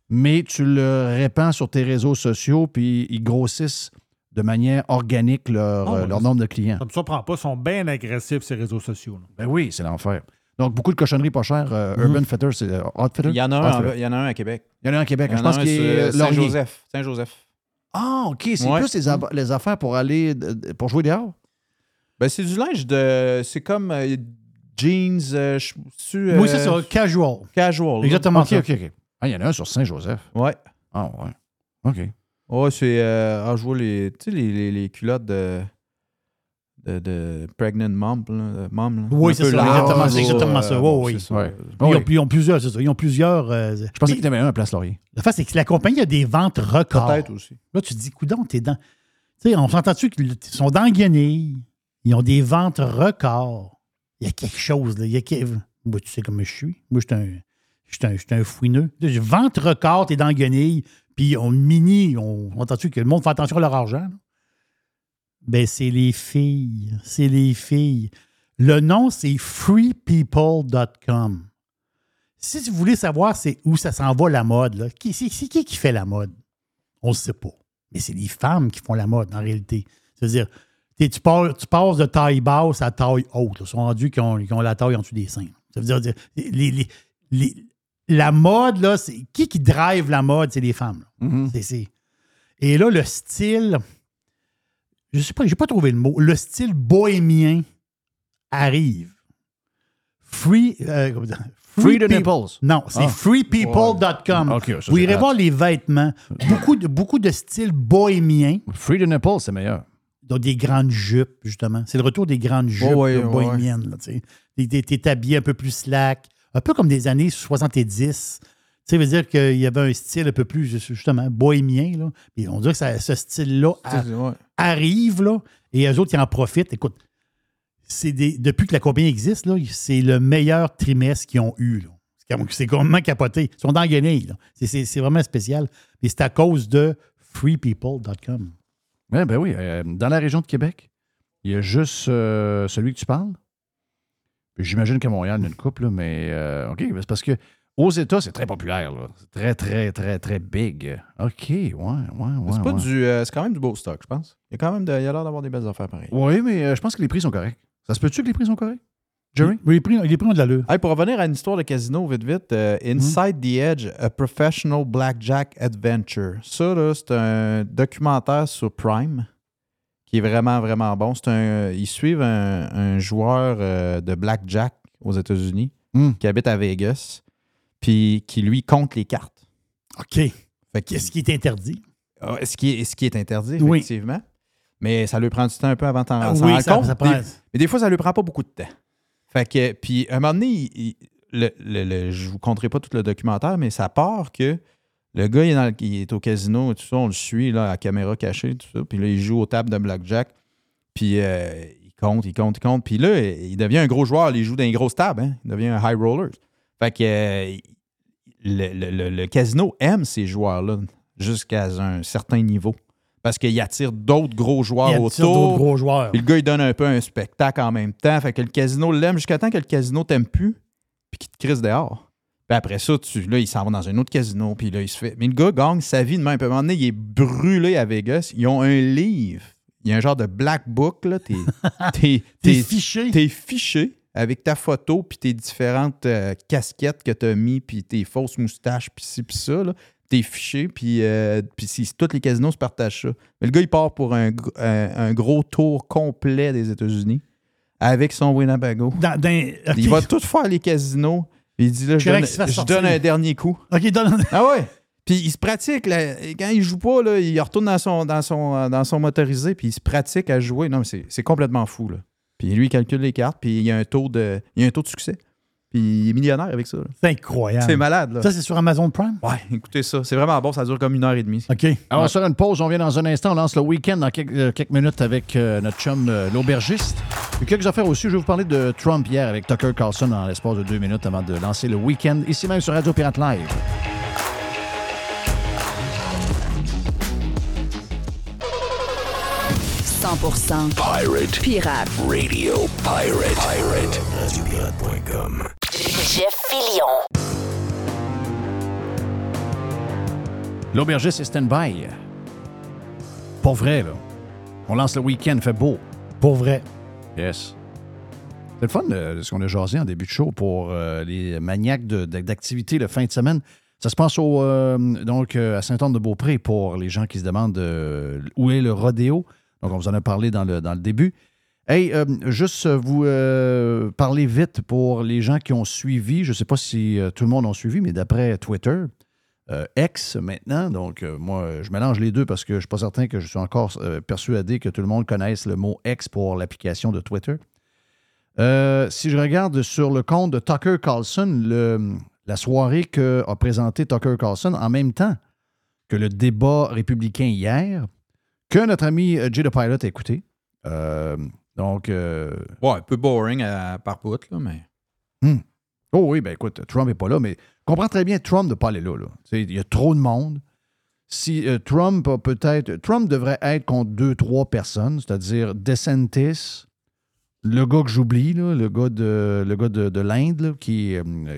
mais tu le répands sur tes réseaux sociaux, puis ils grossissent de manière organique leur, Oh, euh, leur nombre de clients. Ça me surprend pas. Ils sont bien agressifs, ces réseaux sociaux. là. Ben oui, c'est l'enfer. Donc, beaucoup de cochonneries pas chères. Euh, Urban Fitter, c'est euh, Outfitter? Il y en a un, Outfitter. en- il y en a un à Québec. Il y en a un à Québec. Il y Je en a pense un qu'il est. Saint-Joseph. Saint-Joseph. Ah, OK. C'est Ouais. plus les, affaires pour aller, pour jouer dehors? Ben, c'est du linge de. C'est comme euh, jeans. euh, tu, Oui, euh, c'est ça, casual. Casual. Exactement OK, ça. OK, OK. Ah, il y en a un sur Saint-Joseph. Ouais. Ah, ouais. OK. Ouais, c'est. Euh, ah, je vois les, tu sais, les, les, les culottes de. De, de pregnant mom, là, mom, là. Oui, c'est ça, exactement, c'est exactement ça. euh, Oui, bon, oui. c'est ça. Ouais. Ils, ont, ils ont plusieurs, c'est ça. Ils ont plusieurs. euh, Je pensais qu'il y en avait un à Place Laurier. La face, c'est que la compagnie a des ventes records. Peut-être aussi. Là, tu te dis, coudon, t'es dans. Tu sais, on s'entend-tu qu'ils sont dans le guenille. Ils ont des ventes records. Il y a quelque chose, là. Il y a Moi, tu sais comment je suis. Moi, je suis un, je suis un, fouineux. Vente record, t'es dans le guenille. Puis on mini, on, on entend-tu que le monde fait attention à leur argent? là? Ben, c'est les filles. C'est les filles. Le nom, c'est freepeople.com. Si vous voulez savoir c'est où ça s'en va la mode, là, qui, c'est, qui qui fait la mode? On ne sait pas. Mais c'est les femmes qui font la mode, en réalité. C'est-à-dire, tu, pars- tu passes de taille basse à taille haute. Ils sont rendus qui ont, la taille en dessous des seins. Ça veut dire, les- les- les- la mode, là, c'est qui qui drive la mode? C'est les femmes. là. C'est- c'est- Et là, le style, je sais pas, j'ai pas trouvé le mot. Le style bohémien arrive. Free. euh, dire? Free the nipples. Non, c'est Ah. freepeople.com. OK, ça, Vous irez voir les vêtements. Beaucoup de, beaucoup de styles bohémiens. Free the nipples, c'est meilleur. Donc, des grandes jupes, justement. C'est le retour des grandes jupes Ouais, ouais, ouais, bohémiennes. T'es t'es habillé un peu plus slack, un peu comme des années 70. Tu sais, veut dire qu'il y avait un style un peu plus, justement, bohémien. Là. On dirait que ça- ce style-là ouais. arrive, là, et eux autres, ils en profitent. Écoute, c'est des, depuis que la compagnie existe, là, c'est le meilleur trimestre qu'ils ont eu. là. C'est complètement capoté. Ils sont dans là. C'est- C'est c'est vraiment spécial. Et c'est à cause de freepeople.com. Ouais, ben oui, euh, dans la région de Québec, il y a juste euh, celui que tu parles. J'imagine qu'à Montréal, il y en a une couple, là, mais euh, OK, ben c'est parce que aux États, c'est très populaire. là. C'est très, très, très, très big. OK, ouais, ouais, ouais. c'est pas ouais. du. euh, c'est quand même du beau stock, je pense. Il y a quand même de- il y a l'air d'avoir des belles affaires pareilles. Oui, mais euh, je pense que les prix sont corrects. Ça se peut-tu que les prix sont corrects? Jerry? Les prix, les prix ont de l'allure. Hey, pour revenir à une histoire de casino, vite, vite, euh, Inside the Edge, a Professional Blackjack Adventure. Ça, là, c'est un documentaire sur Prime qui est vraiment, vraiment bon. C'est un, ils suivent un, un joueur euh, de Blackjack aux États-Unis Hmm. qui habite à Vegas, puis qui, lui, compte les cartes. OK. Qu'est-ce qui est interdit? Ah, ce, qui est, ce qui est interdit, Oui. effectivement. Mais ça lui prend du temps un peu avant d'en Ah s'en oui, rendre ça- compte. ça prend- Des- mais des fois, ça lui prend pas beaucoup de temps. Fait que, puis, à un moment donné, il- il- le, le- le- je vous conterai pas tout le documentaire, mais ça part que le gars, il est, dans le- il est au casino et tout ça, on le suit là, à caméra cachée, tout ça. Puis là, il joue aux tables de blackjack. Puis euh, il compte, il compte, il compte. Puis là, il devient un gros joueur. Il joue dans les grosses tables. hein. Il devient un high roller. Fait que euh, le, le- le- le casino aime ces joueurs-là jusqu'à un certain niveau. Parce qu'il attire d'autres gros joueurs Il attire autour. d'autres gros joueurs. Puis le gars, il donne un peu un spectacle en même temps. Fait que le casino l'aime jusqu'à temps que le casino t'aime plus, puis qu'il te crisse dehors. Puis après ça, tu, là, il s'en va dans un autre casino, puis là, il se fait. Mais le gars gagne sa vie de même. À un moment donné, il est brûlé à Vegas. Ils ont un livre. Il y a un genre de black book, là. T'es, t'es, T'es t'es- fiché. T'es fiché avec ta photo, puis tes différentes euh, casquettes que t'as mis, puis tes fausses moustaches, puis ci, puis ça, là. T'es fiché, puis, euh, puis si tous les casinos se partagent ça. Mais le gars, il part pour un, un- un gros tour complet des États-Unis avec son Winnebago. Dans- dans- OK. Il va tout faire les casinos. Puis il dit là, je donne, je donne un dernier coup. OK, donne. Ah ouais? Puis il se pratique. là. Quand il joue pas, là, il retourne dans son, dans, son, dans son motorisé, puis il se pratique à jouer. Non, mais c'est, c'est complètement fou. Là. Puis lui, il calcule les cartes, puis il y a un taux de, il y a un taux de succès. Puis il est millionnaire avec ça. C'est incroyable. C'est malade. Là. Ça, c'est sur Amazon Prime? Ouais, écoutez ça. C'est vraiment bon. Ça dure comme une heure et demie. OK. Alors, on sort une pause. On vient dans un instant. On lance le week-end dans quelques, euh, quelques minutes avec euh, notre chum, euh, l'aubergiste. Puis quelques affaires aussi. Je vais vous parler de Trump hier avec Tucker Carlson dans l'espace de deux minutes avant de lancer le week-end, ici même sur Radio Pirate Live. Pirate. Pirate. Radio Pirate. Pirate. RadioPirate.com. Jeff Fillion. L'aubergiste est stand-by. Pour vrai, là. On lance le week-end, fait beau. Pour vrai. Yes. C'est le fun de ce qu'on a jasé en début de show pour euh, les maniaques d'activités le fin de semaine. Ça se passe au, euh, donc, euh, à Saint-Anne-de-Beaupré pour les gens qui se demandent euh, où est le rodéo. Donc, on vous en a parlé dans le, début. Hey, euh, juste euh, vous euh, parler vite pour les gens qui ont suivi. Je ne sais pas si tout le monde a suivi, mais d'après Twitter, X maintenant. Donc, moi, je mélange les deux parce que je ne suis pas certain que je suis encore persuadé que tout le monde connaisse le mot X pour l'application de Twitter. Si je regarde sur le compte de Tucker Carlson, la soirée que a présenté Tucker Carlson en même temps que le débat républicain hier, que notre ami euh, Jay the Pilot a écouté. Euh, donc. euh, Ouais, un peu boring à, par bout, là, mais. Hmm. Oh oui, ben écoute, Trump n'est pas là, mais comprends très bien Trump de ne pas aller là. là. Il y a trop de monde. Si euh, Trump a peut-être. Trump devrait être contre deux, trois personnes, c'est-à-dire DeSantis, le gars que j'oublie, le gars de, le gars de, de l'Inde, là, qui,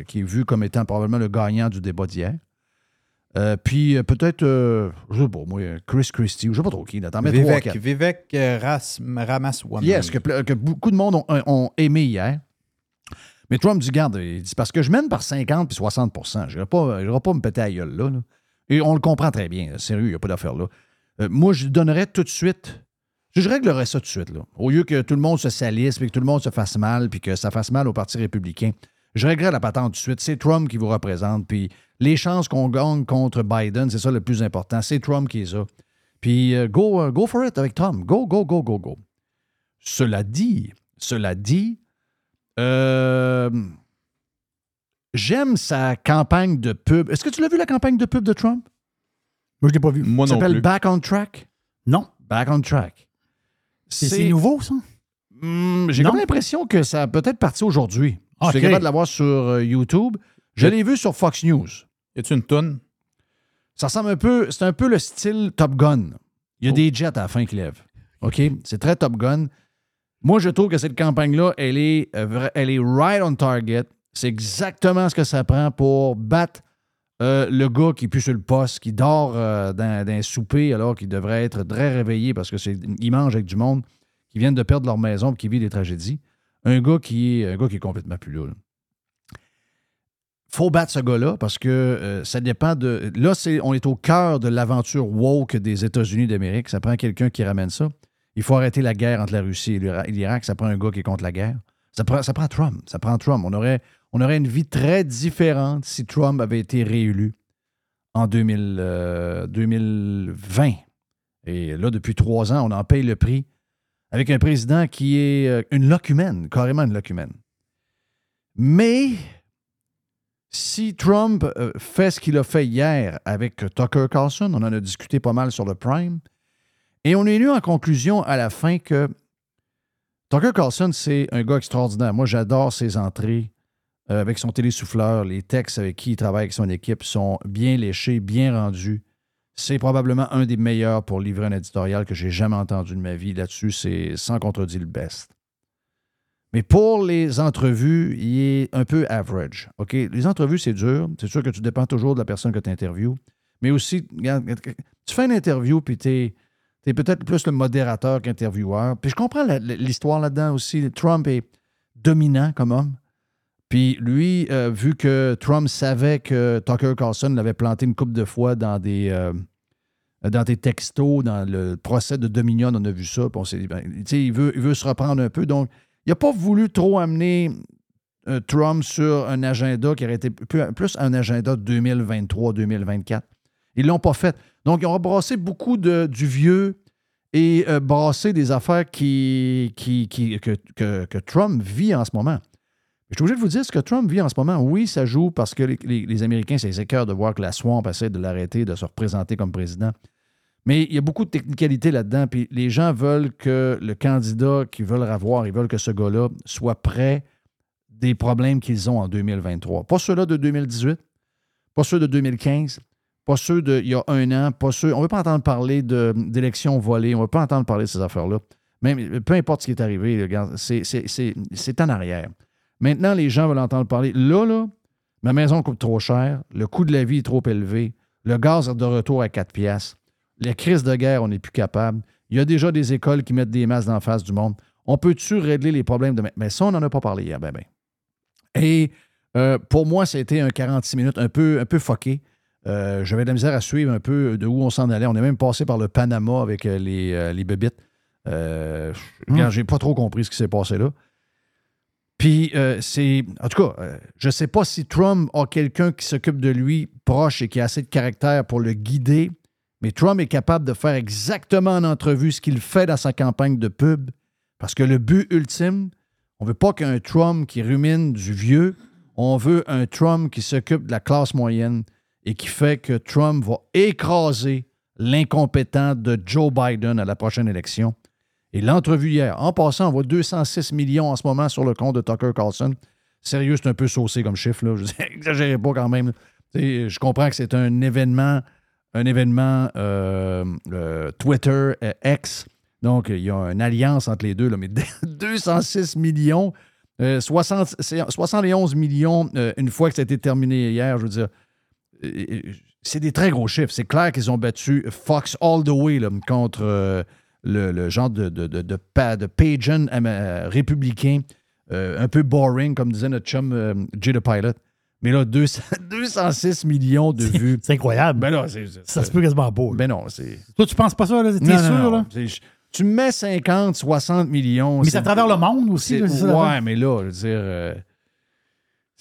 qui est vu comme étant probablement le gagnant du débat d'hier. Euh, puis euh, peut-être, euh, je sais pas, moi, Chris Christie, ou je sais pas trop qui, là, t'en mets Vivek. Vivek Ramaswamy. Yes, que, que beaucoup de monde ont, ont aimé hier. Mais Trump dit, garde, il dit, parce que je mène par 50 puis 60 Je n'irai pas, pas me péter à gueule, là, là. Et on le comprend très bien. là. Sérieux, il n'y a pas d'affaire là. Moi, je donnerais tout de suite. Je je réglerais ça tout de suite, là. Au lieu que tout le monde se salisse, puis que tout le monde se fasse mal, puis que ça fasse mal au Parti républicain. Je réglerais la patente tout de suite. C'est Trump qui vous représente. Puis les chances qu'on gagne contre Biden, c'est ça le plus important. C'est Trump qui est ça. Puis euh, go, euh, go for it avec Tom. Go, go, go, go, go. Cela dit, cela dit, euh, j'aime sa campagne de pub. Est-ce que tu l'as vu la campagne de pub de Trump? Moi, je l'ai pas vu. Moi Ça non s'appelle plus. Back on Track? Non. Back on Track. C'est c'est nouveau, ça? Hmm, J'ai comme l'impression que ça a peut-être parti aujourd'hui. Tu es capable de l'avoir sur euh, YouTube. Je l'ai vu sur Fox News. A-tu une toune? Ça ressemble un peu, c'est un peu le style Top Gun. Il y a Oh. des jets à la fin qui lèvent. OK? C'est très Top Gun. Moi, je trouve que cette campagne-là, elle est, euh, elle est right on target. C'est exactement ce que ça prend pour battre euh, le gars qui pue sur le poste, qui dort euh, dans, dans un souper alors qu'il devrait être très réveillé parce que c'est il mange avec du monde qui viennent de perdre leur maison et qui vit des tragédies. Un gars qui est, un gars qui est complètement plus là. faut battre ce gars-là parce que euh, ça dépend de. Là, on est au cœur de l'aventure woke des États-Unis d'Amérique. Ça prend quelqu'un qui ramène ça. Il faut arrêter la guerre entre la Russie et l'Ira- et l'Irak. Ça prend un gars qui est contre la guerre. Ça prend, ça prend Trump. Ça prend Trump. On aurait, on aurait une vie très différente si Trump avait été réélu en 2000, euh, 2020. Et là, depuis trois ans, on en paye le prix avec un président qui est euh, une locumène, carrément une locumène. Mais si Trump euh, fait ce qu'il a fait hier avec Tucker Carlson, on en a discuté pas mal sur le Prime, et on est venu en conclusion à la fin que Tucker Carlson, c'est un gars extraordinaire. Moi, j'adore ses entrées euh, avec son télésouffleur. Les textes avec qui il travaille avec son équipe sont bien léchés, bien rendus. C'est probablement un des meilleurs pour livrer un éditorial que j'ai jamais entendu de ma vie. Là-dessus, c'est sans contredire le best. Mais pour les entrevues, il est un peu average. OK? Les entrevues, c'est dur. C'est sûr que tu dépends toujours de la personne que tu interviews. Mais aussi, tu fais une interview, puis tu es, peut-être plus le modérateur qu'intervieweur. Puis je comprends l'histoire là-dedans aussi. Trump est dominant comme homme. Puis lui, euh, vu que Trump savait que Tucker Carlson l'avait planté une couple de fois dans des, euh, dans des textos, dans le procès de Dominion, on a vu ça. On ben, il veut, il veut se reprendre un peu. Donc, il n'a pas voulu trop amener euh, Trump sur un agenda qui aurait été plus, un agenda 2023-2024. Ils ne l'ont pas fait. Donc, ils ont brassé beaucoup du vieux et brassé des affaires qui, que Trump vit en ce moment. Je suis obligé de vous dire ce que Trump vit en ce moment. Oui, ça joue parce que les, les- les Américains, c'est écœurs de voir que la Swamp essaie de l'arrêter, de se représenter comme président. Mais il y a beaucoup de technicalité là-dedans. Puis les gens veulent que le candidat qu'ils veulent avoir, ils veulent que ce gars-là soit prêt des problèmes qu'ils ont en 2023. Pas ceux-là de 2018, pas ceux de 2015, pas ceux d'il y a un an, pas ceux. On ne veut pas entendre parler d'élections volées, on ne veut pas entendre parler de ces affaires-là. Même, peu importe ce qui est arrivé, c'est en arrière. Maintenant, les gens veulent entendre parler. Là, là, ma maison coûte trop cher, le coût de la vie est trop élevé, le gaz est de retour à 4 piastres, la crise de guerre, on n'est plus capable. Il y a déjà des écoles qui mettent des masques en face du monde. On peut-tu régler les problèmes de. Mais ça, on n'en a pas parlé hier, ben, ben. Et euh, pour moi, c'était un 46 minutes un peu, un peu fucké. Euh, J'avais de la misère à suivre un peu de où on s'en allait. On est même passé par le Panama avec euh, les, euh, les bébites. Regarde, J'ai pas trop compris ce qui s'est passé là. Puis, euh, c'est. En tout cas, euh, je ne sais pas si Trump a quelqu'un qui s'occupe de lui proche et qui a assez de caractère pour le guider, mais Trump est capable de faire exactement en entrevue ce qu'il fait dans sa campagne de pub. Parce que le but ultime, on ne veut pas qu'un Trump qui rumine du vieux, on veut un Trump qui s'occupe de la classe moyenne et qui fait que Trump va écraser l'incompétent de Joe Biden à la prochaine élection. Et l'entrevue hier, en passant, on voit 206 millions en ce moment sur le compte de Tucker Carlson. Sérieux, c'est un peu saucé comme chiffre. Là. Je n'exagérais pas quand même. Je comprends que c'est un événement, un événement euh, euh, Twitter euh, X. Donc, il y a une alliance entre les deux, là, mais 206 millions, euh, 60 c'est 71 millions une fois que ça a été terminé hier. Je veux dire, c'est des très gros chiffres. C'est clair qu'ils ont battu Fox all the way là, contre le, le genre de, de, de, de, pa- de pageant euh, républicain, euh, un peu boring, comme disait notre chum euh, Jay the Pilot. Mais là, 200 206 millions de vues. C'est incroyable. Ben là, Ça se peut quasiment pas. là. Ben non, c'est. Toi, tu penses pas ça, là? T'es sûr, non. là? Tu mets 50, 60 millions. Mais c'est à travers le monde aussi, là, c'est ça, Ouais, l'affaire? mais là, je veux dire.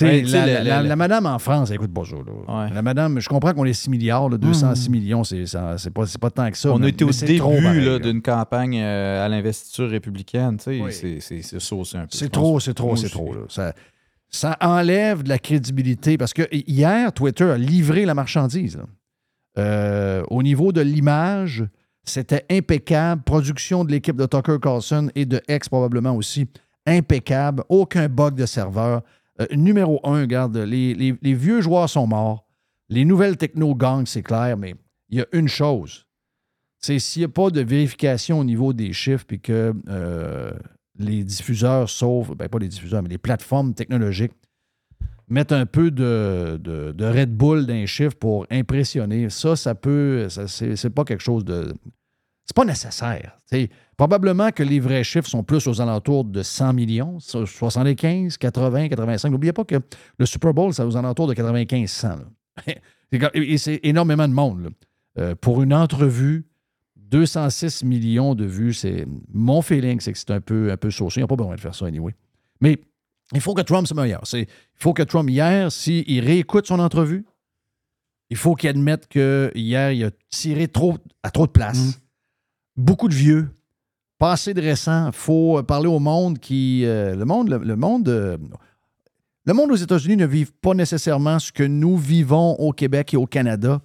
Ouais, la, le- la- le- la- le- la madame en France, pas ça. là. La madame, je comprends qu'on est 6 milliards, là, 206 millions, c'est pas, pas tant que ça. on mais- a été au début d'une campagne euh, à l'investiture républicaine. tu sais, C'est saucé un peu. C'est trop, c'est trop, c'est trop. là. Ça, ça enlève de la crédibilité parce que hier, Twitter a livré la marchandise. Euh, au niveau de l'image, c'était impeccable. Production de l'équipe de Tucker Carlson et de X probablement aussi. Impeccable. Aucun bug de serveur. Euh, numéro un, regarde, les, vieux joueurs sont morts. Les nouvelles techno gagnent, c'est clair, mais il y a une chose. C'est s'il n'y a pas de vérification au niveau des chiffres puis que euh, les diffuseurs, sauf, ben pas les diffuseurs, mais les plateformes technologiques, mettent un peu de, Red Bull dans les chiffres pour impressionner. Ça, ça peut. ça, c'est pas quelque chose de. C'est pas nécessaire. Probablement que les vrais chiffres sont plus aux alentours de 100 millions, so- 75, 80, 85. N'oubliez pas que le Super Bowl, c'est aux alentours de 95 100. là. C'est énormément de monde. Euh, pour une entrevue, 206 millions de vues, c'est mon feeling, c'est que c'est un peu, un peu saucé. Ils n'ont pas besoin de faire ça anyway. Mais il faut que Trump se meilleur. Il faut que Trump, hier, s'il réécoute son entrevue, il faut qu'il admette que hier, il a tiré trop, à trop de place. Beaucoup de vieux, pas assez de récents. Il faut parler au monde qui. euh, le monde, le, le monde. euh, le monde aux États-Unis ne vit pas nécessairement ce que nous vivons au Québec et au Canada,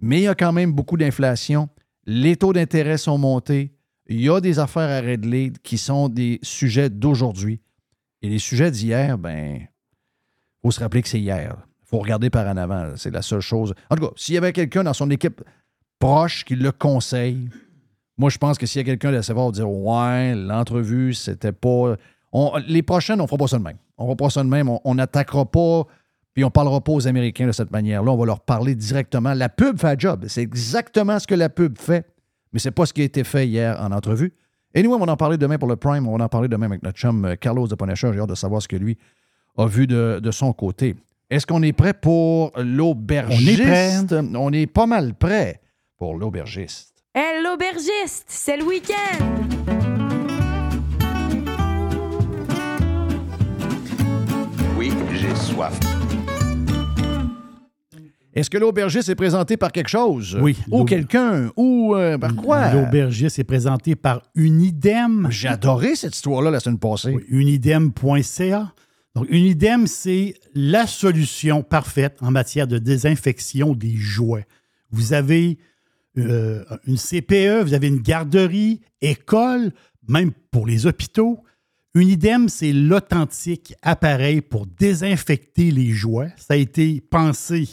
mais il y a quand même beaucoup d'inflation. Les taux d'intérêt sont montés. Il y a des affaires à régler qui sont des sujets d'aujourd'hui. Et les sujets d'hier, ben, faut se rappeler que c'est hier. Il faut regarder par en avant. C'est la seule chose. En tout cas, s'il y avait quelqu'un dans son équipe proche qui le conseille, moi, je pense que s'il y a quelqu'un de savoir dire Ouais, l'entrevue, c'était pas. On- les prochaines, on fera pas ça de même. On fera pas ça de même. On n'attaquera pas, puis on parlera pas aux Américains de cette manière-là. On va leur parler directement. La pub fait un job. C'est exactement ce que la pub fait, mais c'est pas ce qui a été fait hier en entrevue. Et nous, on va en parler demain pour le Prime. On va en parler demain avec notre chum euh, Carlos de Punisher. J'ai hâte de savoir ce que lui a vu de, de son côté. Est-ce qu'on est prêt pour l'aubergiste? On est prêt. On est pas mal prêt pour l'aubergiste. Hé, l'aubergiste, c'est le week-end! Oui, j'ai soif. Est-ce que l'aubergiste est présenté par quelque chose? Oui. Ou quelqu'un? Ou euh, par quoi? L'aubergiste est présenté par Unidem. J'ai adoré cette histoire-là la semaine passée. unidem.ca. Donc, Unidem, c'est la solution parfaite en matière de désinfection des jouets. Vous avez euh, une CPE, vous avez une garderie, école, même pour les hôpitaux. Unidem, c'est l'authentique appareil pour désinfecter les jouets. Ça a été pensé,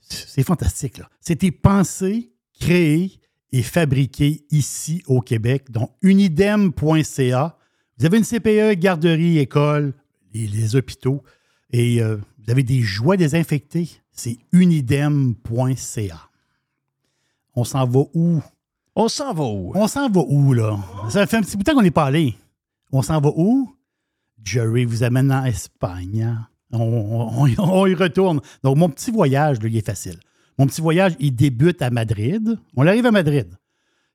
c'est fantastique, là. C'était pensé, créé et fabriqué ici au Québec. Donc, unidem.ca. Vous avez une CPE, garderie, école, les, hôpitaux, et euh, vous avez des jouets désinfectés. C'est unidem.ca. On s'en va où? On s'en va où? On s'en va où, là? Ça fait un petit bout de temps qu'on n'est pas allé. On s'en va où? Jerry vous amène en Espagne. hein? On, on- on- on y retourne. Donc, mon petit voyage, là, il est facile. Mon petit voyage, il débute à Madrid. On arrive à Madrid.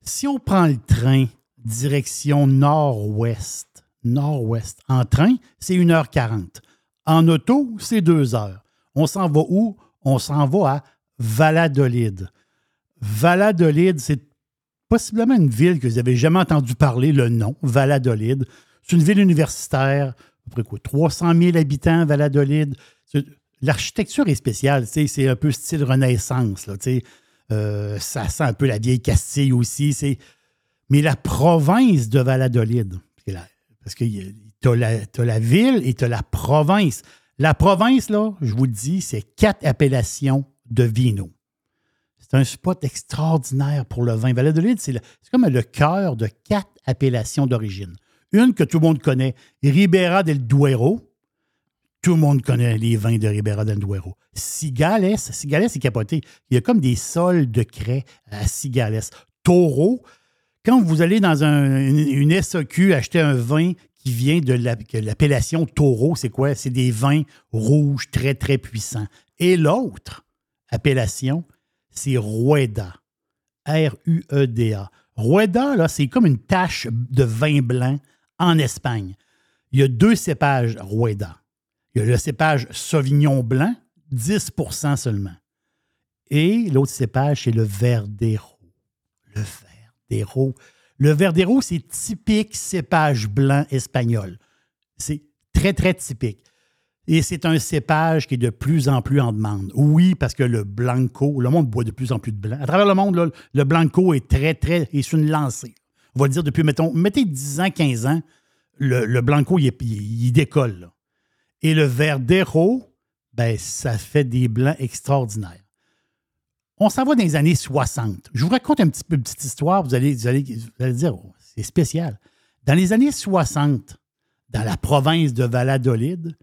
Si on prend le train direction nord-ouest, nord-ouest, en train, c'est 1h40. En auto, c'est 2 heures. On s'en va où? On s'en va à Valladolid. Valladolid, c'est possiblement une ville que vous n'avez jamais entendu parler, le nom, Valladolid. C'est une ville universitaire, à peu près quoi, 300 000 habitants, Valladolid. L'architecture est spéciale, c'est un peu style Renaissance. Là. Euh, ça sent un peu la vieille Castille aussi. Mais la province de Valladolid, parce que tu as la ville et tu as la province. La province, là, je vous le dis, c'est quatre appellations de vino. C'est un spot extraordinaire pour le vin. Valladolid, c'est le- c'est comme le cœur de quatre appellations d'origine. Une que tout le monde connaît, Ribera del Duero. Tout le monde connaît les vins de Ribera del Duero. Cigales, Cigales, c'est capoté. Il y a comme des sols de craie à Cigales. Taureau, quand vous allez dans un- une, une acheter un vin qui vient de l'appellation taureau, c'est quoi? C'est des vins rouges très, très puissants. Et l'autre appellation, c'est Rueda. R-U-E-D-A. Rueda, là, c'est comme une tache de vin blanc en Espagne. Il y a deux cépages Rueda. Il y a le cépage Sauvignon blanc, 10% seulement. Et l'autre cépage, c'est le Verdero. Le Verdero. Le Verdero, c'est typique cépage blanc espagnol. C'est très, très typique. Et c'est un cépage qui est de plus en plus en demande. Oui, parce que le Blanco, le monde boit de plus en plus de blanc. À travers le monde, le Blanco est très, très, est sur une lancée. On va le dire depuis, mettons, mettez 10 ans, 15 ans, le, Blanco, il, décolle. Et le Verdero, ben, ça fait des blancs extraordinaires. On s'en va dans les années 60. Je vous raconte un petit peu une petite histoire. Vous allez, vous allez, vous allez dire, oh, c'est spécial. Dans les années 60, dans la province de Valladolid,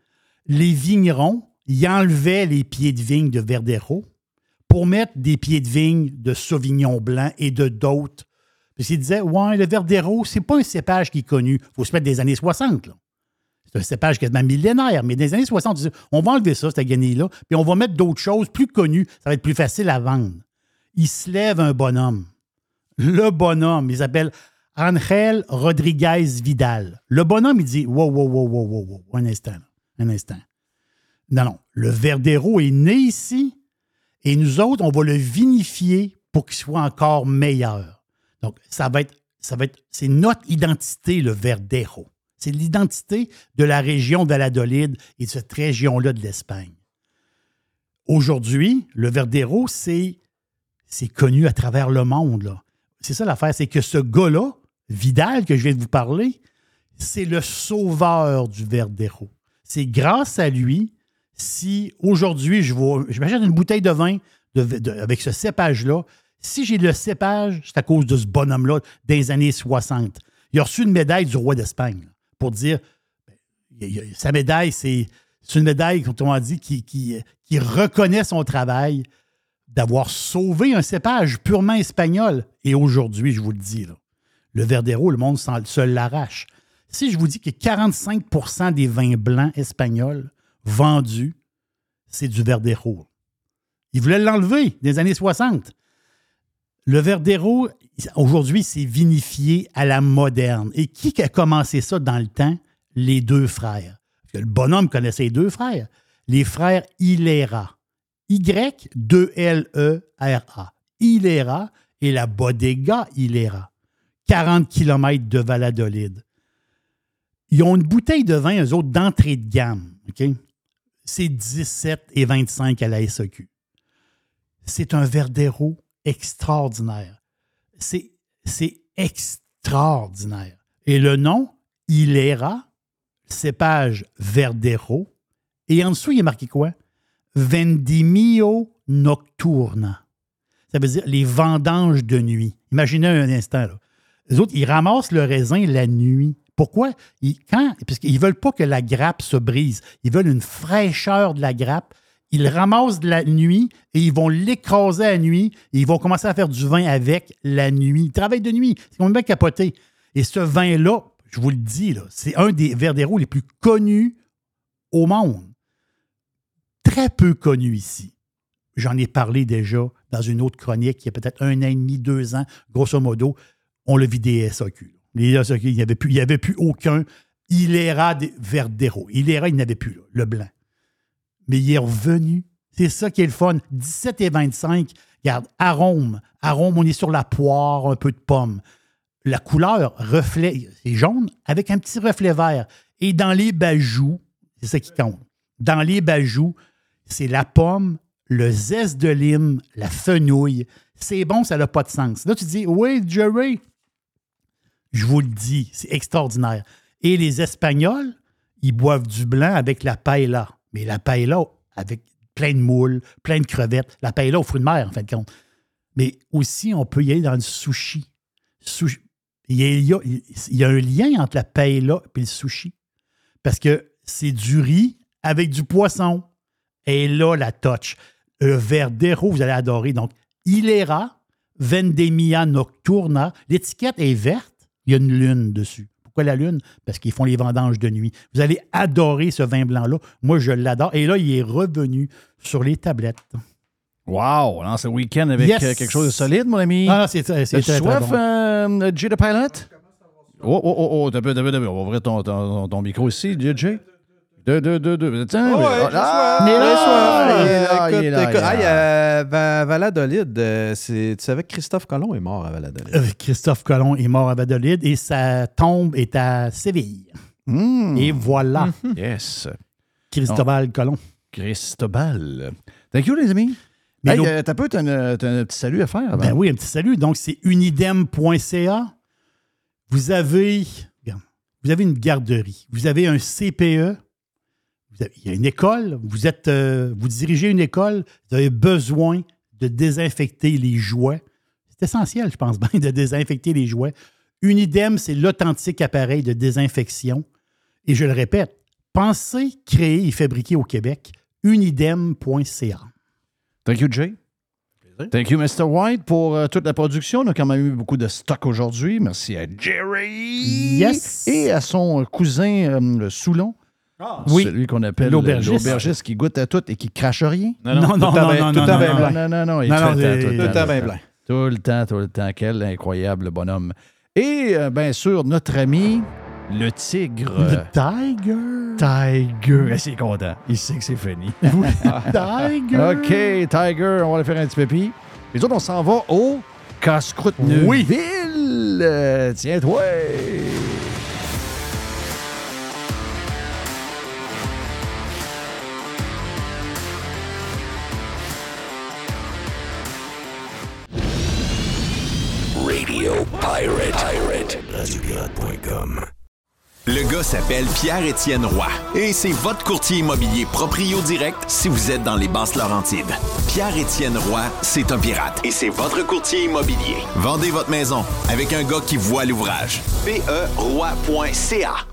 les vignerons y enlevaient les pieds de vigne de Verdero pour mettre des pieds de vigne de Sauvignon blanc et de d'autres. Puis ils disaient, ouais, le Verdero, c'est pas un cépage qui est connu. Il faut se mettre des années 60. là. C'est un cépage quasiment millénaire, mais les années 60, ils disaient, on va enlever ça, cette guenille-là, puis on va mettre d'autres choses plus connues. Ça va être plus facile à vendre. Il se lève un bonhomme. Le bonhomme, il s'appelle Angel Rodriguez Vidal. Le bonhomme, il dit Wow, wow, wow, wow, wow, wow, un instant, là, un instant. Non, non, le Verdero est né ici et nous autres, on va le vinifier pour qu'il soit encore meilleur. Donc, ça va être, c'est notre identité, le Verdero. C'est l'identité de la région de Valladolid et de cette région-là de l'Espagne. Aujourd'hui, le Verdero, c'est connu à travers le monde. C'est ça l'affaire, c'est que ce gars-là, Vidal, que je viens de vous parler, c'est le sauveur du Verdero. C'est grâce à lui si aujourd'hui je vais, je m'achète une bouteille de vin avec ce cépage-là. Si j'ai le cépage, c'est à cause de ce bonhomme-là des années 60. Il a reçu une médaille du roi d'Espagne pour dire il- sa médaille, c'est une médaille, comme on dit, qui, qui, reconnaît son travail d'avoir sauvé un cépage purement espagnol. Et aujourd'hui, je vous le dis, le Verdero, le monde se l'arrache. Si je vous dis que 45% des vins blancs espagnols vendus, c'est du Verdero. Ils voulaient l'enlever des années 60. Le Verdero, aujourd'hui, c'est vinifié à la moderne. Et qui a commencé ça dans le temps? Les deux frères. Le bonhomme connaissait les deux frères. Les frères Hilera. Y-2-L-E-R-A. Hilera et la Bodega Hilera. 40 km de Valladolid. Ils ont une bouteille de vin, eux autres, d'entrée de gamme. C'est 17 et 25 à la SAQ. C'est un Verdero extraordinaire. C'est, extraordinaire. Et le nom, Hilera, cépage Verdero. Et en dessous, il est marqué quoi? Vendimio nocturna. Ça veut dire les vendanges de nuit. Imaginez un instant. Là. Les autres, ils ramassent le raisin la nuit. Pourquoi? Ils, quand, parce ne veulent pas que la grappe se brise. Ils veulent une fraîcheur de la grappe. Ils ramassent de la nuit et ils vont l'écraser à nuit et ils vont commencer à faire du vin avec la nuit. Ils travaillent de nuit. C'est complètement capoté. Et ce vin-là, je vous le dis, c'est un des Verdero les plus connus au monde. Très peu connu ici. J'en ai parlé déjà dans une autre chronique il y a peut-être un an et demi, deux ans, grosso modo. On le vit des SAQ. Il n'y avait, plus- il y avait plus aucun Hilera de Verdero. Hilera, il n'avait plus, le blanc. Mais il est revenu. C'est ça qui est le fun. 17 et 25. Regarde, arôme. Arôme, on est sur la poire, un peu de pomme. La couleur, reflet, c'est jaune avec un petit reflet vert. Et dans les bajoux, c'est ça qui compte. Dans les bajoux, c'est la pomme, le zeste de lime, la fenouil. C'est bon, ça n'a pas de sens. Là, tu dis, oui, Jerry, je vous le dis, c'est extraordinaire. Et les Espagnols, ils boivent du blanc avec la paella. Mais la paella avec plein de moules, plein de crevettes. La paella aux fruits de mer, en fin de compte. Mais aussi, on peut y aller dans le sushi. Il y a, un lien entre la paella et le sushi. Parce que c'est du riz avec du poisson. Et là, la touch. Le Verdero, vous allez adorer. Donc, Hilera, Vendemia Nocturna. L'étiquette est verte. Il y a une lune dessus. Pourquoi la lune? Parce qu'ils font les vendanges de nuit. Vous allez adorer ce vin blanc-là. Moi, je l'adore. Et là, il est revenu sur les tablettes. Wow! Lance le week-end avec Yes! euh, quelque chose de solide, mon ami. Ah, c'est très, très soif, bon. euh, Jay the Pilot? Oh, oh, oh, oh, t'as peu, t'as peu, t'as peu. On va ouvrir ton, ton, ton micro ici, JJ. Deux, deux, deux, deux. Tiens, Ouais, mais- j'ai ah, il est là, J'ai soif. il est là, Écoute, il est là, écoute, il est là. euh, Va- Valladolid, euh, c'est- tu savais que Christophe Colomb est mort à Valladolid. Euh, Christophe Colomb est mort à Valladolid et sa tombe est à Séville. Hmm. Et voilà. Yes. Cristobal Colomb. Cristobal. Thank you, les amis. Mais hey, euh, t'as peu, t'as un, petit salut à faire. avant. Ben oui, un petit salut. Donc, c'est unidem.ca. Vous avez, vous avez une garderie, vous avez un CPE, il y a une école, vous, êtes, euh, vous dirigez une école, vous avez besoin de désinfecter les jouets. C'est essentiel, je pense bien, de désinfecter les jouets. Unidem, c'est l'authentique appareil de désinfection. Et je le répète, pensez, créer et fabriquer au Québec. Unidem.ca. Thank you, Jay. Thank you, Mr. White, pour euh, toute la production. On a quand même eu beaucoup de stock aujourd'hui. Merci à Jerry. Yes. Et à son cousin euh, le Soulon. Oui. Celui qu'on appelle L'aubergiste. l'aubergiste qui goûte à tout et qui crache rien. Non, non, Non, non, tout le temps non, bien- blanc. non. Non, non, non. il Non, est non, tout le temps, bien blanc. temps. Tout le temps, tout le temps. Quel incroyable bonhomme. Et euh, bien sûr, notre ami, le tigre. Le Tiger. Tiger. C'est content. Il sait que c'est fini. Tiger. OK, Tiger, on va aller faire un petit pépi. Les autres, on s'en va au Casse-Croûte Oui. Euh, Tiens-toi. Radio Pirate. Pirate. RadioPirate.com. Le gars s'appelle Pierre-Étienne Roy et c'est votre courtier immobilier proprio direct si vous êtes dans les basses Laurentides. Pierre-Étienne Roy, c'est un pirate et c'est votre courtier immobilier. Vendez votre maison avec un gars qui voit l'ouvrage. E PERoy.ca